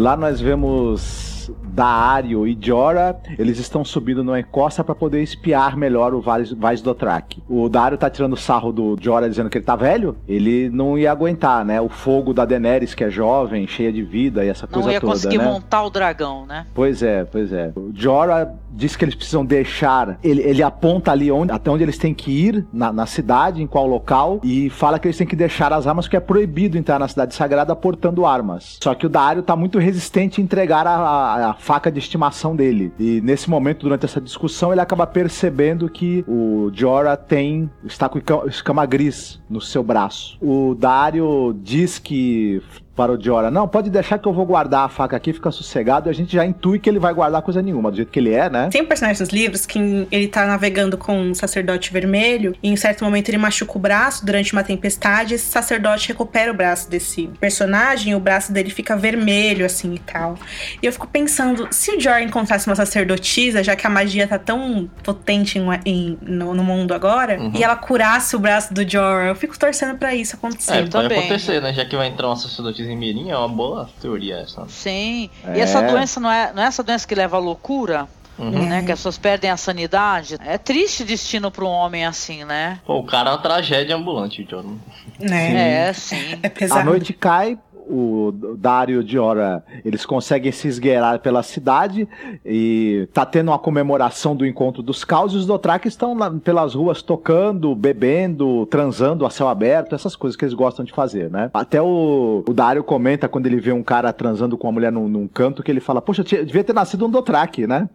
Lá nós vemos Daario e Jorah, eles estão subindo numa encosta para poder espiar melhor o Vaz, Vaz do Traque. O Daario tá tirando sarro do Jorah dizendo que ele tá velho, ele não ia aguentar, né? O fogo da Daenerys, que é jovem, cheia de vida e essa Não coisa ia toda, conseguir né? montar o dragão, né? Pois é, pois é. O Jorah diz que eles precisam deixar. Ele, ele aponta ali onde, até onde eles têm que ir, na, na cidade, em qual local, e fala que eles têm que deixar as armas, porque é proibido entrar na cidade sagrada portando armas. Só que o Dario tá muito resistente em entregar a, a- a faca de estimação dele. E nesse momento, durante essa discussão, ele acaba percebendo que o Jorah tem. está com esca- escama gris no seu braço. O Dario diz que para o Jorah, não, pode deixar que eu vou guardar a faca aqui, fica sossegado, e a gente já intui que ele vai guardar coisa nenhuma, do jeito que ele é, né? Tem um personagem nos livros que ele tá navegando com um sacerdote vermelho e em certo momento ele machuca o braço durante uma tempestade. Esse sacerdote recupera o braço desse personagem e o braço dele fica vermelho, assim e tal. E eu fico pensando, se o Jorah encontrasse uma sacerdotisa, já que a magia tá tão potente em- em- no, no mundo agora, Uhum. e ela curasse o braço do Jorah, eu fico torcendo pra isso acontecer. É, pode também. acontecer, né? Já que vai entrar uma sacerdotisa em Mirim, é uma boa teoria essa. Sim. É. E essa doença não é, não é essa doença que leva à loucura? uhum. né? Que as pessoas perdem a sanidade. É triste destino para um homem assim, né? Pô, o cara é uma tragédia ambulante, John. É, é sim. É pesado. A noite cai, o Dario de Hora, eles conseguem se esgueirar pela cidade e tá tendo uma comemoração do encontro dos caos e os Dothraki estão lá pelas ruas tocando, bebendo, transando a céu aberto, essas coisas que eles gostam de fazer, né? Até o, o Dario comenta quando ele vê um cara transando com uma mulher num, num canto que ele fala, poxa, devia ter nascido um Dothraki, né?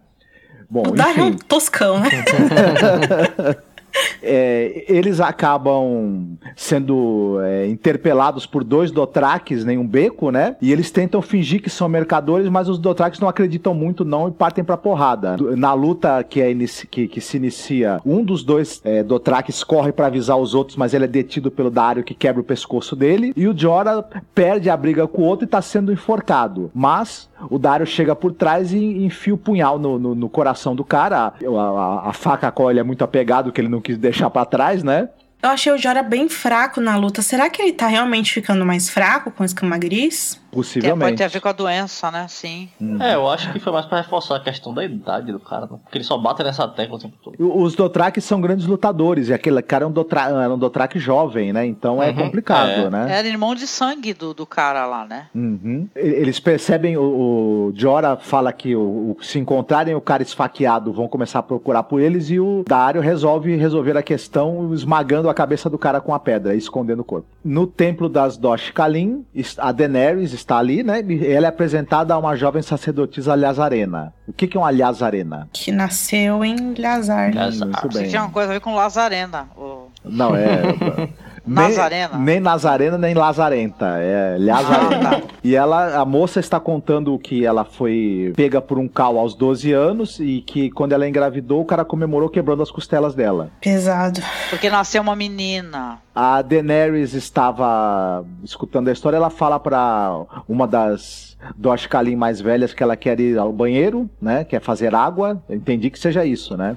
Bom, o Dario é um toscão, né? [laughs] é, eles acabam sendo é, interpelados por dois Dothraques em um beco, né? E eles tentam fingir que são mercadores, mas os Dothraques não acreditam muito não e partem pra porrada. Na luta que, é que, que se inicia, um dos dois é, corre para avisar os outros, mas ele é detido pelo Dario que quebra o pescoço dele. E o Jorah perde a briga com o outro e tá sendo enforcado. Mas o Dario chega por trás e enfia o punhal no, no, no coração do cara. A, a, a faca a qual ele é muito apegado, que ele não quis deixar para trás, né? Eu achei o Jora bem fraco na luta. Será que ele tá realmente ficando mais fraco com escama gris? Possivelmente. pode ter a ver com a doença, né? Sim. Uhum. É, eu acho que foi mais pra reforçar a questão da idade do cara, né? Porque ele só bate nessa tecla o tempo todo. Os Dothraki são grandes lutadores, e aquele cara é um Dothraki, era um Dothraki jovem, né? Então é uhum. é complicado, é. né? Era irmão de sangue do, do cara lá, né? Uhum. Eles percebem, o, o Jora fala que o, o, se encontrarem o cara esfaqueado, vão começar a procurar por eles, e o Dario resolve resolver a questão esmagando a cabeça do cara com a pedra, escondendo o corpo. No templo das Dosh Kalin, a Daenerys está ali, né? Ela é apresentada a uma jovem sacerdotisa Lazarena. O que, que é uma Lazarena? Que nasceu em Lazar. Lazar. Muito bem. tinha uma coisa a ver com Lazarena. Não, é. [laughs] Nazarena. Nem, nem Nazarena, nem Lazarenta. É Lazarena. Ah, tá. E ela, a moça está contando que ela foi pega por um cal aos 12 anos e que quando ela engravidou, o cara comemorou quebrando as costelas dela. Pesado. Porque nasceu uma menina. A Daenerys estava escutando a história, ela fala para uma das Dosh Kalin mais velhas que ela quer ir ao banheiro, né? Quer fazer água. Eu entendi que seja isso, né?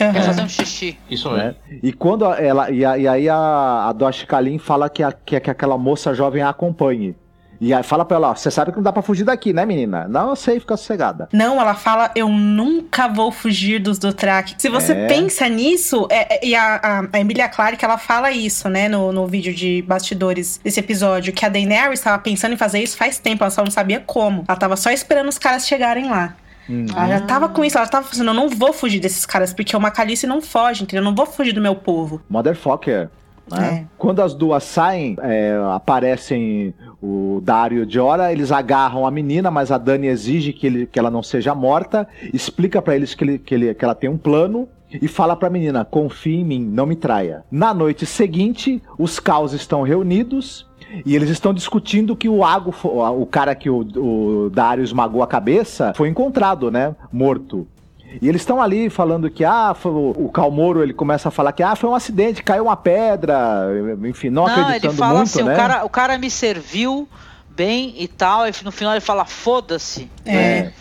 Uhum. Quer fazer um xixi. Isso né? E quando ela. E, a, e aí a, a Dosh Kalin fala que, a, que, que aquela moça jovem a acompanhe. E aí fala pra ela, ó, você sabe que não dá pra fugir daqui, né, menina? Não, eu sei, fica sossegada. Não, ela fala, eu nunca vou fugir dos Dothraki. Se você é. pensa nisso, é, é, e a, a, a Emilia Clarke, ela fala isso, né, no, no vídeo de bastidores desse episódio, que a Daenerys estava pensando em fazer isso faz tempo, ela só não sabia como. Ela tava só esperando os caras chegarem lá. Hum. Ela já tava com isso, ela tava falando, eu não vou fugir desses caras, porque o Macalice não foge, entendeu? Eu não vou fugir do meu povo. Motherfucker. Né? É. Quando as duas saem, é, aparecem o Dario de Hora, eles agarram a menina, mas a Dani exige que, ele, que ela não seja morta, explica para eles que, ele, que, ele, que ela tem um plano, e fala pra menina: confie em mim, não me traia. Na noite seguinte, os caos estão reunidos e eles estão discutindo que o Ago, o cara que o, o Dario esmagou a cabeça, foi encontrado, né? Morto. E eles estão ali falando que, ah, foi, o Calmoro ele começa a falar que, ah, foi um acidente, caiu uma pedra, enfim, não, não acreditando ele fala muito, assim, né? O cara, o cara me serviu bem e tal, e no final ele fala, foda-se. É. é.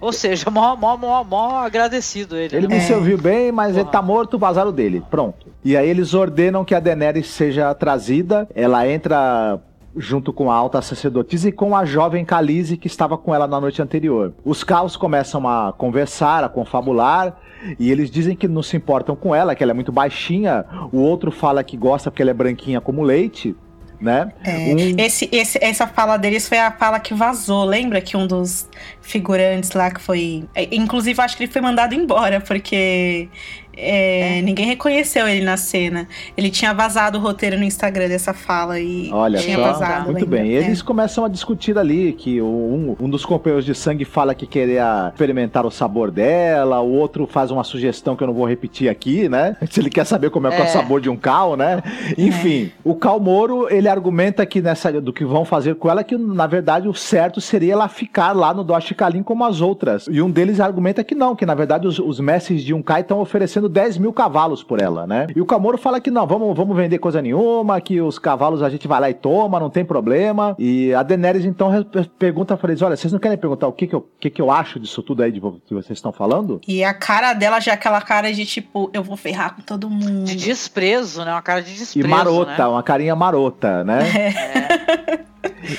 Ou seja, mó, mó, mó, mó agradecido ele. Ele né? me é. serviu bem, mas Porra. ele tá morto, vazaram dele. Pronto. E aí eles ordenam que a Daenerys seja trazida. Ela entra junto com a alta sacerdotisa e com a jovem Calize que estava com ela na noite anterior. Os caos começam a conversar, a confabular, e eles dizem que não se importam com ela, que ela é muito baixinha. O outro fala que gosta porque ela é branquinha como leite né? É, um... esse, esse, essa fala deles foi a fala que vazou. Lembra que um dos figurantes lá que foi. É, inclusive, acho que ele foi mandado embora, porque é, ninguém reconheceu ele na cena. Ele tinha vazado o roteiro no Instagram dessa fala e Olha tinha só, vazado. Muito bem. Eles é. começam a discutir ali que um, um dos companheiros de sangue fala que queria experimentar o sabor dela, o outro faz uma sugestão que eu não vou repetir aqui, né? [laughs] Se ele quer saber como é, é. é o sabor de um cal, né? Enfim, o Cal Moro, ele argumenta que nessa do que vão fazer com ela que na verdade o certo seria ela ficar lá no Doshi Kalim como as outras. E um deles argumenta que não, que na verdade os, os mestres de um Kai estão oferecendo 10 mil cavalos por ela, né? E o Camoro fala que não, vamos, vamos vender coisa nenhuma, que os cavalos a gente vai lá e toma, não tem problema. E a Daenerys então pergunta pra eles: olha, vocês não querem perguntar o que que eu, que que eu acho disso tudo aí de que vocês estão falando? E a cara dela já é aquela cara de tipo, eu vou ferrar com todo mundo. De desprezo, né? Uma cara de desprezo. E marota, né? uma carinha marota, né? É.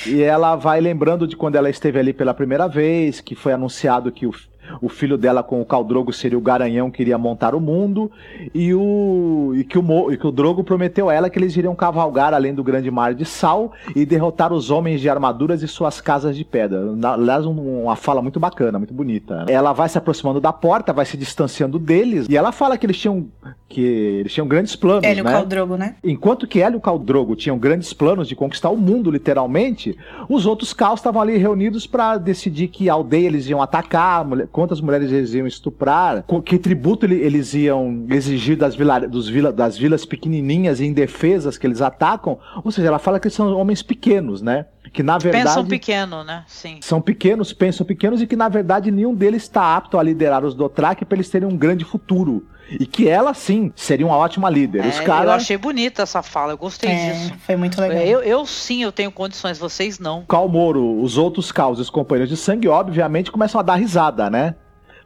E ela vai lembrando de quando ela esteve ali pela primeira vez, que foi anunciado que o o filho dela com o Khal Drogo seria o garanhão que iria montar o mundo e o e que o, e que o Drogo prometeu a ela que eles iriam cavalgar além do grande mar de sal e derrotar os homens de armaduras e suas casas de pedra. Aliás, uma fala muito bacana, muito bonita. Ela vai se aproximando da porta, vai se distanciando deles e ela fala que eles tinham que eles tinham grandes planos, Hélio né? Caldrogo, né? Enquanto que Hélio Caldrogo tinham grandes planos de conquistar o mundo, literalmente, os outros caos estavam ali reunidos para decidir que aldeia eles iam atacar, quantas mulheres eles iam estuprar, que tributo eles iam exigir das, vila, vila, das vilas pequenininhas e indefesas que eles atacam. Ou seja, ela fala que são homens pequenos, né? que na verdade pensam pequeno, né? Sim. São pequenos, pensam pequenos e que na verdade nenhum deles está apto a liderar os Dothraki para eles terem um grande futuro. E que ela, sim, seria uma ótima líder. É, Os cara... Eu achei bonita essa fala, eu gostei é, disso. Foi muito legal. Eu, eu, sim, eu tenho condições, vocês não. Calmoro, os outros caos, os companheiros de sangue, obviamente, começam a dar risada, né?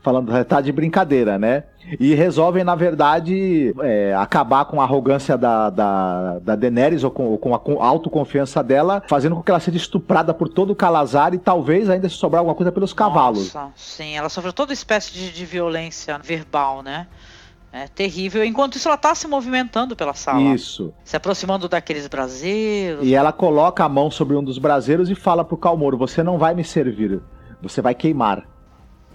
Falando, tá de brincadeira, né? E resolvem, na verdade, é, acabar com a arrogância da, da, da Daenerys ou com, com a autoconfiança dela, fazendo com que ela seja estuprada por todo o Calazar e talvez ainda se sobrar alguma coisa pelos cavalos. Nossa, sim, ela sofreu toda espécie de, de violência verbal, né? É terrível. Enquanto isso, ela tá se movimentando pela sala. Isso. Se aproximando daqueles braseiros. E ela coloca a mão sobre um dos braseiros e fala pro Calmoro: Você não vai me servir, você vai queimar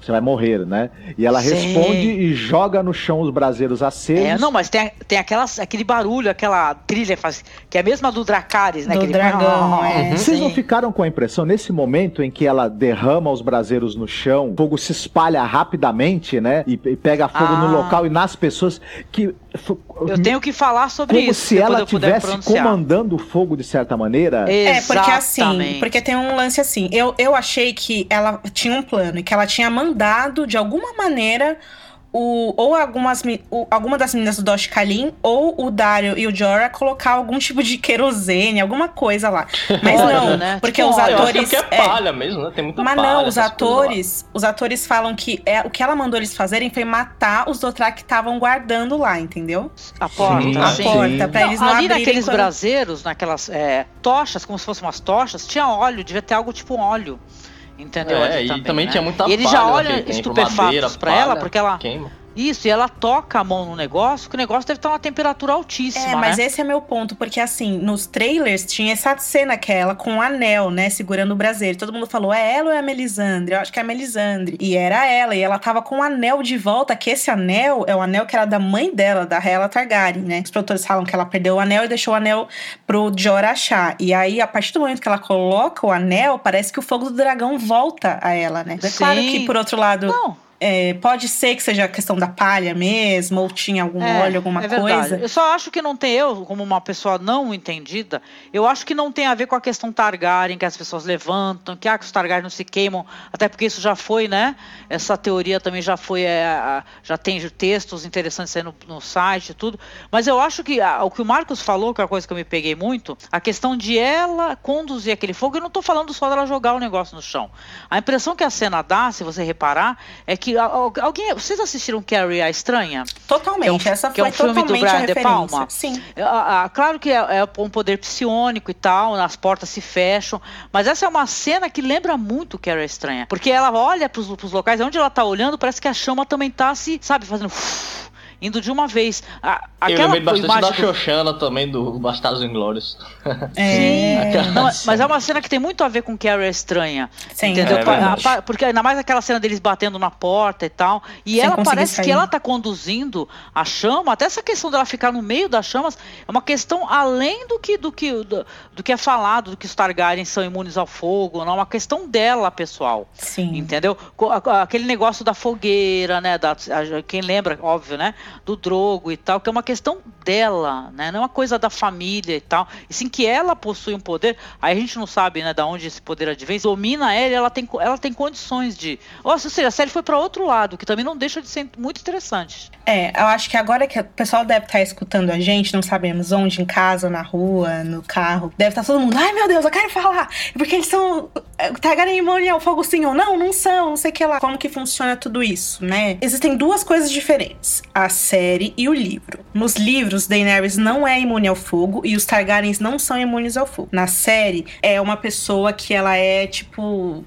você vai morrer, né? E ela Sim. responde e joga no chão os braseiros acesos. É, não, mas tem, tem aquelas, aquele barulho, aquela trilha faz, que é a mesma do Dracarys, né? Do aquele... dragão, [laughs] é. Vocês não ficaram com a impressão, nesse momento em que ela derrama os braseiros no chão, o fogo se espalha rapidamente, né? E, e pega fogo ah. no local e nas pessoas, que... Eu tenho que falar sobre como isso. se ela estivesse comandando o fogo de certa maneira. É, porque assim, porque tem um lance assim, eu, eu achei que ela tinha um plano e que ela tinha mandado, de alguma maneira, o, ou algumas, o, alguma das meninas do Dosh Kalin, ou o Dario e o Jorah colocar algum tipo de querosene, alguma coisa lá. [laughs] Mas não, né? porque tipo, os atores. Eu acho que é palha é, mesmo, né? Tem muita Mas palha, não, os atores, os atores falam que é, o que ela mandou eles fazerem foi matar os Dothraki que estavam guardando lá, entendeu? A porta, sim, a sim. porta, pra eles não, Ali abrirem naqueles quando... braseiros, naquelas é, tochas, como se fossem umas tochas, tinha óleo, devia ter algo tipo óleo. Entendeu? É, e também, também né? tinha muita E eles já olham estupefatos pra ela, porque ela. Queima. Isso, e ela toca a mão no negócio, que o negócio deve estar uma temperatura altíssima. É, mas né? esse é meu ponto, porque assim, nos trailers tinha essa cena que é ela com o um anel, né, segurando o braseiro. Todo mundo falou, é ela ou é a Melisandre? Eu acho que é a Melisandre. E era ela, e ela tava com o um anel de volta, que esse anel é o anel que era da mãe dela, da Hela Targaryen, né? Os produtores falam que ela perdeu o anel e deixou o anel pro Jorah achar. E aí, a partir do momento que ela coloca o anel, parece que o fogo do dragão volta a ela, né? É Sim. claro que, por outro lado. Não é, pode ser que seja a questão da palha mesmo, ou tinha algum é, óleo, alguma é coisa. Eu só acho que não tem, eu, como uma pessoa não entendida, eu acho que não tem a ver com a questão Targaryen, que as pessoas levantam, que, ah, que os Targaryen não se queimam, até porque isso já foi, né? Essa teoria também já foi, é, já tem textos interessantes aí no, no site e tudo. Mas eu acho que a, o que o Marcos falou, que é a coisa que eu me peguei muito, a questão de ela conduzir aquele fogo, eu não estou falando só dela jogar o negócio no chão. A impressão que a cena dá, se você reparar, é que que alguém, vocês assistiram Carrie a Estranha? Totalmente, é um, essa foi é um filme do Brian De Palma. Sim. É, claro que é, é, um poder psionico e tal, as portas se fecham, mas essa é uma cena que lembra muito Carrie a Estranha, porque ela olha para os locais onde ela está olhando, parece que a chama também está se, sabe, fazendo indo de uma vez. A, aquela eu lembrei bastante da Xoxana também, do Bastardos Inglórios. É, [laughs] Não, mas é uma cena que tem muito a ver com Carrie é Estranha. Sim. Entendeu? É porque ainda mais aquela cena deles batendo na porta e tal. E Sem ela parece sair. que ela tá conduzindo a chama, até essa questão dela ficar no meio das chamas, é uma questão além do que, do que, do, do que é falado, do que os Targaryen são imunes ao fogo, não, é uma questão dela, pessoal. Sim. Entendeu? Aquele negócio da fogueira, né? Da, quem lembra, óbvio, né? Do Drogo e tal, que é uma questão dela, né? Não é uma coisa da família e tal. E sim que ela possui um poder, aí a gente não sabe, né, da onde esse poder advém, domina ela, ela tem, ela tem condições de. Ou seja, a série foi para outro lado, que também não deixa de ser muito interessante. É, eu acho que agora que o pessoal deve estar tá escutando a gente, não sabemos onde, em casa, na rua, no carro, deve estar tá todo mundo, ai meu Deus, eu quero falar, porque eles são. Targaryen imune ao fogo sim ou não? Não são, não sei o que lá. Como que funciona tudo isso, né? Existem duas coisas diferentes. A série e o livro. Nos livros, Daenerys não é imune ao fogo e os Targaryens não são imunes ao fogo. Na série, é uma pessoa que ela é tipo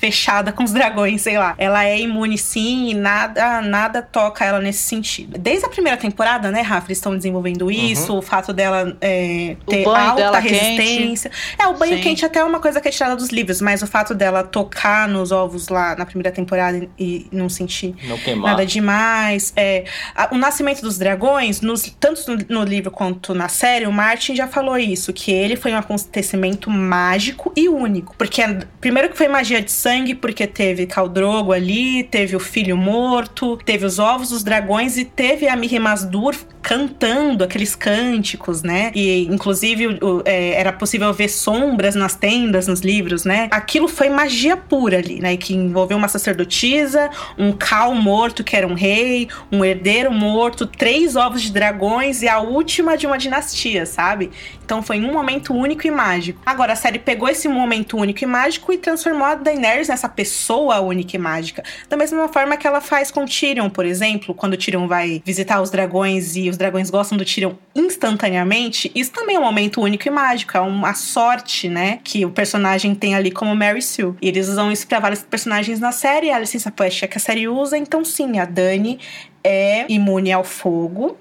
fechada com os dragões, sei lá. Ela é imune sim e nada, nada toca ela nesse sentido. Desde a primeira temporada, né, Rafa, eles estão desenvolvendo uhum. isso, uhum. o fato dela é, ter alta resistência. Quente. É, o banho sim. quente até é uma coisa que é tirada dos livros, mas o fato dela tocar nos ovos lá na primeira temporada e não sentir não nada demais. É, a, o nascimento dos dragões, nos, tanto no, no livro quanto na série, o Martin já falou isso, que ele foi um acontecimento mágico e único. Porque, primeiro que foi magia de sangue, porque teve Caldrogo ali, teve o filho morto, teve os ovos dos dragões e teve a Miri Masdur cantando aqueles cânticos, né? E inclusive o, é, era possível ver sombras nas tendas, nos livros, né? Aquilo foi magia pura ali, né? Que envolveu uma sacerdotisa, um cal morto que era um rei, um herdeiro morto, três ovos de dragões e a última de uma dinastia, sabe? Então foi um momento único e mágico. Agora a série pegou esse momento único e mágico e transformou a Daenerys nessa pessoa única e mágica. Da mesma forma que ela faz com Tyrion, por exemplo, quando Tyrion vai visitar os dragões e os dragões gostam do Tyrion instantaneamente, isso também é um momento único e mágico, é uma sorte, né, que o personagem tem ali como Mary Sue. E eles usam isso para vários personagens na série, a licença poética que a série usa, então sim, a Dani é imune ao fogo,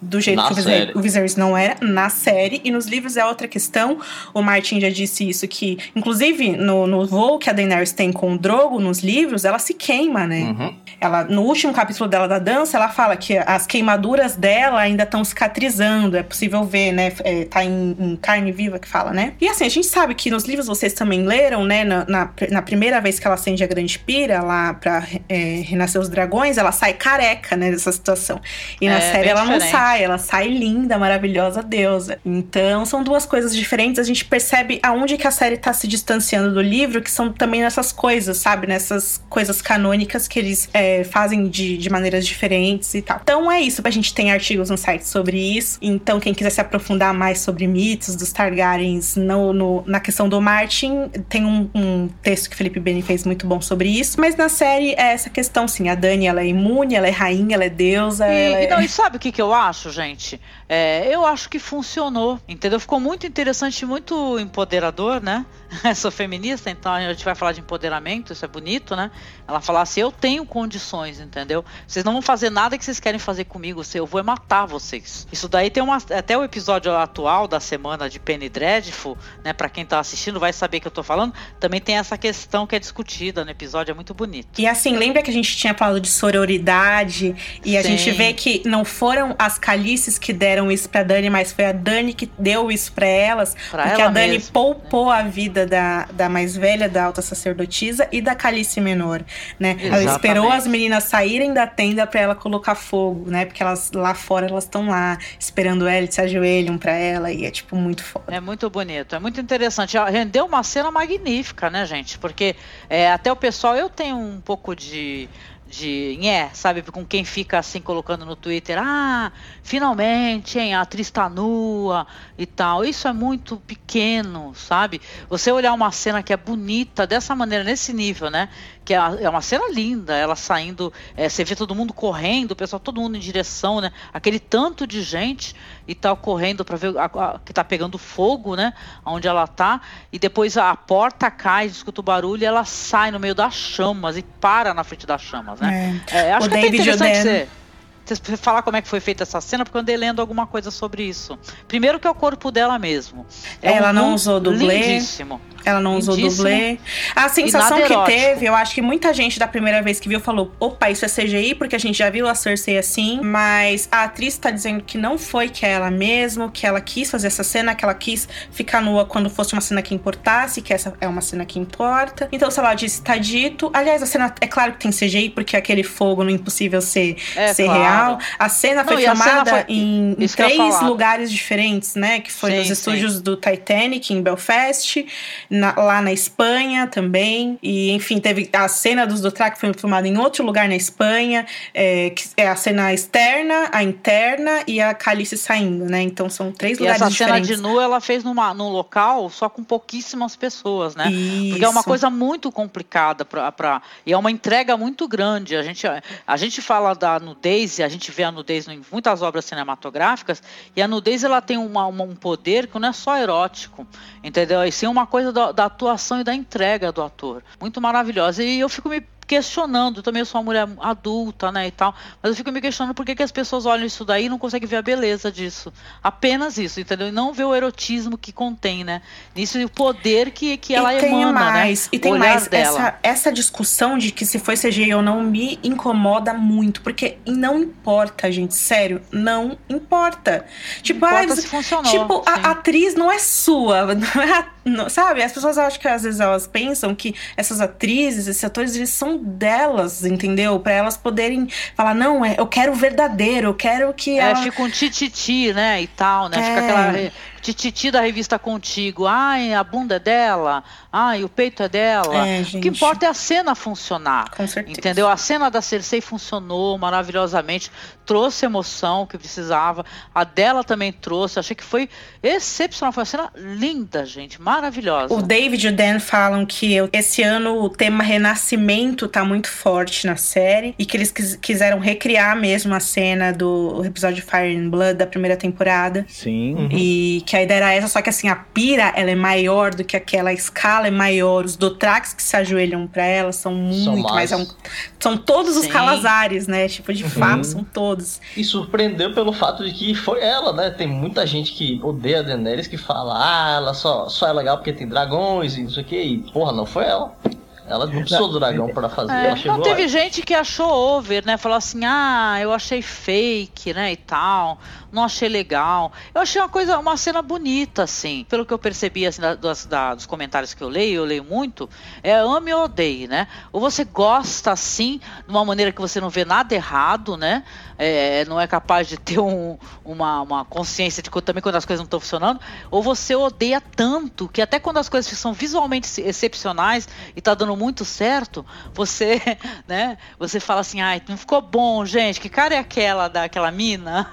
do jeito na que o Viserys, não era na série. E nos livros é outra questão. O Martin já disse isso, que, inclusive, no, no voo que a Daenerys tem com o Drogo nos livros, ela se queima, né? Uhum. Ela, no último capítulo dela da dança, ela fala que as queimaduras dela ainda estão cicatrizando. É possível ver, né? É, tá em, em, carne viva que fala, né? E assim, a gente sabe que nos livros vocês também leram, né? Na, na, na primeira vez que ela acende a grande pira lá pra é, renascer os dragões, ela sai careca, né? Dessa situação. E na é, série ela diferente. não sai ela sai linda, maravilhosa deusa. Então, são duas coisas diferentes. A gente percebe aonde que a série tá se distanciando do livro, que são também nessas coisas, sabe? Nessas coisas canônicas que eles é, fazem de, de maneiras diferentes e tal. Então, é isso. A gente tem artigos no site sobre isso. Então, quem quiser se aprofundar mais sobre mitos dos Targaryens no, no na questão do Martin, tem um, um texto que Felipe Beni fez muito bom sobre isso. Mas na série é essa questão, sim. A Dani, ela é imune, ela é rainha, ela é deusa. E, ela é... Não, e sabe o que, que eu acho, gente? É, eu acho que funcionou, entendeu? Ficou muito interessante, muito empoderador, né? [laughs] Sou feminista, então a gente vai falar de empoderamento, isso é bonito, né? Ela fala assim: eu tenho condições, entendeu? Vocês não vão fazer nada que vocês querem fazer comigo, eu vou matar vocês. Isso daí tem uma. Até o episódio atual da semana de Penny Dreadful, né? Pra quem tá assistindo vai saber que eu tô falando. Também tem essa questão que é discutida no episódio, é muito bonito. E assim, lembra que a gente tinha falado de sororidade e Sim. a gente vê que não foram as calices que deram isso pra Dani, mas foi a Dani que deu isso pra elas. Pra porque ela a Dani mesmo, poupou a vida da, da mais velha, da alta sacerdotisa e da calice menor né? Exatamente. Ela esperou as meninas saírem da tenda para ela colocar fogo, né? Porque elas lá fora elas estão lá esperando ela, se ajoelham para ela e é tipo muito foda. É muito bonito, é muito interessante. Rendeu uma cena magnífica, né, gente? Porque é, até o pessoal, eu tenho um pouco de de é, sabe, com quem fica assim colocando no Twitter, ah, finalmente, hein, a atriz tá nua e tal. Isso é muito pequeno, sabe? Você olhar uma cena que é bonita dessa maneira, nesse nível, né? Que é, é uma cena linda, ela saindo, é, você vê todo mundo correndo, o pessoal, todo mundo em direção, né? Aquele tanto de gente e tal correndo para ver a, a, que tá pegando fogo, né? Onde ela tá, e depois a porta cai, escuta o barulho e ela sai no meio das chamas e para na frente das chamas né? É. É, acho o que David é interessante você, você falar como é que foi feita essa cena, porque eu andei lendo alguma coisa sobre isso. Primeiro que é o corpo dela mesmo. É ela um não usou dublê. Lindíssimo. Ela não usou dublê. A sensação que teve, eu acho que muita gente da primeira vez que viu falou: opa, isso é CGI, porque a gente já viu a Cersei assim. Mas a atriz tá dizendo que não foi que é ela mesmo, que ela quis fazer essa cena, que ela quis ficar nua quando fosse uma cena que importasse, que essa é uma cena que importa. Então, se ela disse, tá dito. Aliás, a cena é claro que tem CGI, porque aquele fogo não é impossível ser, é, ser claro. real. A cena foi não, filmada foi... em, em três lugares diferentes, né? Que foi sim, nos sim. estúdios do Titanic, em Belfast na, lá na Espanha também. E, enfim, teve a cena dos Dothraki foi filmada em outro lugar na Espanha, é, que é a cena externa, a interna e a Calice saindo, né? Então são três e lugares essa diferentes. cena de nu ela fez numa, num local só com pouquíssimas pessoas, né? Isso. Porque é uma coisa muito complicada pra, e é uma entrega muito grande. A gente, a gente fala da nudez e a gente vê a nudez em muitas obras cinematográficas e a nudez ela tem uma, uma, um poder que não é só erótico, entendeu? E sim uma coisa da, da atuação e da entrega do ator. Muito maravilhosa. E eu fico me questionando, também eu sou uma mulher adulta, né, e tal, mas eu fico me questionando por que, que as pessoas olham isso daí e não conseguem ver a beleza disso. Apenas isso, entendeu? E não ver o erotismo que contém, né? Nisso o poder que, que ela e tem emana, mais, né? E tem mais, dela. essa, essa discussão de que se foi CGI ou não me incomoda muito, porque não importa, gente, sério, não importa. Tipo, Não ah, importa você- se funcionou, tipo a, sim. a atriz não é sua, [laughs] não é não- sabe? As pessoas acham que às vezes elas pensam que essas atrizes, esses atores, eles são delas, entendeu? Pra elas poderem falar, não, é, eu quero o verdadeiro, eu quero que É, ela... fica um tititi, né, e tal, né? Fica É. aquela re- tititi da revista Contigo. Ai, a bunda é dela. Ai, o peito é dela. É, o que importa é a cena funcionar. Com certeza. Entendeu? A cena da Cersei funcionou maravilhosamente, trouxe emoção que precisava. A dela também trouxe. Achei que foi excepcional. Foi uma cena linda, gente. Maravilhosa. O David e o Dan falam que eu- esse ano o tema renascimento tá muito forte na série e que eles quis- quiseram recriar mesmo a cena do episódio Fire and Blood da primeira temporada. Sim. E que a ideia era essa, só que assim, a pira ela é maior do que aquela, a escala é maior, os Dothrax que se ajoelham pra ela são muito mais. mais. é um- são todos os Sim. Calazares, né? Tipo, de fato, são todos. E surpreendeu pelo fato de que foi ela, né? Tem muita gente que odeia a Daenerys que fala, ah, ela só, só é legal porque tem dragões e não sei o que. E, porra, não foi ela. Ela não precisou do dragão pra fazer. É, ela chegou não teve lá. gente que achou over, né? Falou assim, ah, eu achei fake, né, e tal. Não achei legal. Eu achei uma coisa, uma cena bonita, assim. Pelo que eu percebi, assim, da- das- da- dos comentários que eu leio, eu leio muito, é ame ou odeie, né? Ou você gosta, assim, de uma maneira que você não vê nada errado, né? É, não é capaz de ter um- uma, uma consciência de também quando as coisas não estão funcionando, ou você odeia tanto que até quando as coisas são visualmente excepcionais e tá dando muito certo, você, [laughs] né, você fala assim, ai, não ficou bom, gente, que cara é aquela daquela mina?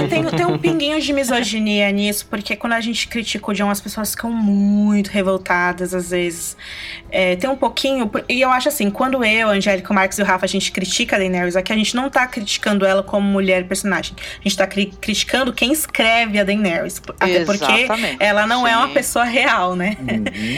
É, tem, tem um pinguinho de misoginia nisso, porque quando a gente critica o John, as pessoas ficam muito revoltadas às vezes. É, tem um pouquinho. E eu acho assim, quando eu, a Angélica, o Marcos e o Rafa, a gente critica a Daenerys aqui, a gente não tá criticando ela como mulher personagem. A gente tá cri- criticando quem escreve a Daenerys. Até porque Exatamente, ela não é uma sim. pessoa real, né?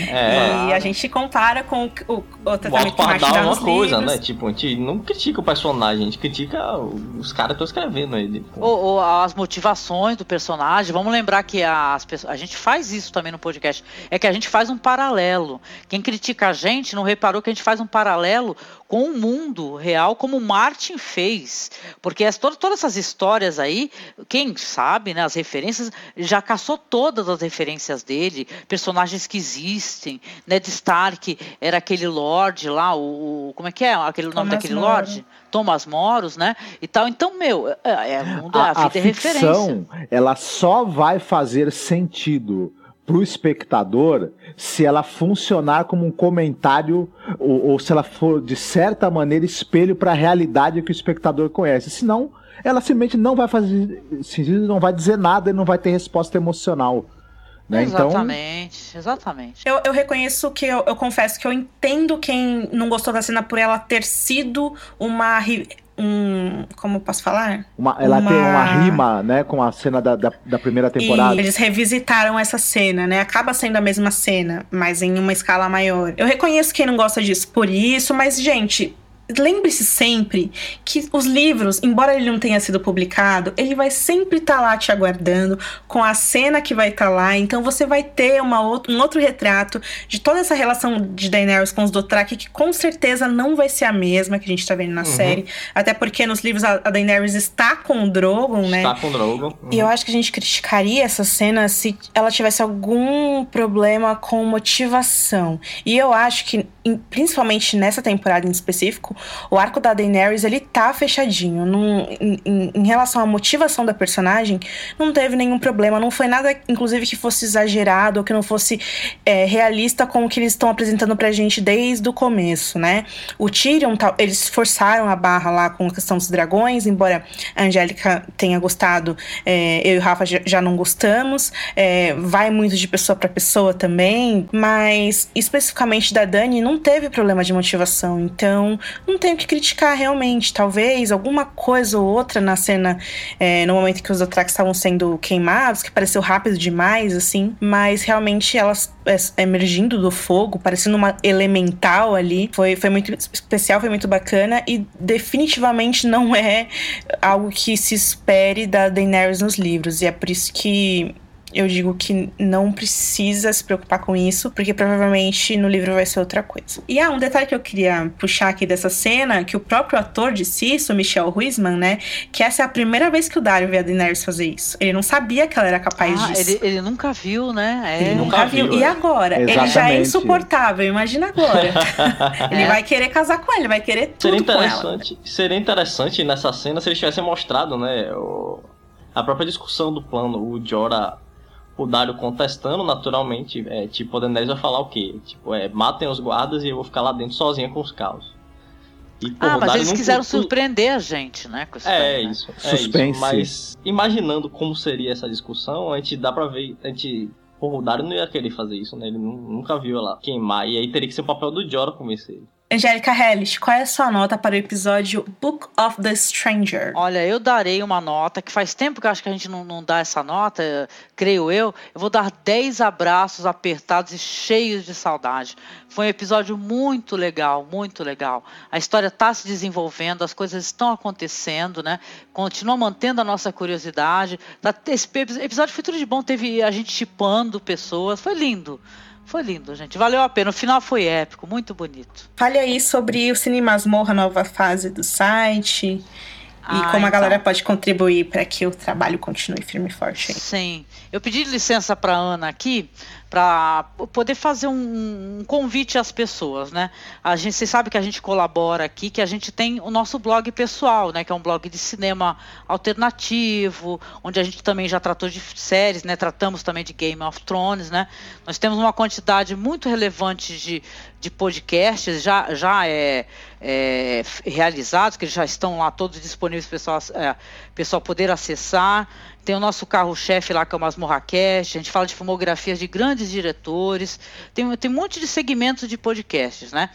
É, E a gente compara com o, o, o tratamento que o Martin Alto dá é uma coisa, livros. né? Tipo, a gente não critica o personagem, a gente critica os caras que estão escrevendo ele. pô. Ou, ou as motivações do personagem. Vamos lembrar que as pessoas, a gente faz isso também no podcast. É que a gente faz um paralelo. Quem critica a gente não reparou que a gente faz um paralelo com o mundo real, como Martin fez. Porque as, todas, todas essas histórias aí, quem sabe, né, as referências, já caçou todas as referências dele, personagens que existem. Ned Stark era aquele Lorde lá, o. o- Como é que é aquele o nome Thomas daquele. Lorde? Thomas Moros, né? E tal. Então, meu, é, é, o mundo, a, A, a vida é referência. ficção, ela só vai fazer sentido pro espectador se ela funcionar como um comentário ou, ou se ela for de certa maneira espelho para a realidade que o espectador conhece. Senão, ela simplesmente não vai fazer sentido, não vai dizer nada e não vai ter resposta emocional. Né? Então, Exatamente, exatamente. Eu, eu reconheço que eu, eu confesso que eu entendo quem não gostou da cena por ela ter sido uma. Um, como posso falar? uma- ela Uma- tem uma rima né, com a cena da, da, da primeira temporada. E eles revisitaram essa cena, né? Acaba sendo a mesma cena, mas em uma escala maior. Eu reconheço quem não gosta disso por isso, mas, gente. Lembre-se sempre que os livros, embora ele não tenha sido publicado, ele vai sempre estar lá te aguardando, com a cena que vai estar lá. Então você vai ter uma outra, um outro retrato de toda essa relação de Daenerys com os Dothraki, que com certeza não vai ser a mesma que a gente tá vendo na série. Até porque nos livros a, a Daenerys está com o Drogon, né? Está com o Drogon. E eu acho que a gente criticaria essa cena se ela tivesse algum problema com motivação. E eu acho que, principalmente nessa temporada em específico, o arco da Daenerys, ele tá fechadinho. Não- em, em- relação à motivação da personagem, não teve nenhum problema. Não foi nada, inclusive, que fosse exagerado ou que não fosse é, realista com o que eles estão apresentando pra gente desde o começo, né? O Tyrion, tá- eles forçaram a barra lá com a questão dos dragões, embora a Angélica tenha gostado, é, eu e o Rafa já, não gostamos. É, vai muito de pessoa pra pessoa também, mas especificamente da Dani não teve problema de motivação, então não tenho que criticar realmente. Talvez alguma coisa ou outra na cena, é, no momento que os Dothrax estavam sendo queimados, que pareceu rápido demais, assim. Mas realmente elas é, emergindo do fogo, parecendo uma elemental ali, foi, foi muito especial, foi muito bacana. E definitivamente não é algo que se espere da Daenerys nos livros. E é por isso que eu digo que não precisa se preocupar com isso, porque provavelmente no livro vai ser outra coisa. E ah, um detalhe que eu queria puxar aqui dessa cena, que o próprio ator disse isso, o Michel Ruizman, né? Que essa é a primeira vez que o Dario vê a Daenerys fazer isso. Ele não sabia que ela era capaz ah, disso. Ele, ele, nunca viu, né? É. Ele nunca, viu. viu. E é. agora? Exatamente. Ele já é insuportável, imagina agora. [laughs] ele é. vai querer casar com ele, vai querer tudo seria interessante, Seria interessante nessa cena se eles tivessem mostrado, né? O, a própria discussão do plano, o Jorah o Dario contestando naturalmente, é, tipo, a Daenerys vai falar o quê? Tipo, é, matem os guardas e eu vou ficar lá dentro sozinha com os caos. E, ah, mas eles quiseram surpreender a gente, né? Com é, né? isso, é Suspense. isso. Mas imaginando como seria essa discussão, a gente dá pra ver, a gente... Pô, o Dario não ia querer fazer isso, né? Ele nunca viu ela queimar. E aí teria que ser o papel do Jorah convencer ele. Angélica Hellish, qual é a sua nota para o episódio Book of the Stranger? Olha, eu darei uma nota, que faz tempo que eu acho que a gente não, não dá essa nota, creio eu. Eu vou dar 10 abraços apertados e cheios de saudade. Foi um episódio muito legal, muito legal. A história está se desenvolvendo, as coisas estão acontecendo, né? Continua mantendo a nossa curiosidade. Esse episódio foi tudo de bom, teve a gente chipando pessoas, foi lindo. Foi lindo, gente. Valeu a pena. O final foi épico, muito bonito. Fale aí sobre o Cine Masmorra, nova fase do site. E ah, como então. a galera pode contribuir para que o trabalho continue firme e forte. Sim. Eu pedi licença para Ana aqui para poder fazer um, um, convite às pessoas, né? A gente, você sabe que a gente colabora aqui, que a gente tem o nosso blog pessoal, né? Que é um blog de cinema alternativo, onde a gente também já tratou de séries, né? Tratamos também de Game of Thrones, né? Nós temos uma quantidade muito relevante de, de podcasts já, já é, é realizados, que já estão lá todos disponíveis para o pessoal, é, pessoal poder acessar. Tem o nosso carro-chefe lá, que é o Masmorracast. A gente fala de filmografias de grandes diretores. Tem, tem um monte de segmentos de podcasts, né?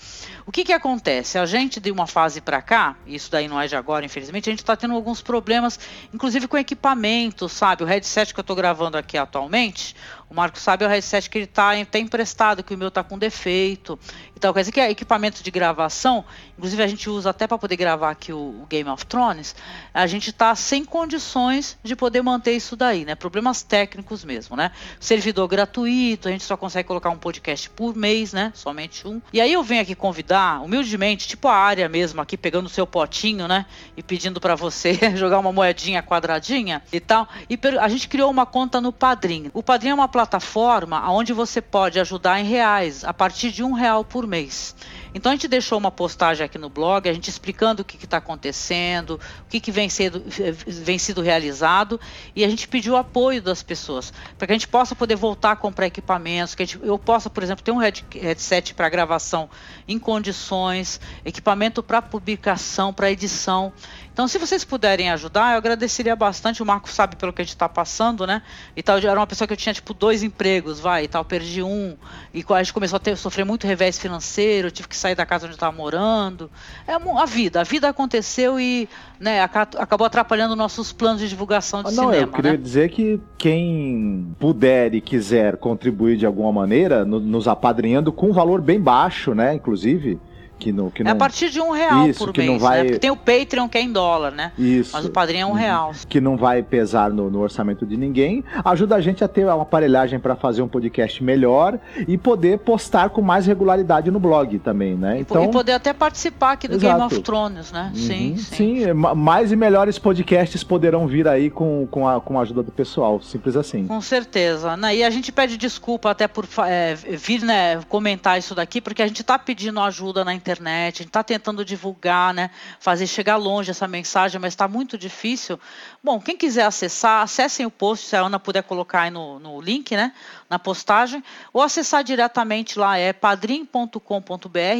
O que que acontece? A gente, de uma fase para cá, isso daí não é de agora, infelizmente, a gente está tendo alguns problemas, inclusive com equipamento, sabe? O headset que eu estou gravando aqui atualmente, o Marco sabe o headset que ele está tá emprestado, que o meu está com defeito e tal. Quer dizer que é equipamento de gravação, inclusive a gente usa até para poder gravar aqui o, o, Game of Thrones, a gente está sem condições de poder manter isso daí, né? Problemas técnicos mesmo, né? Servidor gratuito, a gente só consegue colocar um podcast por mês, né? Somente um. E aí eu venho aqui convidar, humildemente, tipo a área mesmo, aqui pegando o seu potinho, né? E pedindo para você [laughs] jogar uma moedinha quadradinha e tal. E a gente criou uma conta no Padrim. O Padrim é uma plataforma onde você pode ajudar em reais, a partir de um real por mês. Então a gente deixou uma postagem aqui no blog, a gente explicando o que está acontecendo, o que, que vem, sendo, vem sido realizado, e a gente pediu apoio das pessoas, para que a gente possa poder voltar a comprar equipamentos, que gente, eu possa, por exemplo, ter um headset para gravação em condições, equipamento para publicação, para edição. Então, se vocês puderem ajudar, eu agradeceria bastante. O Marco sabe pelo que a gente está passando, né? E tal, eu era uma pessoa que eu tinha tipo dois empregos, vai, e tal, perdi um. E a gente começou a ter, sofrer muito revés financeiro, eu tive que sair da casa onde estava morando. É a vida, a vida aconteceu e né, acabou atrapalhando nossos planos de divulgação de Não, cinema. Eu queria né? dizer que quem puder e quiser contribuir de alguma maneira, nos apadrinhando com um valor bem baixo, né? Inclusive que não, que não... É a partir de um real Isso, por que mês, não vai... né? Porque tem o Patreon que é em dólar, né? Isso. Mas o padrinho é um uhum. real. Que não vai pesar no, no, orçamento de ninguém. Ajuda a gente a ter uma aparelhagem para fazer um podcast melhor e poder postar com mais regularidade no blog também, né? Então... E poder até participar aqui do Exato. Game of Thrones, né? Uhum. Sim, sim. Sim, mais e melhores podcasts poderão vir aí com, com, a, com a ajuda do pessoal. Simples assim. Com certeza. E a gente pede desculpa até por é, vir né, comentar isso daqui, porque a gente está pedindo ajuda na internet internet, a gente está tentando divulgar, né, fazer chegar longe essa mensagem, mas está muito difícil. Bom, quem quiser acessar, acessem o post, se a Ana puder colocar aí no, no link, né, na postagem, ou acessar diretamente lá, é padrim.com.br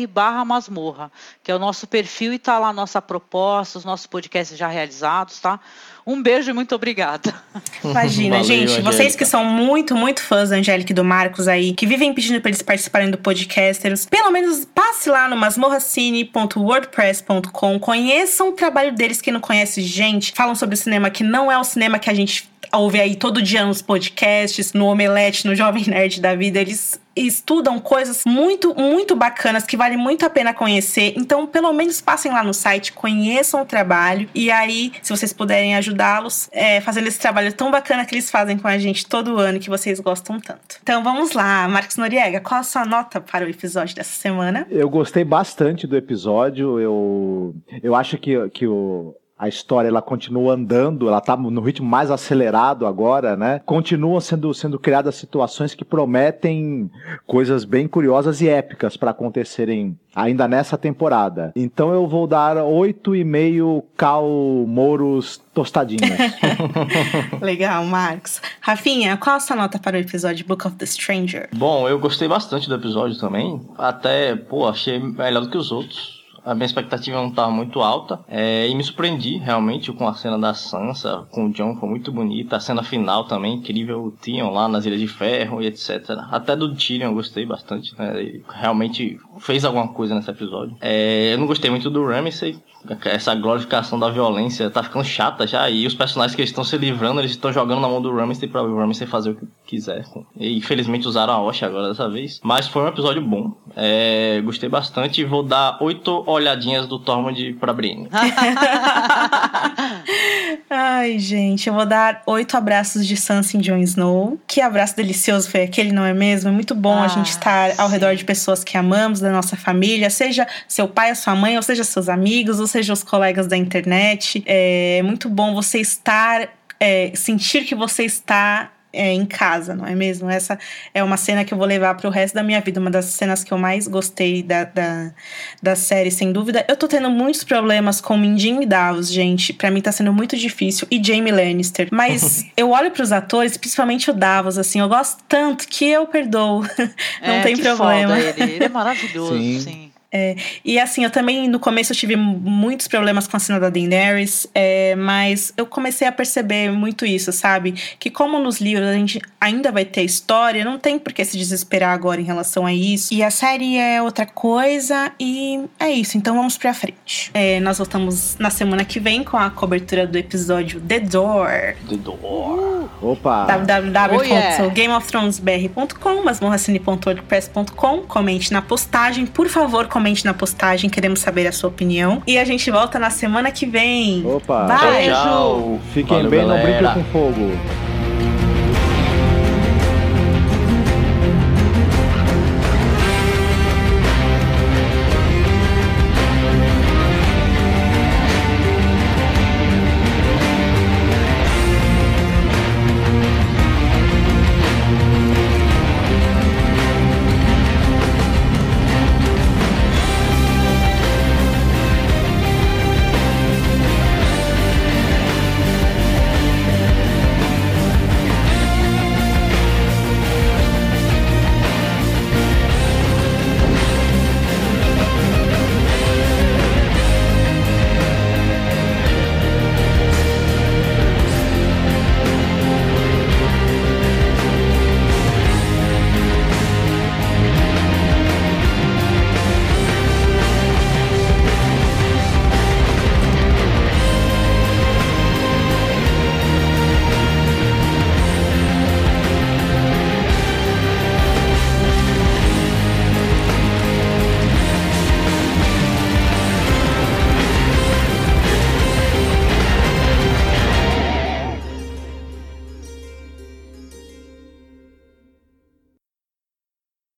barra masmorra, que é o nosso perfil e está lá a nossa proposta, os nossos podcasts já realizados, tá? Um beijo e muito obrigada. [laughs] Imagina, Valeu, gente, Angélica. vocês que são muito, muito fãs da Angélica e do Marcos aí, que vivem pedindo para eles participarem do Podcasters, pelo menos passe lá no masmorracine.wordpress.com. Conheçam o trabalho deles, quem não conhece, gente. Falam sobre cinema que não é o cinema que a gente ouve aí todo dia nos podcasts, no Omelete, no Jovem Nerd da Vida. Eles estudam coisas muito, muito bacanas que vale muito a pena conhecer. Então, pelo menos passem lá no site, conheçam o trabalho e aí, se vocês puderem ajudá-los, é, fazendo esse trabalho tão bacana que eles fazem com a gente todo ano que vocês gostam tanto. Então, vamos lá, Marcos Noriega, qual a sua nota para o episódio dessa semana? Eu gostei bastante do episódio. Eu, eu acho que, que o a história ela continua andando, ela está no ritmo mais acelerado agora, né? Continuam sendo, sendo criadas situações que prometem coisas bem curiosas e épicas para acontecerem ainda nessa temporada. Então eu vou dar oito e meio cal moros tostadinhos. [laughs] Legal, Marcos. Rafinha, qual a sua nota para o episódio Book of the Stranger? Bom, eu gostei bastante do episódio também. Até, pô, achei melhor do que os outros a minha expectativa não estava muito alta. É, e me surpreendi realmente com a cena da Sansa, com o John, foi muito bonita. A cena final também, incrível, o Theon lá nas Ilhas de Ferro e etc. Até do Tyrion eu gostei bastante, né? Ele realmente fez alguma coisa nesse episódio. É, eu não gostei muito do Ramsay, essa glorificação da violência tá ficando chata já. E os personagens que eles estão se livrando, eles estão jogando na mão do Ramsay pra o Ramsay fazer o que quiser. E infelizmente usaram a Osha agora dessa vez. Mas foi um episódio bom. É, gostei bastante e vou dar oito olhadinhas do Tormund pra Brienne. [laughs] Ai, gente, eu vou dar oito abraços de Sansa em Jon Snow. Que abraço delicioso foi aquele, não é mesmo? É muito bom ah, a gente estar sim. ao redor de pessoas que amamos, da nossa família, seja seu pai, a sua mãe, ou seja seus amigos, ou seja os colegas da internet. É muito bom você estar, é, sentir que você está é, em casa, não é mesmo? Essa é uma cena que eu vou levar pro resto da minha vida, uma das cenas que eu mais gostei da, da, da série, sem dúvida. Eu tô tendo muitos problemas com Mindin e Davos, gente. Para mim tá sendo muito difícil. E Jamie Lannister. Mas [laughs] eu olho pros atores, principalmente o Davos, assim, eu gosto tanto que eu perdoo. [laughs] não é, tem problema. Ele. ele é maravilhoso, sim. sim. É, e assim, eu também no começo eu tive muitos problemas com a cena da Daenerys, é, mas eu comecei a perceber muito isso, sabe? Que como nos livros a gente ainda vai ter história, não tem por que se desesperar agora em relação a isso. E a série é outra coisa e é isso, então vamos pra frente. É, nós voltamos na semana que vem com a cobertura do episódio The Door. The Door. Opa! www.gameofthronesbr.com, oh, yeah. masmorracine.wordpress.com. Comente na postagem, por favor, comente comente na postagem, queremos saber a sua opinião. E a gente volta na semana que vem. Opa! Beijo! Fiquem Valeu, bem, galera. não brinquem com fogo.